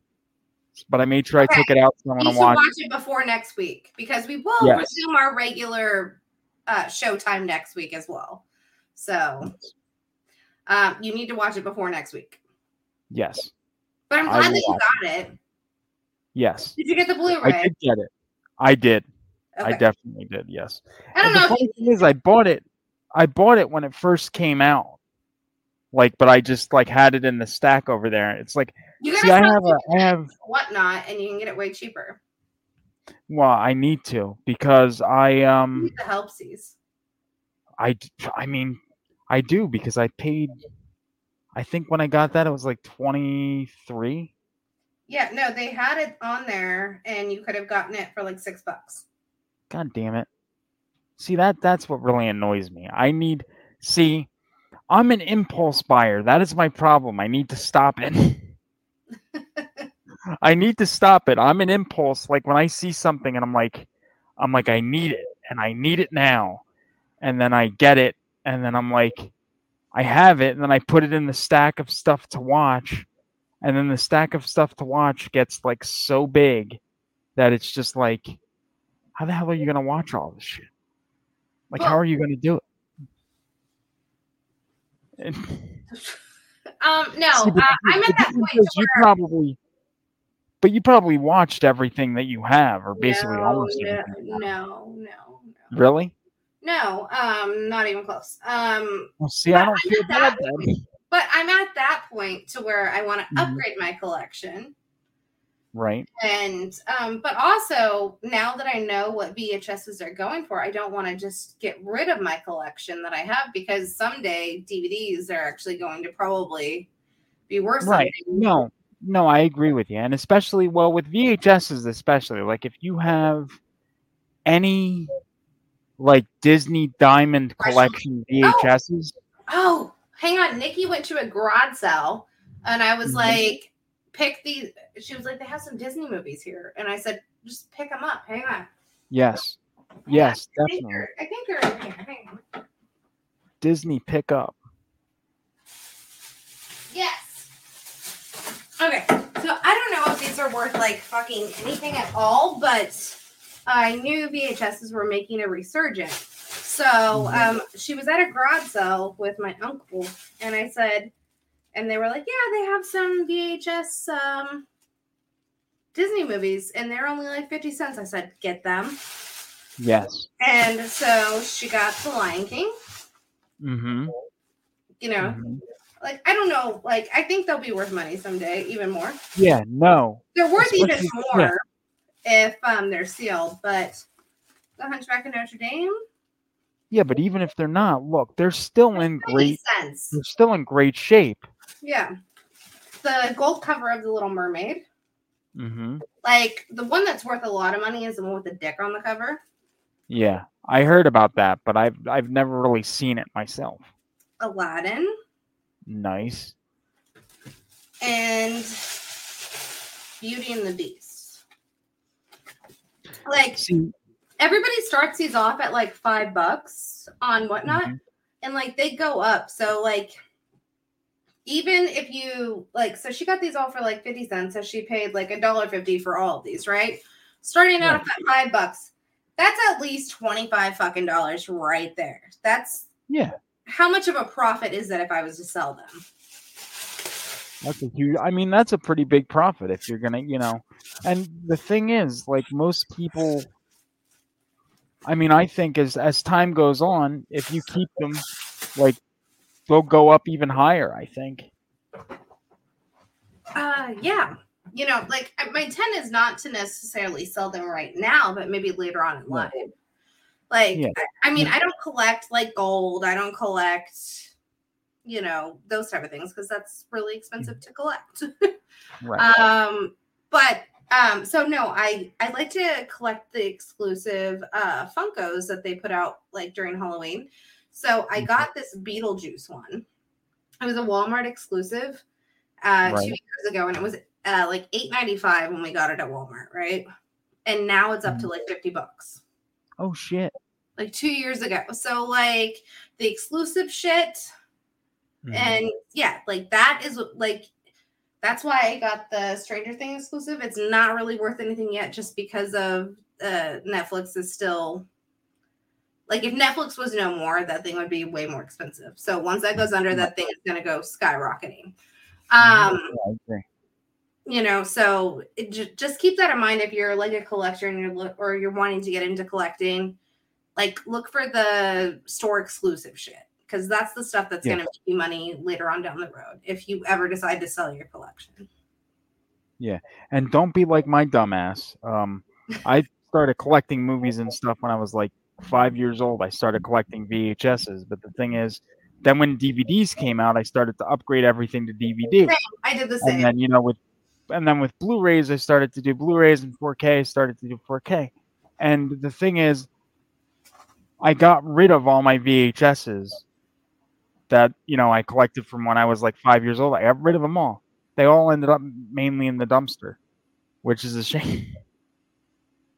but I made sure I took it out. So I'm gonna watch. watch. it before next week because we will Yes. resume our regular uh, showtime next week as well. So um, you need to watch it before next week. Yes. But I'm glad that you got it. Yes. Did you get the I Blu-ray? did get it. I did. I definitely did. Yes. I don't And the know if funny thing is, I bought it. I bought it when it first came out. Like, but I just like had it in the stack over there. It's like, You see, I have a, I have. whatnot, and you can get it way cheaper. Well, I need to because I um The helpsies. I I mean I do because I paid. I think when I got that it was like twenty three. Yeah, no, they had it on there, and you could have gotten it for like six bucks. God damn it! See that that's what really annoys me. I need see. I'm an impulse buyer. That is my problem. I need to stop it. *laughs* I need to stop it. I'm an impulse. Like when I see something and I'm like, I'm like, I need it and I need it now. And then I get it. And then I'm like, I have it. And then I put it in the stack of stuff to watch. And then the stack of stuff to watch gets like so big that it's just like, how the hell are you going to watch all this shit? Like, how are you going to do it? *laughs* Um, no, See, uh, I'm at that point is you probably, but you probably watched everything that you have, or basically no, almost no, everything. no, no, Really? No, um, not even close. Um, Well, see, I don't I'm feel bad then. point- but I'm at that point to where I want to Mhm. upgrade my collection. Right? And um, but also now that I know what VHSs are going for, I don't want to just get rid of my collection that I have because someday DVDs are actually going to probably be worth Right. something. No, no, I agree with you, and especially well with VHSs, especially like if you have any like Disney Diamond collection VHSs. Oh, hang on. Nikki went to a garage sale and I was Mhm. like, pick these. She was like, they have some Disney movies here. And I said, just pick them up. Hang on. Yes, yes, I think definitely. I think they're in here. Hang on. Disney pickup. Yes. Okay. So I don't know if these are worth like fucking anything at all, but I knew VHSs were making a resurgence. So um, she was at a garage sale with my uncle, and I said, and they were like, "Yeah, they have some VHS um, Disney movies, and they're only like 50 cents. I said, get them. Yes. And so she got The Lion King, Mm-hmm. you know. Like, I don't know. Like, I think they'll be worth money someday, even more. Yeah. No. They're worth even Especially- more if um they're sealed, but The Hunchback of Notre Dame, Yeah, but even if they're not, look, they're still in great. cents. They're still in great shape. Yeah. The gold cover of The Little Mermaid. Mm-hmm. Like, the one that's worth a lot of money is the one with the dick on the cover. Yeah, I heard about that, but I've I've never really seen it myself. Aladdin. Nice. and Beauty and the Beast. Like See, everybody starts these off at like five bucks on whatnot, mm-hmm. and like they go up. So like even if you like, so she got these all for like fifty cents, so she paid like a dollar fifty for all of these, right? Starting out at five bucks, that's at least twenty five fucking dollars right there. That's yeah, how much of a profit is that if I was to sell them? That's a huge. I mean, that's a pretty big profit if you're gonna, you know. And the thing is, like most people, I mean, I think as as time goes on, if you keep them, like they'll go up even higher. I think. Uh, yeah. You know, like my intent is not to necessarily sell them right now, but maybe later on in life. Like, Yeah. I, I mean, I don't collect like gold. I don't collect, you know, those type of things because that's really expensive to collect. *laughs* Right. um, but um, so no, I I like to collect the exclusive uh Funkos that they put out like during Halloween. So I got this Beetlejuice one. It was a Walmart exclusive uh Right. two years ago, and it was uh like eight ninety five when we got it at Walmart, right? And now it's up to like fifty bucks Oh shit. like two years ago. So like the exclusive shit, Mhm. and yeah, like that is like that's why I got the Stranger Things exclusive. It's not really worth anything yet, just because of uh Netflix is still like if Netflix was no more, that thing would be way more expensive. So once that goes under, that thing is gonna go skyrocketing. Um, I agree. you know so it, ju- just keep that in mind if you're like a collector and you're look or you're wanting to get into collecting like look for the store exclusive shit because that's the stuff that's Yeah. going to make you money later on down the road if you ever decide to sell your collection Yeah, and don't be like my dumbass. Um, I started collecting movies and stuff when I was like five years old. I started collecting VHSs, but the thing is, then when DVDs came out, I started to upgrade everything to DVD. I did the same And then you know with, and then with Blu-rays, I started to do Blu-rays and 4K. I started to do 4K, and the thing is, I got rid of all my VHSs that you know I collected from when I was like five years old. I got rid of them all. They all ended up mainly in the dumpster, which is a shame.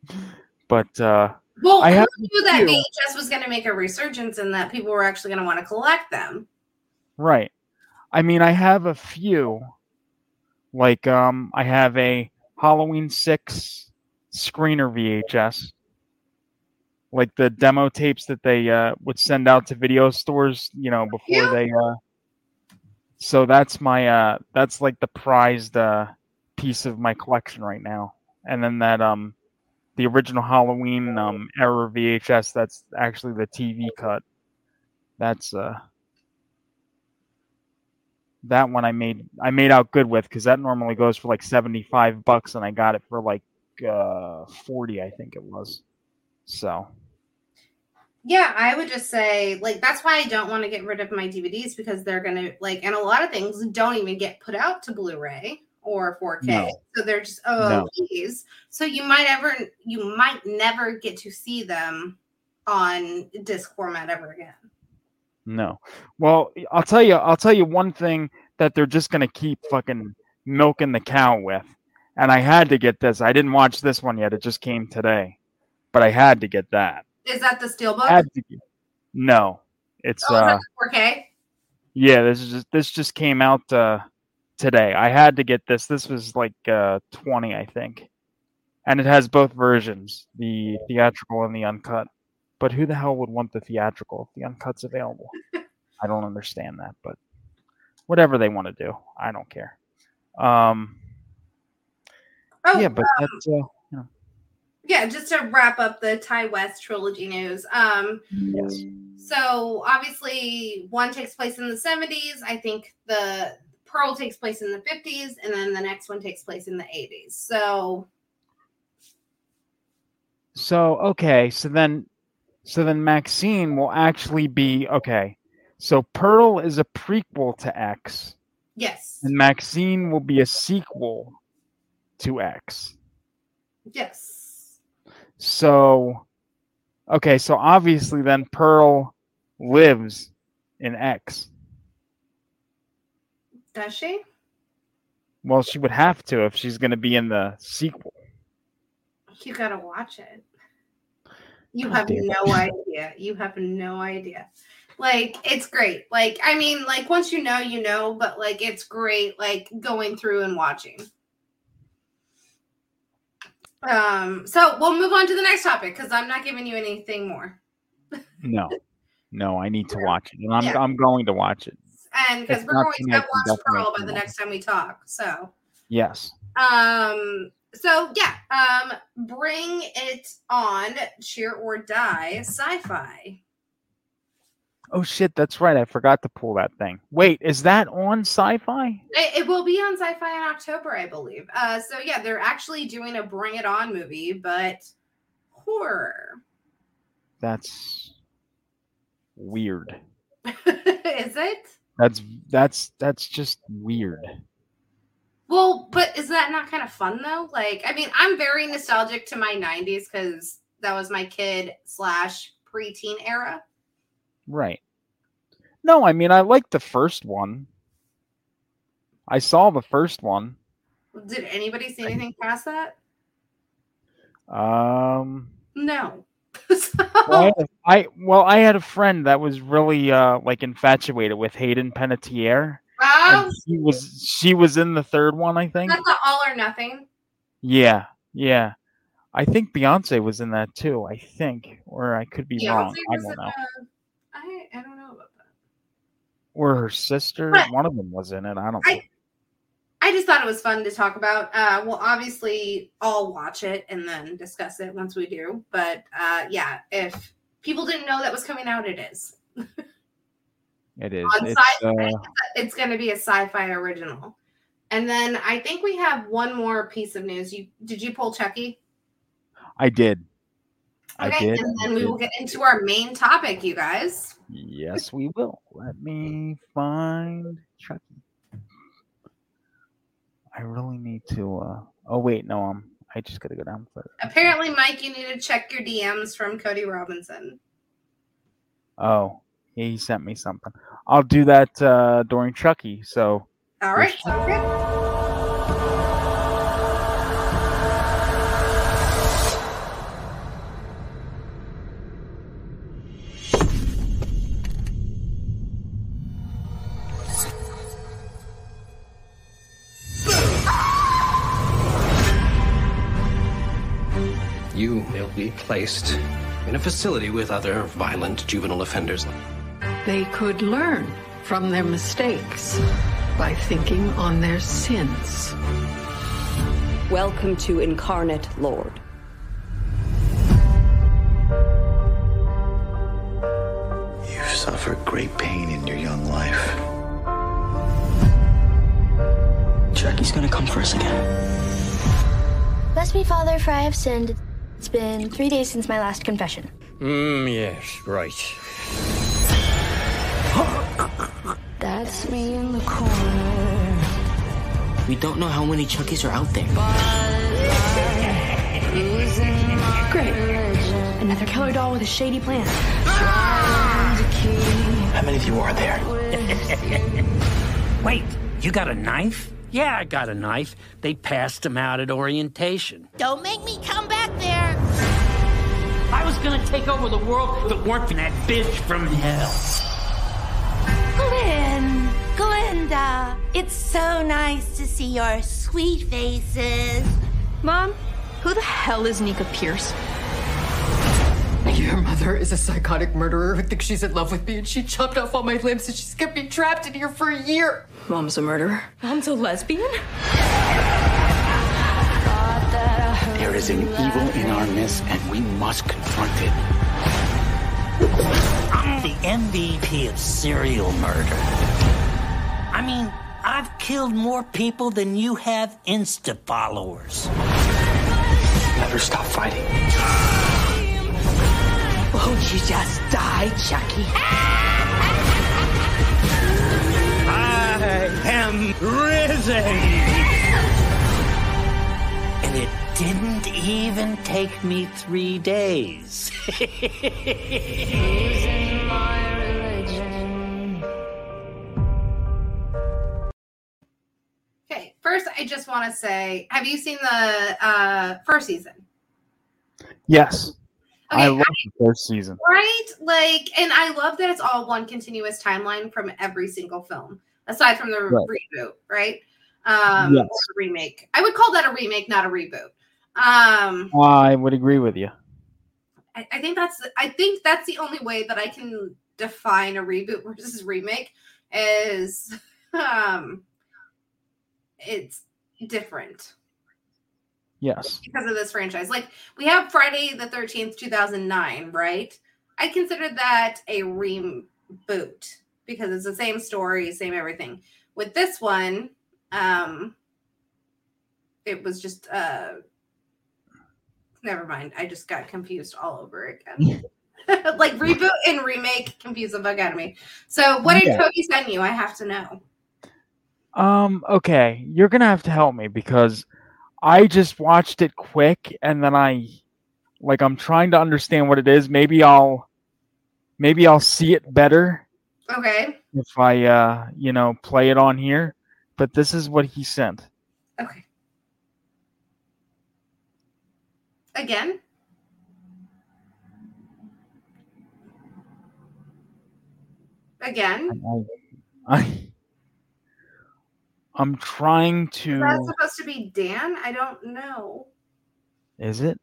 *laughs* but uh, well I have knew that vhs was going to make a resurgence and that people were actually going to want to collect them Right. I mean, I have a few. Like, um, I have a Halloween six screener VHS. Like the demo tapes that they uh, would send out to video stores, you know, before they. Uh... So that's my uh, that's like the prized uh, piece of my collection right now. And then that um, the original Halloween um error VHS. That's actually the TV cut. That's uh that one I made I made out good with because that normally goes for like seventy five bucks and I got it for like uh forty I think it was. So Yeah, I would just say like that's why I don't want to get rid of my DVDs because they're gonna like and a lot of things don't even get put out to Blu-ray or 4K. No. So they're just No. Oh, OOPs. So you might ever you might never get to see them on disc format ever again. no. Well, I'll tell you I'll tell you one thing that they're just gonna keep fucking milking the cow with. And I had to get this. I didn't watch this one yet. It just came today. But I had to get that. Is that the Steelbook? No. It's oh, uh 4K? Yeah, this is just this just came out uh today. I had to get this. This was like uh 20, I think. And it has both versions, the theatrical and the uncut. But who the hell would want the theatrical if the uncut's available? *laughs* I don't understand that, but whatever they want to do, I don't care. Um Oh, yeah, but um, that's uh, yeah, just to wrap up the Ti West trilogy news. Um, yes. so obviously one takes place in the 70s. I think the Pearl takes place in the 50s, and then the next one takes place in the 80s. So So okay, so then so then MaXXXine will actually be okay. So Pearl is a prequel to X, yes, and MaXXXine will be a sequel to X. yes, So okay, so obviously then Pearl lives in X. does she? Well, she would have to if she's going to be in the sequel. You gotta watch it. You have damn it. no idea. You have no idea. Like it's great. Like I mean, like once you know, you know. But like it's great. Like going through and watching. Um. So we'll move on to the next topic because I'm not giving you anything more. No, no, I need to watch it, and I'm Yeah. I'm going to watch it. And because we're going to watch Pearl by the next time we talk. So. Yes. Um. So yeah. Um. Bring it on. Cheer or die. Sci-fi. Oh shit, that's right. I forgot to pull that thing. Wait, is that on Sci-Fi? It, it will be on Sci-Fi in October, I believe. Uh. So yeah, they're actually doing a Bring It On movie, but horror. That's weird. *laughs* Is it? That's that's that's just weird. Well, but is that not kind of fun though? Like, I mean, I'm very nostalgic to my '90s because that was my kid slash preteen era. Right. No, I mean I like the first one. I saw the first one. Did anybody see anything past that? Um No. *laughs* well, I, had well I had a friend that was really uh like infatuated with Hayden Panettiere. Oh, and he was she was in the third one, I think. that's the All or Nothing. Yeah, yeah. I think Beyonce was in that too. I think, or I could be wrong. I don't know. uh, I I don't know about that. Or her sister. But- One of them was in it. I don't. I I just thought it was fun to talk about. Uh, well, obviously, I'll watch it and then discuss it once we do. But uh, yeah, if people didn't know that was coming out, it is. It is. On It's, uh, it's going to be a sci-fi original. And then I think we have one more piece of news. You did you pull Chucky? I did. I Okay, did. and then we will get into our main topic, you guys. Yes, we will. Let me find Chucky. I really need to. uh Oh wait, no. I'm. I just gotta go down further. Apparently, Mike, you need to check your DMs from Cody Robinson. Oh, he sent me something. I'll do that uh during Chucky. So All right, placed in a facility with other violent juvenile offenders. They could learn from their mistakes by thinking on their sins. Welcome to Incarnate Lord. You've suffered great pain in your young life. Chucky's gonna come for us again. Bless me, Father, for I have sinned. It's been three days since my last confession. Mm, yes, right. That's me in the corner. We don't know how many Chuckies are out there. Great. Another killer doll with a shady plan. How many of you are there? *laughs* Wait, you got a knife? Yeah, I got a knife. They passed them out at orientation. Don't make me come back there. I was gonna take over the world if it weren't for that bitch from hell. Glenn, Glinda! it's so nice to see your sweet faces. Mom, who the hell is Nica Pierce? Your mother is a psychotic murderer who thinks she's in love with me, and she chopped off all my limbs, and she's kept me trapped in here for a year. Mom's a murderer. Mom's a lesbian? There is an evil in our midst, and we must confront it. I'm the MVP of serial murder. I mean, I've killed more people than you have Insta followers. Never stop fighting. Won't you just die, Chucky? I am risen! And it didn't even take me three days. Okay, first I just want to say, have you seen the uh first season? Yes. I Okay, love the first season. Right? Like, and I love that it's all one continuous timeline from every single film, aside from the Right. reboot, right? Um, Yes. remake. I would call that a remake, not a reboot. Um, I would agree with you. I, I think that's I think that's the only way that I can define a reboot *laughs* versus remake is um it's different Yes. because of this franchise. Like we have Friday the 13th, 2009, right? I consider that a reboot because it's the same story, same everything. With this one, um it was just uh never mind. I just got confused all over again. *laughs* like reboot and remake confuse the fuck out of me. So what did. Cody send you? I have to know. Um, okay, you're gonna have to help me because I just watched it quick and then I like I'm trying to understand what it is. Maybe I'll maybe I'll see it better Okay. if I uh you know play it on here. But this is what he sent. Okay. Again? Again? I, I I'm trying Is to that supposed to be Dan? I don't know. is it?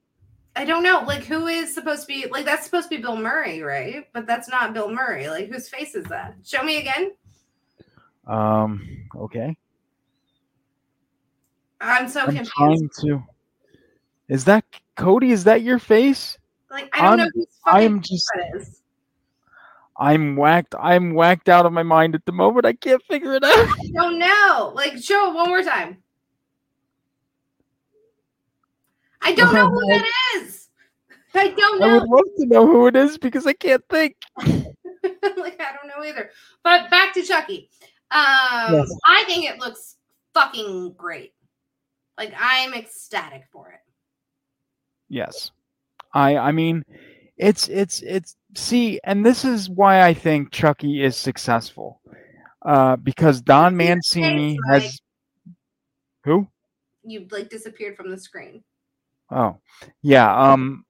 I don't know. Like, who is supposed to be like that's supposed to be Bill Murray, right? But that's not Bill Murray. Like, whose face is that? Show me again. Um okay. I'm so I'm confused. trying to Is that Cody? Is that your face? Like, I don't know I'm- whose fucking I'm just that is. I'm whacked. I'm whacked out of my mind at the moment. I can't figure it out. I don't know. Like, show it one more time. I don't know who that is. I don't know. I would love to know who it is because I can't think. *laughs* like I don't know either. But back to Chucky. Um, Yes. I think it looks fucking great. Like I'm ecstatic for it. Yes. I I mean it's it's it's see and this is why I think Chucky is successful. Uh because Don Mancini like- has who? You like disappeared from the screen. Oh. Yeah, um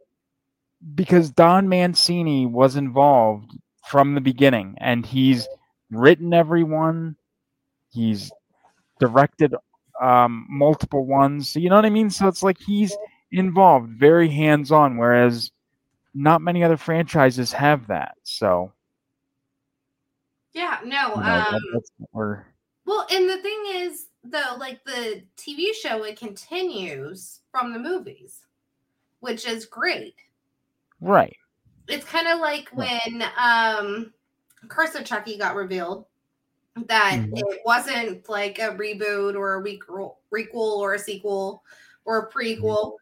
because Don Mancini was involved from the beginning and he's written everyone. He's directed um multiple ones. So you know what I mean? So it's like he's involved, very hands-on whereas not many other franchises have that. So Yeah, no. you know, Um, what well, and the thing is, though, like the TV show, it continues from the movies, which is great. right. it's kind of like when um curse of chucky got revealed that Mhm. it wasn't like a reboot or a requel, requel or a sequel or a prequel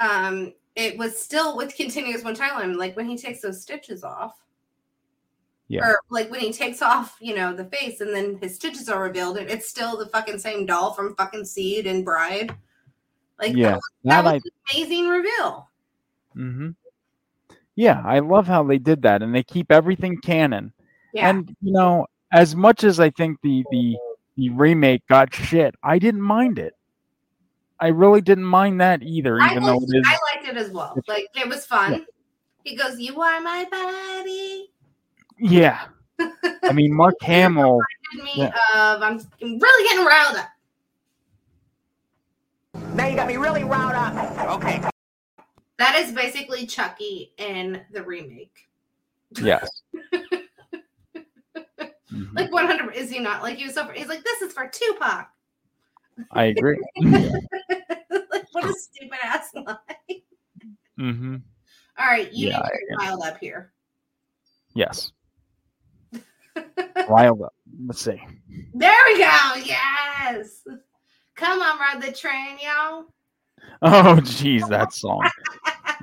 um it was still with continuous one timeline like when he takes those stitches off Yeah. or like when he takes off you know the face and then his stitches are revealed and it's still the fucking same doll from fucking seed and bride like yeah. that was, that That was I an amazing reveal hmm Yeah, I love how they did that, and they keep everything canon. yeah And you know, as much as I think the the the remake got shit, I didn't mind it. I really didn't mind that either, even though it is. I liked it as well. Like it was fun. He goes, "You are my buddy." Yeah, *laughs* I mean, Mark Hamill. Reminded me Yeah. of I'm really getting riled up. Now you got me really riled up. Okay. That is basically Chucky in the remake. Yes. *laughs* Like 100. Is he not? Like he was so. He's like, "This is for Tupac." I agree. *laughs* like, what a stupid ass line. Mm-hmm. All right, you Yeah, need to get riled up here. Yes. *laughs* Wild up. Let's see. There we go. Yes. Come on, ride the train, y'all. Oh, jeez, that song.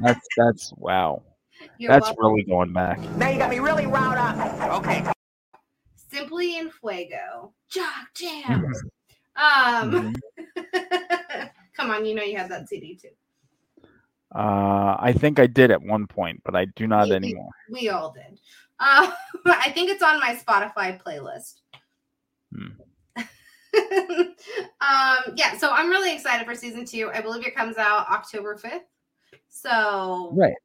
That's that's wow. *laughs* You're that's welcome. really going back. Now you got me really riled up. Okay. Simply in Fuego. Jock Mm-hmm. jams. Um, *laughs* come on, you know you have that CD too. Uh, I think I did at one point, but I do not We- anymore. We all did. Uh, *laughs* I think it's on my Spotify playlist. Hmm. *laughs* um, yeah, so I'm really excited for season two. I believe it comes out October 5th. So Right.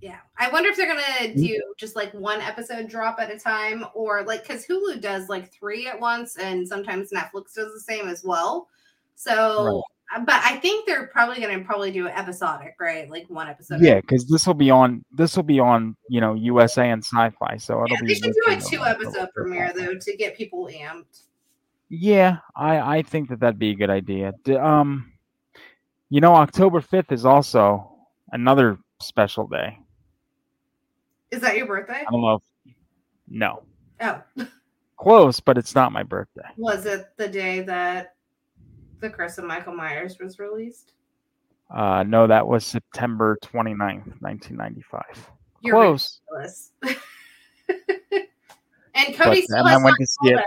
yeah, I wonder if they're gonna do just like one episode drop at a time, or like because Hulu does like three at once, and sometimes Netflix does the same as well. So, uh, but I think they're probably gonna probably do it episodic, right? Like one episode. Yeah, because this will be on this will be on you know USA and Sci-Fi, so it'll Yeah, be. they should do a two on- episode premiere though to get people amped. Yeah, I I think that that'd be a good idea. Um, you know, October fifth is also another special day. Is that your birthday? I don't know. If, no, Oh, *laughs* close, but it's not my birthday. was it the day that the Curse of Michael Myers was released? Uh, no, that was September 29th, 1995. You're Close. *laughs* and Cody But then I went to see it.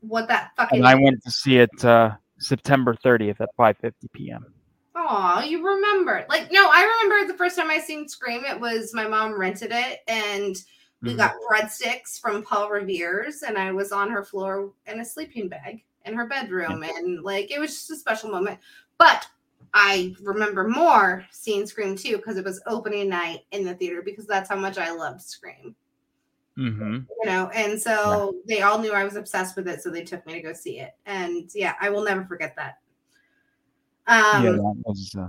what that fucking. And I went to see it uh, September 30th at 5:50 p.m. Oh, you remember? Like, no, I remember the first time I seen Scream. It was my mom rented it, and we Mhm. got breadsticks from Paul Revere's, and I was on her floor in a sleeping bag in her bedroom, and like it was just a special moment. But I remember more seeing Scream 2 because it was opening night in the theater because that's how much I loved Scream. Mm-hmm. You know, and so they all knew I was obsessed with it, so they took me to go see it. And yeah, I will never forget that. Um, yeah, that was uh,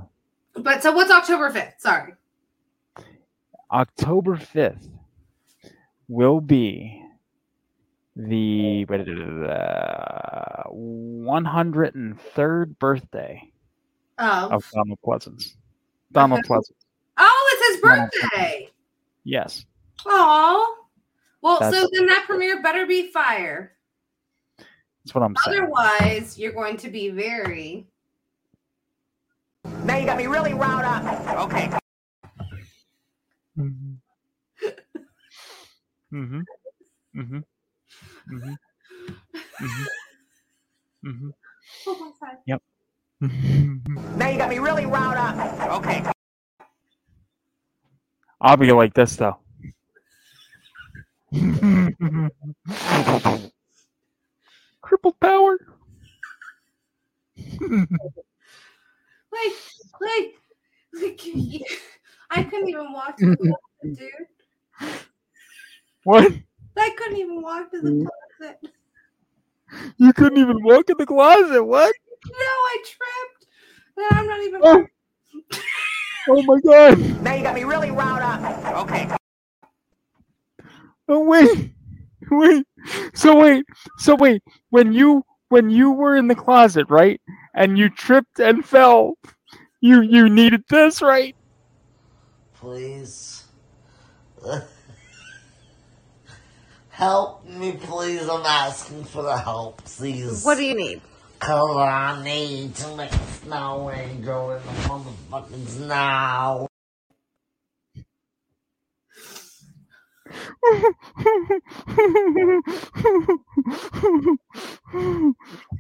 but so what's October 5th? Sorry. October 5th will be the what is it, uh, 103rd birthday Oh. of Donald Pleasence. Donald Pleasence. Oh, it's his birthday. Yes. Oh. Well, so then that premiere better be fire. That's what I'm saying. Otherwise, you're going to be very. Now you got me really riled up. Okay. Mm-hmm. *laughs* Mm-hmm. Mm-hmm. Mm-hmm. Mm-hmm. Mm-hmm. Oh my god. Yep. Now you got me really riled up. Okay. I'll be like this though. Crippled power. Like, like, like *laughs* I couldn't even walk to the closet, dude. what? I couldn't even walk to the mm. closet. You couldn't even walk in the closet. What? No, I tripped. And I'm not even. Oh. Oh my god. Now you got me really riled up. Okay. Oh wait. Wait. So wait. So wait. When you when you were in the closet, right? And you tripped and fell. You you needed this, right? Please. *laughs* help me, please. I'm asking for the help, please. What do you need? Cause I need to make a snow angel in the motherfucking snow.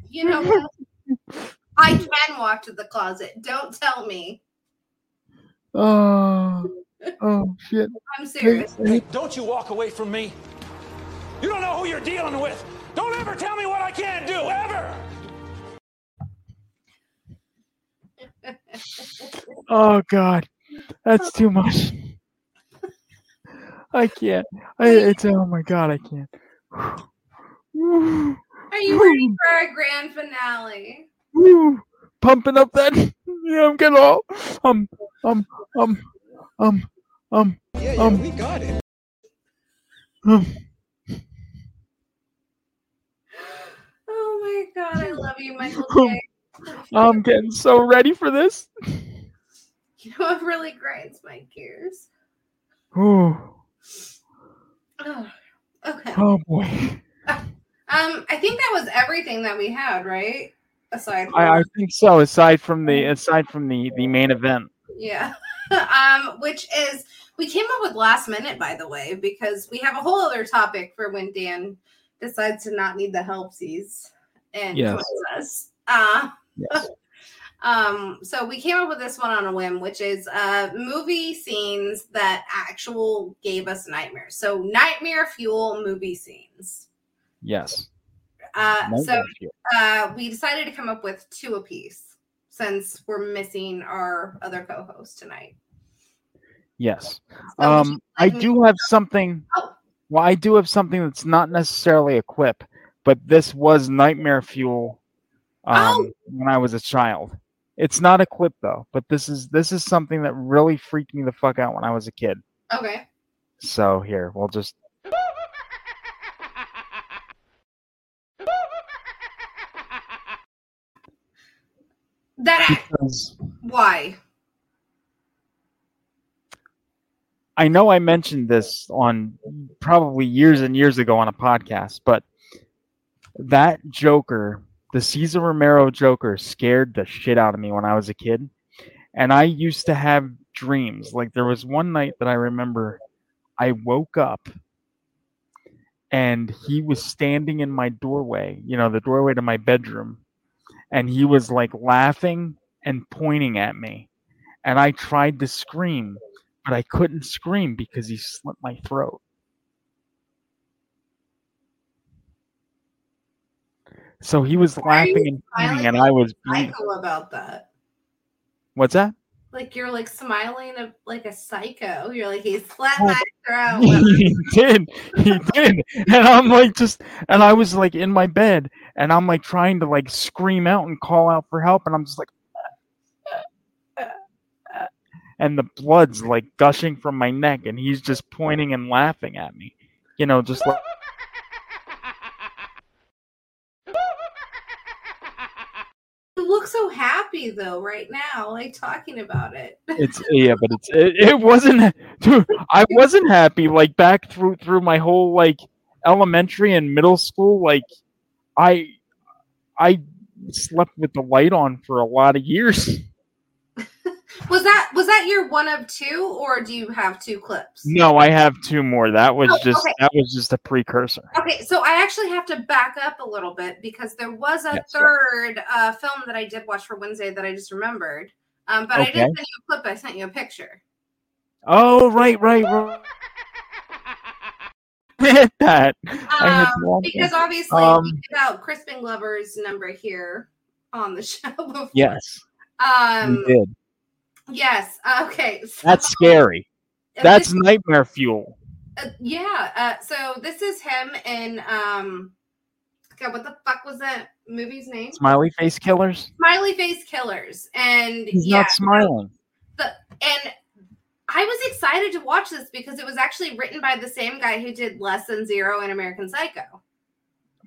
You know what? I can walk to the closet. Don't tell me. Oh. Oh shit. I'm serious. Hey, don't you walk away from me. You don't know who you're dealing with. Don't ever tell me what I can't do, ever. *laughs* Oh god. That's too much. I can't. I, it's oh my god, I can't. *sighs* Are you ready for a grand finale? Woo, pumping up that. *laughs* Yeah, I'm getting all. Um, um, um, um, um. Yeah, yeah, um, we got it. um. Oh my god, I love you, Michael *laughs* Um, J. I'm getting so ready for this. *laughs* You know what really grinds my gears? Ooh. Ugh. *sighs* *sighs* okay. Oh boy. *sighs* Um, I think that was everything that we had, right? Aside from I, I think so. Aside from the aside from the the main event. Yeah. *laughs* um, which is we came up with last minute, by the way, because we have a whole other topic for when Dan decides to not need the helpsies and Yes. us. Uh *laughs* um, so we came up with this one on a whim, which is uh movie scenes that actual gave us nightmares. So nightmare fuel movie scenes. Yes. Uh, so uh, we decided to come up with two a piece since we're missing our other co-host tonight. Yes. So Um, I do have something. Oh. Well, I do have something that's not necessarily a quip, but this was nightmare fuel Oh. um, when I was a child. It's not a clip though, but this is this is something that really freaked me the fuck out when I was a kid. Okay. So here, we'll just That because why? I know I mentioned this on probably years and years ago on a podcast, but that Joker, the Cesar Romero Joker, scared the shit out of me when I was a kid. And I used to have dreams. Like there was one night that I remember I woke up and he was standing in my doorway, you know, the doorway to my bedroom. And he was like laughing and pointing at me. And I tried to scream, but I couldn't scream because he slit my throat. So he was Why laughing and pointing, and I was. Psycho about that. What's that? Like you're like smiling a, like a psycho. You're like he slapped Well, my throat. *laughs* he did. He did. And I'm like just and I was like in my bed and I'm like trying to like scream out and call out for help and I'm just like and the blood's like gushing from my neck and he's just pointing and laughing at me. You know, just like You look so happy though right now, like talking about it. it's yeah, but it's it, it wasn't dude, I *laughs* wasn't happy like back through through my whole like elementary and middle school like I I slept with the light on for a lot of years. Was that was that your one of two, or do you have two clips? No, I have two more. That was Oh, just okay. that was just a precursor. Okay, so I actually have to back up a little bit because there was a Yes, third uh, film that I did watch for Wednesday that I just remembered. Um, but I didn't send you a clip. I sent you a picture. Oh, right, right, right. *laughs* Hit that. Um, because obviously Um, we out Crispin Glover's number here on the *laughs* show before. Yes, Um. you did. Yes. Okay. *laughs* So, That's scary. That's this- nightmare fuel. uh, yeah. Uh, so this is him in um. God, what the fuck was that movie's name? Smiley face killers. Smiley Face Killers, and He's yeah, not smiling. the and I was excited to watch this because it was actually written by the same guy who did Less Than Zero and American Psycho.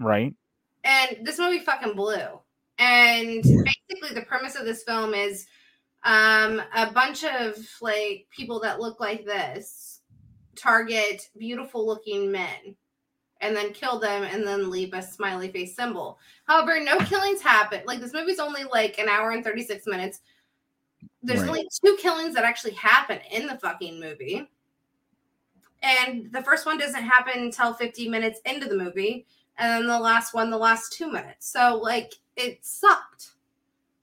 Right. And this movie fucking blew. And basically the premise of this film is um a bunch of like people that look like this target beautiful looking men and then kill them and then leave a smiley face symbol. However, no killings happen. Like this movie's only like an hour and 36 minutes. There's Right. only two killings that actually happen in the fucking movie. And the first one doesn't happen until 50 minutes into the movie. And then the last one, the last two minutes. So, like, it sucked.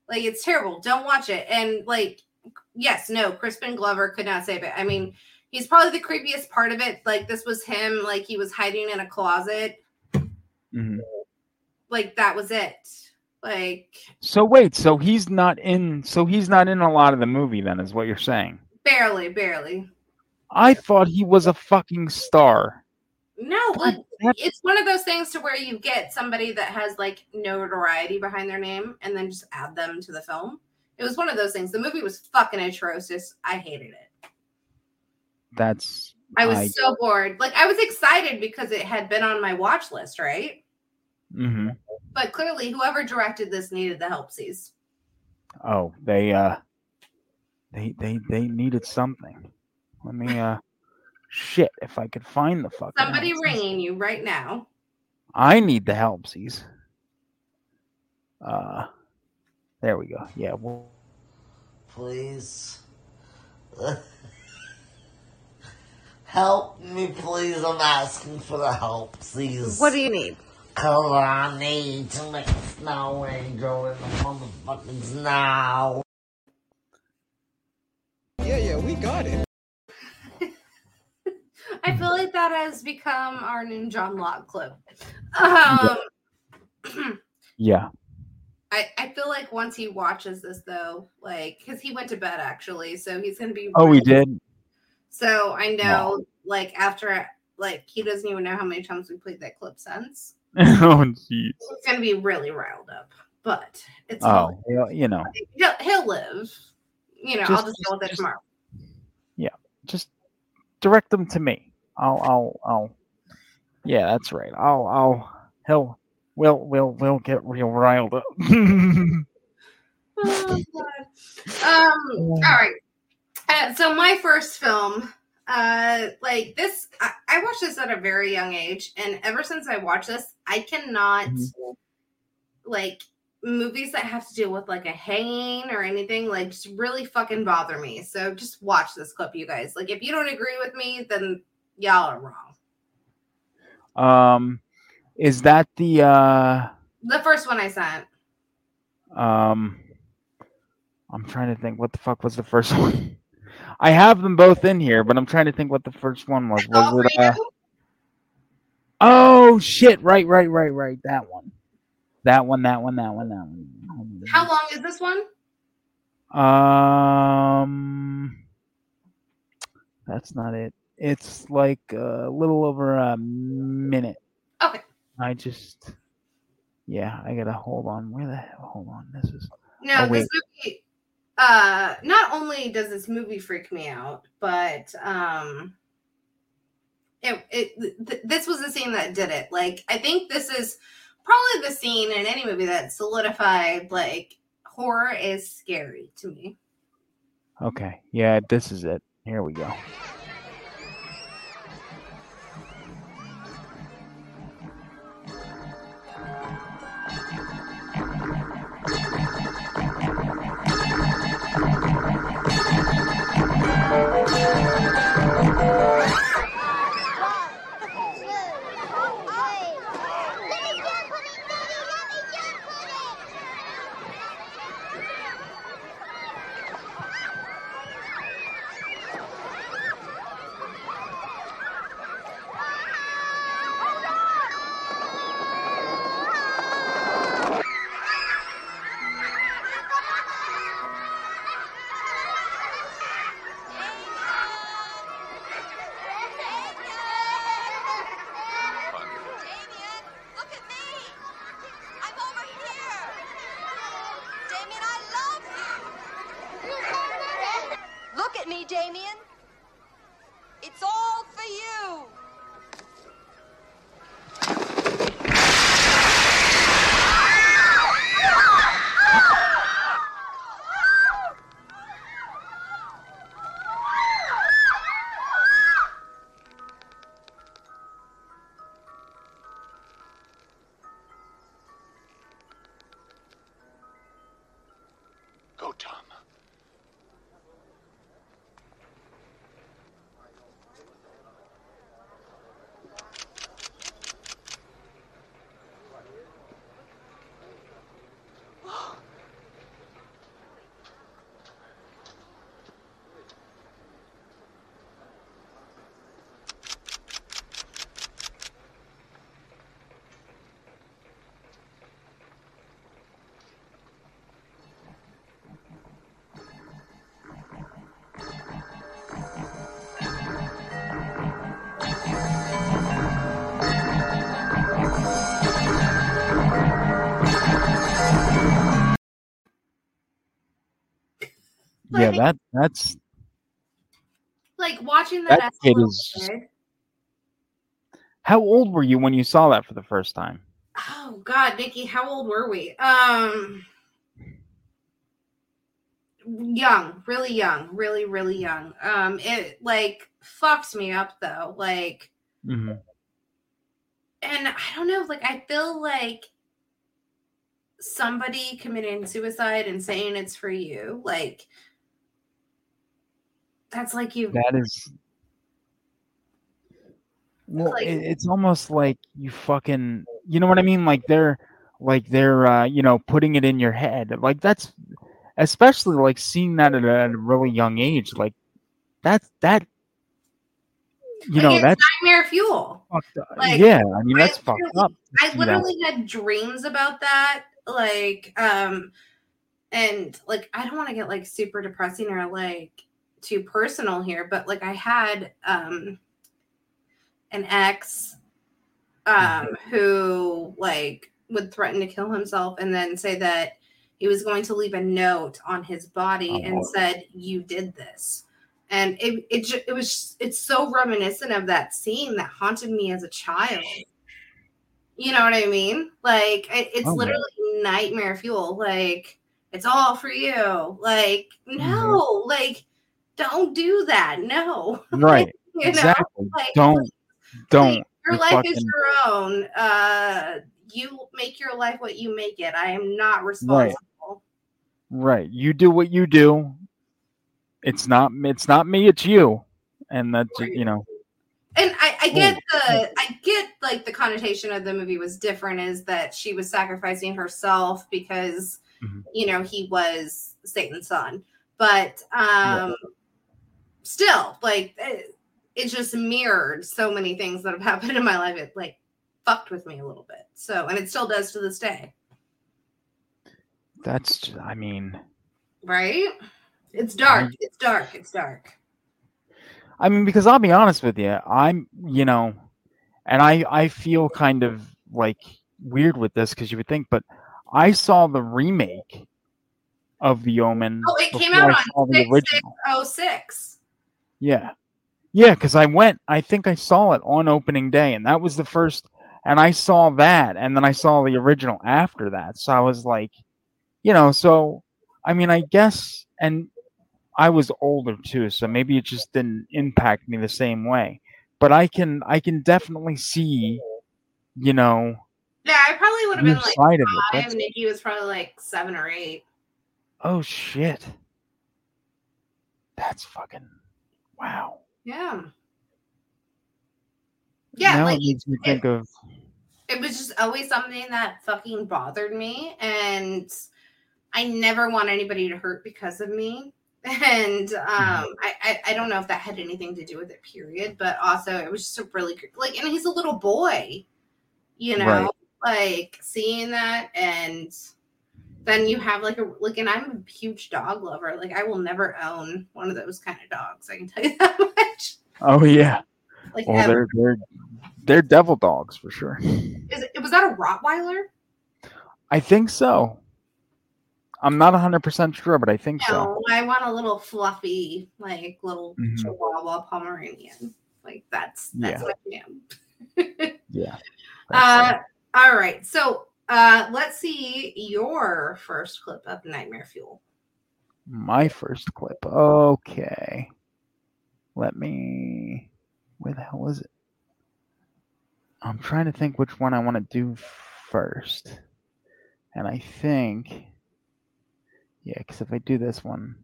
Like, it's terrible. Don't watch it. And, like, yes, no, Crispin Glover could not save it. I mean, he's probably the creepiest part of it. Like, this was him, like, he was hiding in a closet. Mhm. Like, that was it. Like, So wait, so he's not in. So he's not in a lot of the movie. Then is what you're saying? barely, barely. I thought he was a fucking star. No, it's one of those things to where you get somebody that has like notoriety behind their name and then just add them to the film. It was one of those things. The movie was fucking atrocious. I hated it. That's. I was so bored. Like I was excited because it had been on my watch list, right? Mm-hmm. But clearly whoever directed this needed the helpsies. Oh, they. uh They they they needed something. Let me uh shit if I could find the fucking Somebody helpsies. ringing you right now. I need the helpsies. Uh there we go. Yeah, well, Please. *laughs* Help me, please. I'm asking for the help, please. What do you need? Cause I need to make a snow angel in the motherfucking snow. Yeah, yeah, we got it. I feel like that has become our new John Locke clip. Um, *clears throat* yeah. I, I feel like once he watches this though, like because he went to bed actually, so he's gonna be. Oh, we did. So I know, like after, like he doesn't even know how many times we played that clip since. *laughs* oh jeez. He's gonna be really riled up, but it's Oh, well, you know. he'll, he'll live. You know, I'll Just- just deal with it tomorrow. Yeah. Just direct them to me. I'll I'll I'll Yeah, that's right. I'll I'll he'll we'll we'll we'll get real riled up. *laughs* Oh, God. um, all right. Uh, so my first film, uh, like this, I, I watched this at a very young age, and ever since I watched this, I cannot Mm-hmm. like movies that have to deal with like a hanging or anything like just really fucking bother me. So just watch this clip, you guys. Like if you don't agree with me, then y'all are wrong. um is that the uh The first one I sent. um I'm trying to think what the fuck was the first *laughs* one? I have them both in here, but I'm trying to think what the first one was. Was it uh, Oh shit, right, right, right, right. That one. That one, that one, that one, that one. How long is this one? Um, that's not it. It's like a little over a minute. Okay. I just, yeah, I gotta hold on. Where the hell? Hold on. This is. No, oh, this movie. Uh, not only does this movie freak me out, but um, it it th- this was the scene that did it. Like, I think this is probably the scene in any movie that solidified like horror is scary to me. Okay. Yeah, this is it. Here we go. Yeah, that that's Like watching that, That kid is- kid. how old were you when you saw that for the first time? Oh God, Nikki, how old were we? Um, young, really young, really, really young. Um, it like fucked me up though. Like, hmm and I don't know, like I feel like somebody committing suicide and saying it's for you, like that's like you That is. Well, Like- it, it's almost like you fucking, you know what I mean? Like they're, like they're, uh, you know, putting it in your head. Like that's, especially like seeing that at a, at a really young age. Like that's that, you like, know, that's nightmare fuel. like, yeah, I mean that's I fucked up. I see that. literally had dreams about that. Like, um, and like I don't want to get like super depressing or like too personal here, but like I had um an ex um *laughs* who like would threaten to kill himself and then say that he was going to leave a note on his body and Oh. said you did this. And it it, ju- it was it's so reminiscent of that scene that haunted me as a child. You know what i mean? Like it, it's Oh, literally nightmare fuel. Like it's all for you. Like no like don't do that no *laughs* Right. You know? exactly. Like, don't, don't. your you life is your own uh you make your life what you make it i am not responsible Right. You do what you do. It's not it's not me, it's you. And that's you know. and I, I get the I get like the connotation of the movie was different is that she was sacrificing herself because Mhm. you know he was Satan's son. But um still like it, it just mirrored so many things that have *laughs* happened in my life. It like fucked with me a little bit. So and it still does to this day. That's I mean Right? It's dark. It's dark. It's dark. I mean because I'll be honest with you, I'm you know and I I feel kind of like weird with this because you would think, but I saw the remake of The Omen. Oh, it came out on the six original. six oh six. Yeah. Yeah, because I went, I think I saw it on opening day, and that was the first, and I saw that, and then I saw the original after that. So I was like, you know, so I mean, I guess, and I was older too, so maybe it just didn't impact me the same way. But I can, I can definitely see, you know, Yeah, I probably would have been like five. that's- Nikki was probably like seven or eight. oh shit. That's fucking wow. Yeah. Yeah, now like it makes me it- think of it was just always something that fucking bothered me and i never want anybody to hurt because of me *laughs* and um I, I i don't know if that had anything to do with it period but also it was just a really like and he's a little boy you know Right. like seeing that and then you have like a like and i'm a huge dog lover like i will never own one of those kind of dogs i can tell you *laughs* that much oh yeah. like Well, ever. they're they're they're devil dogs for sure. Is it, was that a rottweiler I think so. I'm not 100% sure, but I think so. I want a little fluffy, like little Mhm. Chihuahua Pomeranian. Like that's that's Yeah. my jam. *laughs* Yeah. Uh, all right, so uh, let's see your first clip of Nightmare Fuel. My first clip. Okay. Let me. Where the hell is it? I'm trying to think which one I want to do first. And I think. Yeah, because if I do this one,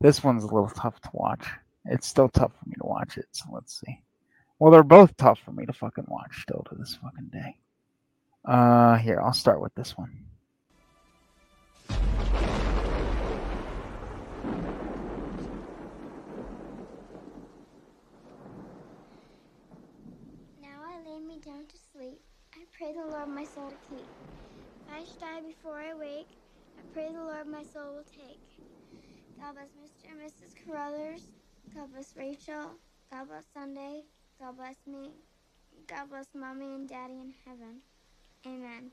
this one's a little tough to watch. It's still tough for me to watch it, so let's see. Well, they're both tough for me to fucking watch still to this fucking day. Uh, here, I'll start with this one. Now I lay me down to sleep. I pray the Lord my soul to keep. If I should die before I wake, I pray the Lord my soul will take. God bless Mr. and Mrs. Carruthers. God bless Rachel. God bless Sunday. God bless me. God bless Mommy and Daddy in heaven. Amen.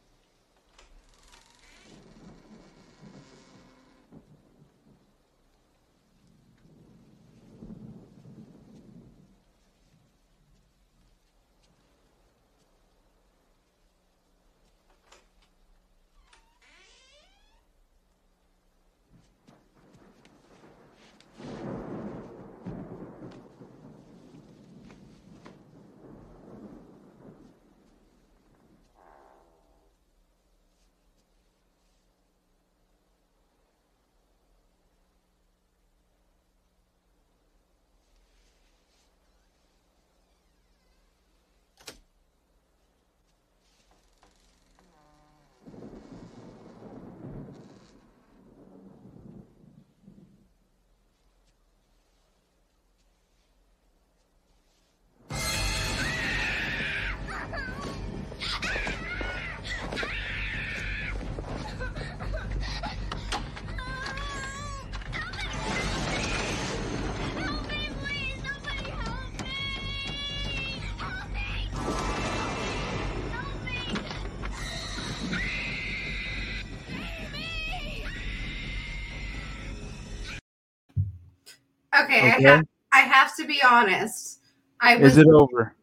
Okay, Okay. I, have, I have to be honest. I was Is it over?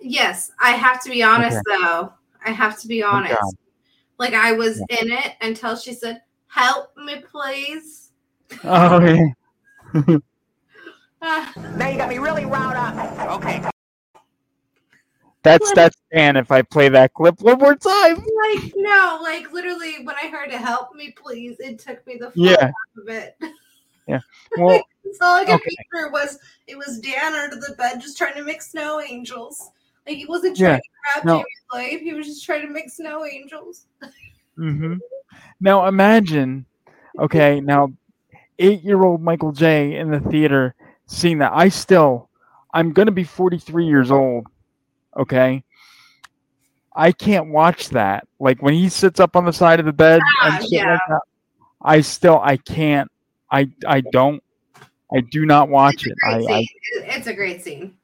yes, I have to be honest Okay. though. I have to be honest. God. Like I was in it until she said, "Help me, please." Oh yeah. Ah, *laughs* Now you got me really riled up. Okay. That's that's Dan. If I play that clip one more time. like no, like literally when I heard it, "Help me, please," it took me the fuck Yeah. out of it. *laughs* Yeah. *laughs* Well, all I could okay. picture was it was Dan under the bed just trying to make snow angels. Like he wasn't Yeah, trying to grab no. Jamie's life; he was just trying to make snow angels. hmm Now imagine, okay, now eight-year-old Michael J in the theater seeing that. I still, I'm gonna be 43 years old. Okay, I can't watch that. Like when he sits up on the side of the bed Ah, and yeah. like that. I still, I can't. I, I don't. I do not watch it. I, I It's a great scene.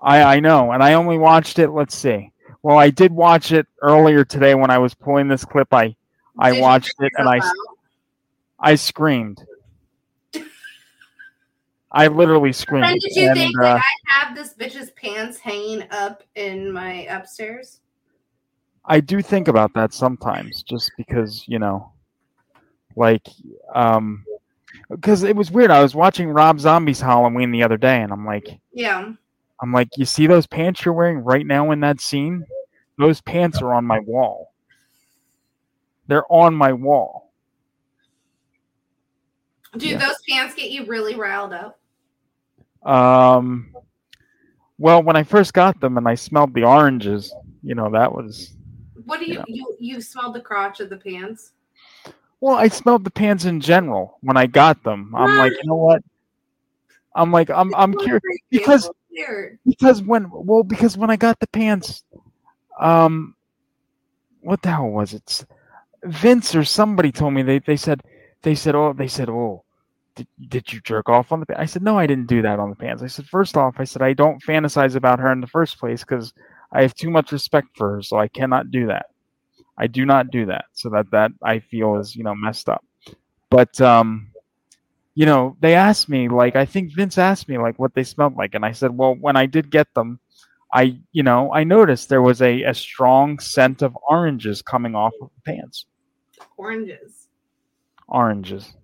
I I know, and I only watched it. Let's see. Well, I did watch it earlier today when I was pulling this clip. I I Did watched it and I I screamed. I literally screamed. And did you and, think uh, like I have this bitch's pants hanging up in my upstairs? I do think about that sometimes, just because you know, like, um, because it was weird. I was watching Rob Zombie's Halloween the other day, and I'm like, Yeah. I'm like, you see those pants you're wearing right now in that scene? Those pants are on my wall. They're on my wall. Dude, Yeah. those pants get you really riled up. Um, well, when I first got them and I smelled the oranges, you know, that was What do you you you smelled the crotch of the pants? Well, I smelled the pants in general when I got them. I'm like, you know what? I'm like, I'm I'm curious because because when well because when I got the pants, um, what the hell was it? Vince or somebody told me they they said they said oh they said oh did, did you jerk off on the pants? I said no I didn't do that on the pants. I said first off I said I don't fantasize about her in the first place because I have too much respect for her so I cannot do that. I do not do that. So that that I feel is you know messed up. But um you know, they asked me, like, I think Vince asked me, like, what they smelled like. And I said, well, when I did get them, I, you know, I noticed there was a, a strong scent of oranges coming off of the pants. Oranges. Oranges.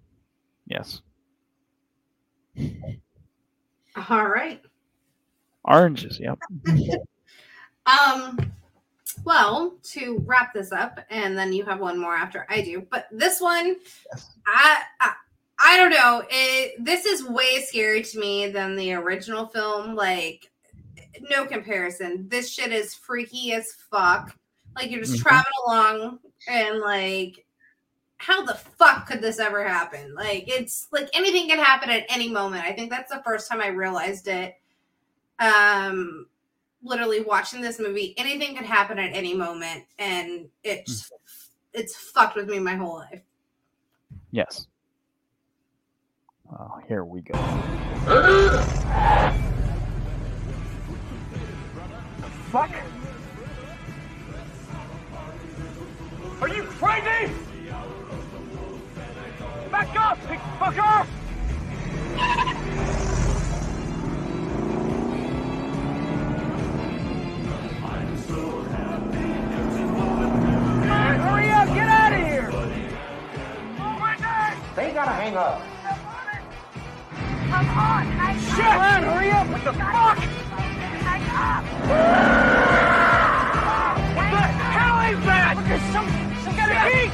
Yes. All right. Oranges. Yep. *laughs* Um well, to wrap this up, and then you have one more after I do. But this one, I, I I don't know. It this is way scary to me than the original film. Like, no comparison. This shit is freaky as fuck. Like you're just Mhm. traveling along and like how the fuck could this ever happen? Like it's like anything can happen at any moment. I think that's the first time I realized it. Um literally watching this movie, anything could happen at any moment and it's hmm. it's fucked with me my whole life. Yes. Oh, here we go. Fuck! Are you crazy? Back up, pickfucker! Hurry gotta hang up. Come on! Shit! Come on, hurry up! What the fuck? Hang up! What the hell is that? Look, there's some, some kind of geek!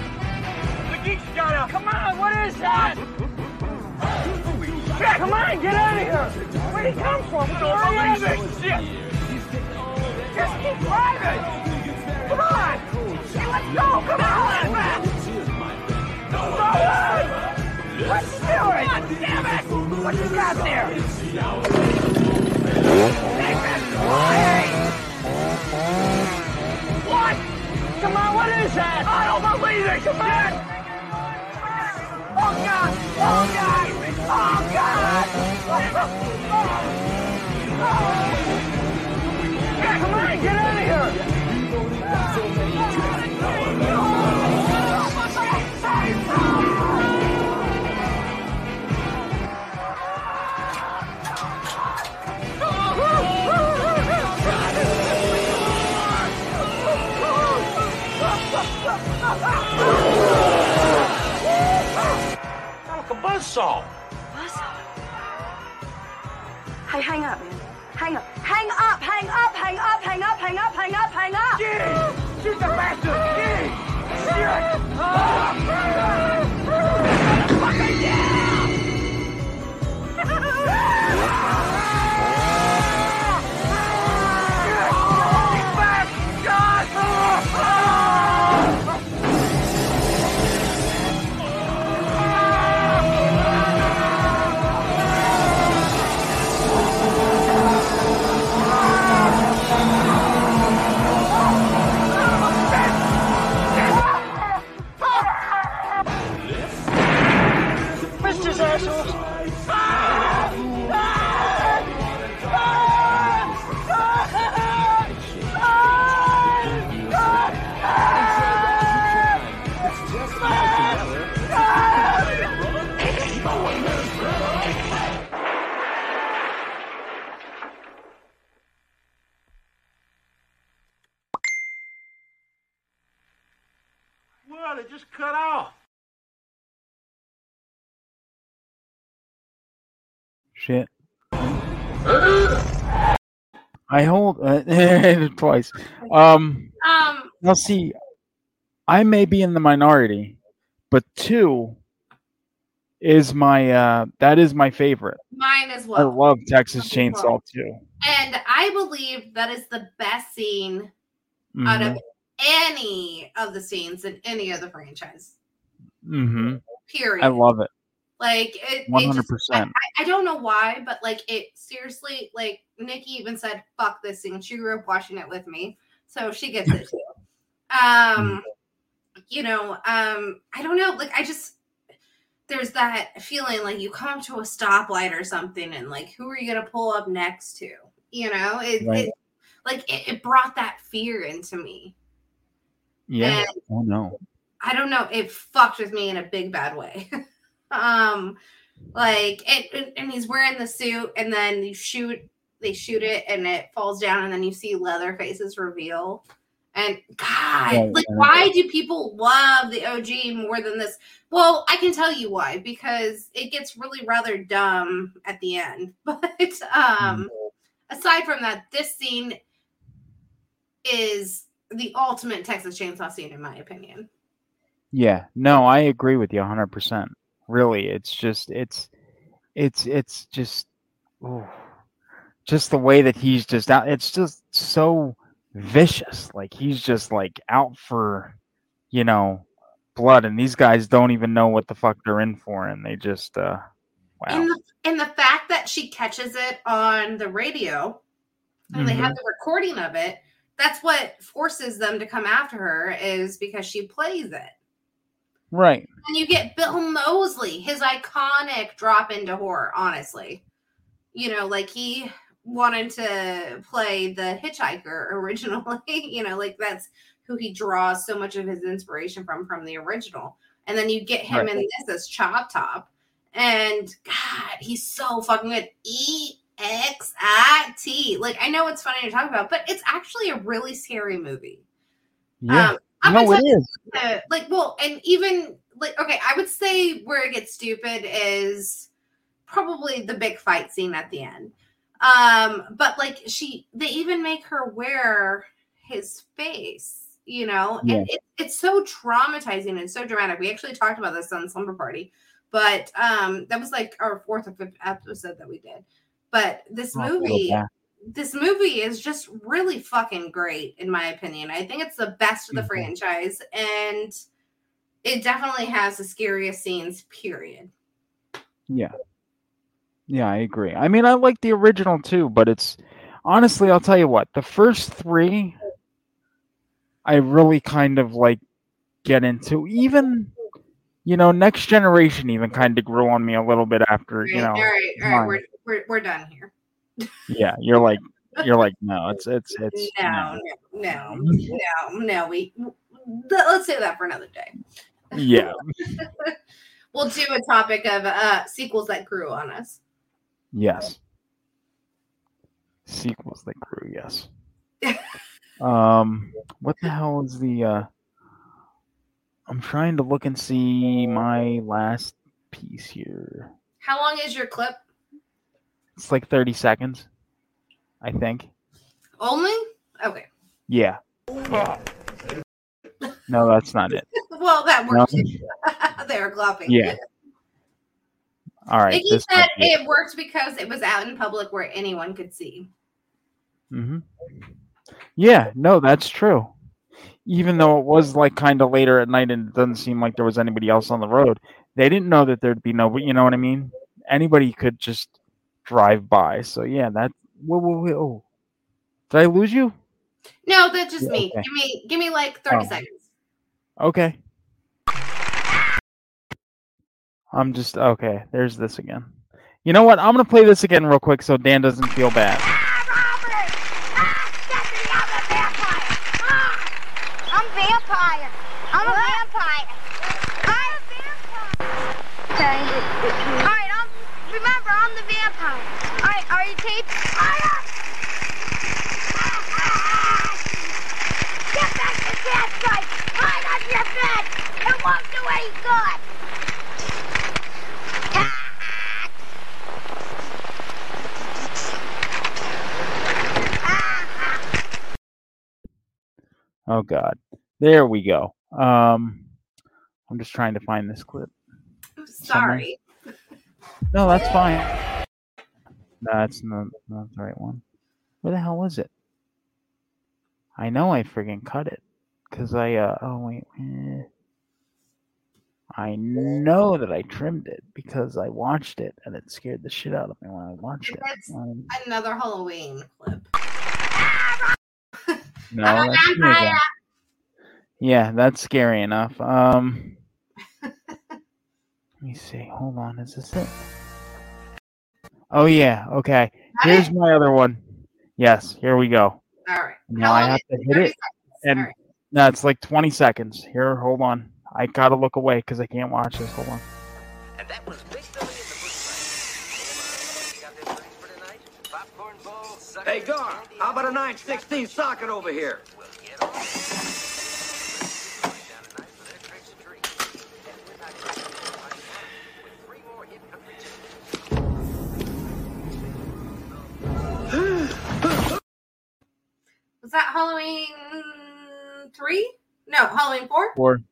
The geek's got up! Come on, what is that? Shit! Come on, get out of here! Where'd he come from? Hurry up! Shit! Just keep driving! Come on! Hey, let's go! Come on! Go on! What you doing? God damn it! What you got there? What? Come on, what is that? I don't believe it! Come on! Oh God! Oh God! Oh God! Oh. Yeah, come on, get out of here! Buzzsaw. Hey, hang up, man. Hang up. Hang up, hang up, hang up, hang up, hang up, hang up, hang up. Gee! Shoot the bastard! Gee! Shoot! Fucking yeah! *laughs* Well, it just cut off. Shit. I hold uh, *laughs* twice. Um, Um, now see, I may be in the minority, but two is my uh that is my favorite. mine as well. I love Texas Chainsaw 2. And I believe that is the best scene out of Mhm. any of the scenes in any of the franchise. Mm-hmm. Period. I love it. Like it, One it just, I. I don't know why, but like it seriously, like Nikki even said, "Fuck this scene." She grew up watching it with me, so she gets it too. Um, you know, um, I don't know. Like I just there's that feeling like you come to a stoplight or something, and like who are you gonna pull up next to? You know, it, Right. it like it, it brought that fear into me. Yeah. And- oh no. I don't know. It fucked with me in a big bad way. *laughs* um, like it, and, he's wearing the suit, and then you shoot, they shoot it, and it falls down, and then you see Leatherface's reveal. And God, Right, like, right. why do people love the OG more than this? Well, I can tell you why because it gets really rather dumb at the end. *laughs* But um, aside from that, this scene is the ultimate Texas Chainsaw scene, in my opinion. Yeah, no, I agree with you 100%. Really, it's just it's it's it's just ooh, just the way that he's just out it's just so vicious. Like he's just like out for, you know, blood and these guys don't even know what the fuck they're in for and they just uh wow. And the and the fact that she catches it on the radio and they have Mhm. the recording of it, that's what forces them to come after her is because she plays it. Right. And you get Bill Moseley, his iconic drop into horror, honestly. You know, like he wanted to play the hitchhiker *laughs* originally, you know, like that's who he draws so much of his inspiration from from the original. And then you get him Right. in this as Chop Top. And God, he's so fucking good. E X I T. Like I know it's funny to talk about, but it's actually a really scary movie. Yeah. Um, I'm no, gonna tell is. like well and even like okay i would say where it gets stupid is probably the big fight scene at the end um but like she they even make her wear his face you know Yeah. and it, it's so traumatizing and so dramatic we actually talked about this on slumber party but um that was like our fourth or fifth episode that we did but this I'll have to go movie back. This movie is just really fucking great in my opinion. I think it's the best of the Mhm. franchise and it definitely has the scariest scenes period. Yeah. Yeah, I agree. I mean, I like the original too, but it's honestly, I'll tell you what, the first three, I really kind of like get into. Even, you know, Next Generation even kind of grew on me a little bit after, Right, you know. all right, all mine. we're, we're we're done here. Yeah, you're like, you're like, no, it's, it's, *laughs* it's, No, no, no, no, no. We let's save that for another day. yeah, *laughs* We'll do a topic of uh sequels that grew on us. yes. Sequels that grew, yes. um, what the hell is the, uh, I'm trying to look and see my last piece here. How long is your clip? It's like 30 seconds, I think. Only? Okay. Yeah. No, that's not it. *laughs* well, that worked. No. *laughs* they were glopping. Yeah. All right. Nikki said it. it worked because it was out in public where anyone could see. Mm-hmm. Yeah, no, that's true. Even though it was like kind of later at night and it doesn't seem like there was anybody else on the road, they didn't know that there'd be no, you know what I mean? Anybody could just drive by. So yeah, that. Whoa, whoa, whoa. Oh. Did I lose you? No, that's just Yeah, me. okay. Give me give me like 30 Oh. seconds. Okay. I'm just okay. There's this again. You know what? I'm gonna play this again real quick so Dan doesn't feel bad. I'm vampire. I'm a vampire. I'm a vampire. Okay. All right. I'm. Remember, I'm the vampire. All right. Are? Get back to that side. Hide under your bed. It won't do any good. Oh God. There we go. Um, I'm just trying to find this clip. I'm sorry. No, that's fine. That's not, not the right one. Where the hell was it? I know I friggin' cut it. Cause I uh oh wait. eh. I know that I trimmed it because I watched it and it scared the shit out of me when I watched it. Um, another Halloween clip. no, that's *laughs* Yeah, that's scary enough. Um *laughs* let me see. Hold on, is this it? Oh yeah, okay. Got Here's it? my other one. Yes, here we go. All right. Now I have to hit 30 it, and no, it's like 20 seconds. Here, hold on. I gotta look away because I can't watch this. Hold on. And that was Big Billy in the Hey, Gar, how about a 916 socket over here? Halloween four. Or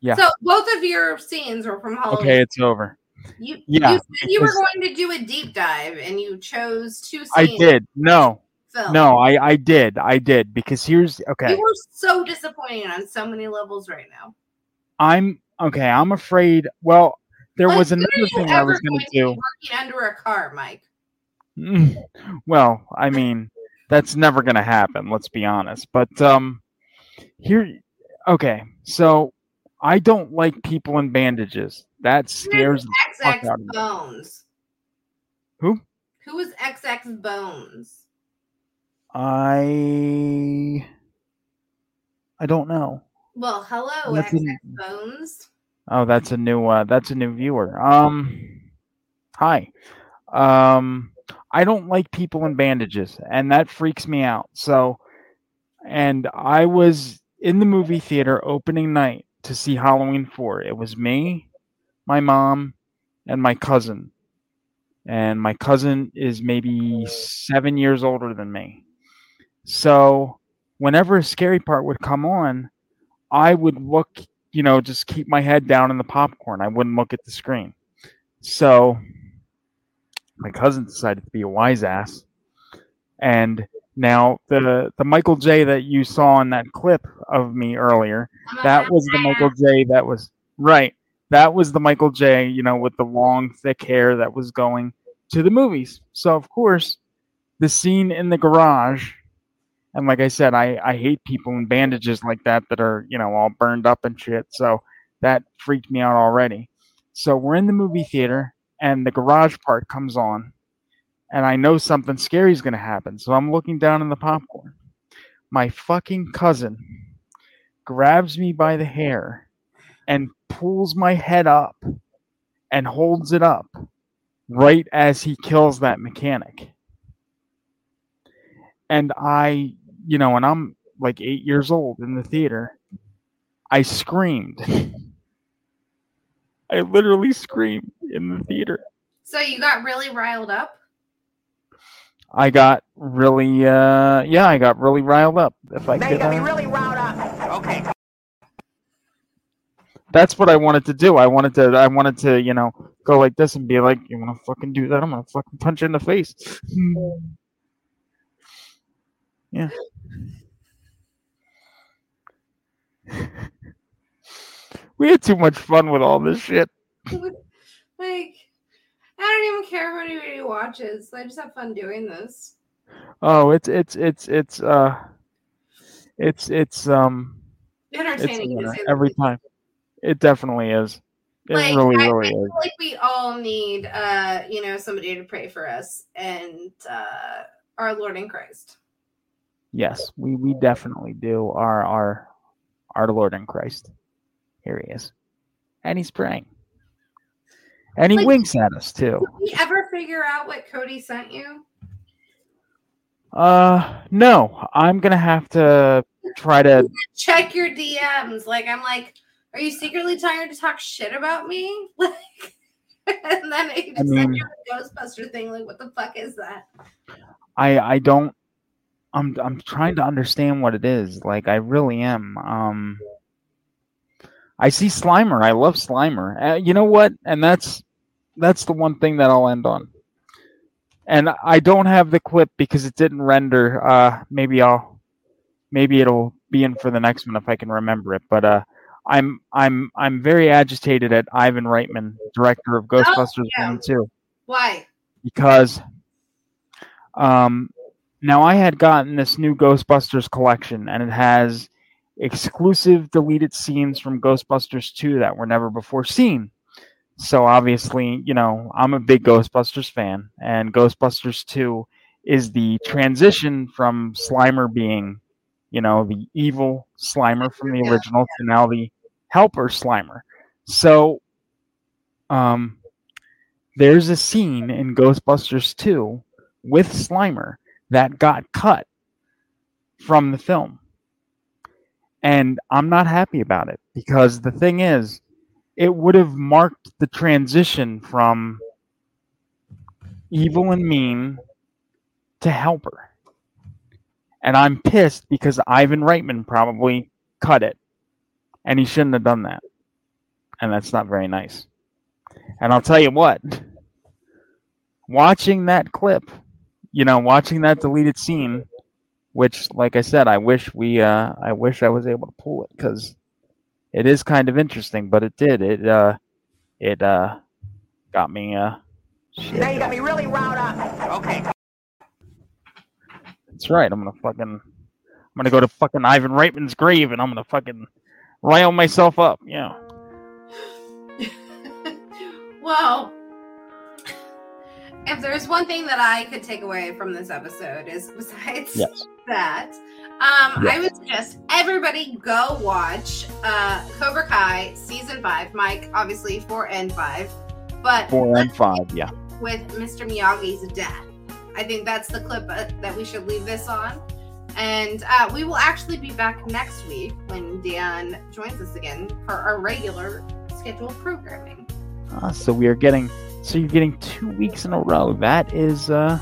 yeah. So both of your scenes were from Halloween. okay, it's over. You, Yeah, you said you were going to do a deep dive, and you chose two scenes. I did. No. Film. No, I I did. I did because here's okay. You were so disappointing on so many levels right now. I'm okay. I'm afraid. Well, there was another thing I was going to do. Working under a car, Mike. *laughs* Well, I mean, that's never going to happen, let's be honest. But um here okay. So I don't like people in bandages. That scares the fuck out of me. Bones. Who? Who is XX Bones? I I don't know. Well, hello, That's XX an- Bones. Oh, that's a new uh that's a new viewer. Um hi. Um I don't like people in bandages and that freaks me out. So and I was in the movie theater opening night to see Halloween 4. It was me, my mom, and my cousin. And my cousin is maybe 7 years older than me. So whenever a scary part would come on, I would look, you know, just keep my head down in the popcorn. I wouldn't look at the screen. So my cousin decided to be a wise ass. And now the the Michael J that you saw in that clip of me earlier, uh-huh. that was the Michael J that was right. That was the Michael J, you know, with the long thick hair that was going to the movies. So of course, the scene in the garage and like I said, I, I hate people in bandages like that that are, you know, all burned up and shit. So that freaked me out already. So we're in the movie theater and the garage part comes on and I know something scary is going to happen. So I'm looking down in the popcorn. My fucking cousin grabs me by the hair and pulls my head up and holds it up right as he kills that mechanic. And I, you know, and I'm like eight years old in the theater, I screamed. *laughs* I literally screamed in the theater. So you got really riled up? I got really, uh, yeah, I got really riled up. If I Now you could, got me uh, really riled up. Okay. that's what I wanted to do. I wanted to, I wanted to, you know, go like this and be like, "You want to fucking do that? I'm gonna fucking punch you in the face." yeah. *laughs* we had too much fun with all this shit. *laughs* like, I don't even care if anybody watches. I just have fun doing this. Oh, it's it's it's it's uh, it's it's um, it's Entertaining to uh, every time. It definitely is. It Like, really, I, I really feel is. like we all need, uh, you know, somebody to pray for us and uh, our Lord in Christ. Yes, we we definitely do. Our our our Lord in Christ. Here he is, and he's praying, and he Like- winks at us too. Did we ever figure out what Cody sent you? Uh, no, I'm gonna have to try to. Check your DMs. Like, I'm like, are you secretly tired to talk shit about me? *laughs* Like, and then he just I sent mean- you the Ghostbuster thing. Like, what the fuck is that? I I don't. I'm I'm trying to understand what it is. Like I really am. Um. I see Slimer. I love Slimer. Uh, you know what? And that's that's the one thing that I'll end on. And I don't have the clip because it didn't render. Uh, maybe I'll maybe it'll be in for the next one if I can remember it. But uh, I'm I'm I'm very agitated at Ivan Reitman, director of Ghostbusters yeah. one and two Why? because um now I had gotten this new Ghostbusters collection and it has exclusive deleted scenes from Ghostbusters 2 that were never before seen. So obviously, you know, I'm a big Ghostbusters fan and Ghostbusters 2 is the transition from Slimer being, you know, the evil Slimer from the original to now the helper Slimer. So um there's a scene in Ghostbusters 2 with Slimer that got cut from the film. And I'm not happy about it because the thing is, it would have marked the transition from evil and mean to helper. And I'm pissed because Ivan Reitman probably cut it. And he shouldn't have done that. And that's not very nice. And I'll tell you what, watching that clip, you know, watching that deleted scene, which, like I said, I wish we, uh, I wish I was able to pull it because it is kind of interesting, but it did. It, uh, it, uh, got me, uh, Now you got me really riled up. Okay. that's right. I'm gonna fucking, I'm gonna go to fucking Ivan Reitman's grave and I'm gonna fucking rile myself up. Yeah. *laughs* Well, if there's one thing that I could take away from this episode is besides Yes. that, um, Yes. I would suggest everybody go watch uh, Cobra Kai season five. Mike, obviously four and five, but Four and five. Yeah. with Mr. Miyagi's death. I think that's the clip uh, that we should leave this on. And uh, we will actually be back next week when Dan joins us again for our regular scheduled programming. Uh, so we are getting, so you're getting two weeks in a row. That is, uh,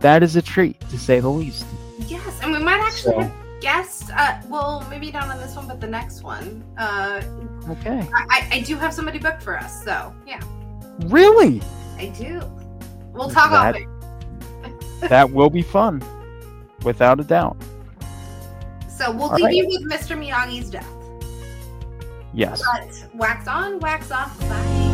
that is a treat to say the least. Yes, and we might actually So- have guests. Uh, well, maybe not on this one, but the next one. Uh, Okay. I, I- do have somebody booked for us, so yeah, Really? I do. We'll talk That- it. *laughs* that will be fun, without a doubt. So we'll All leave right. you with Mr. Miyagi's death. Yes. But wax on, wax off. Bye.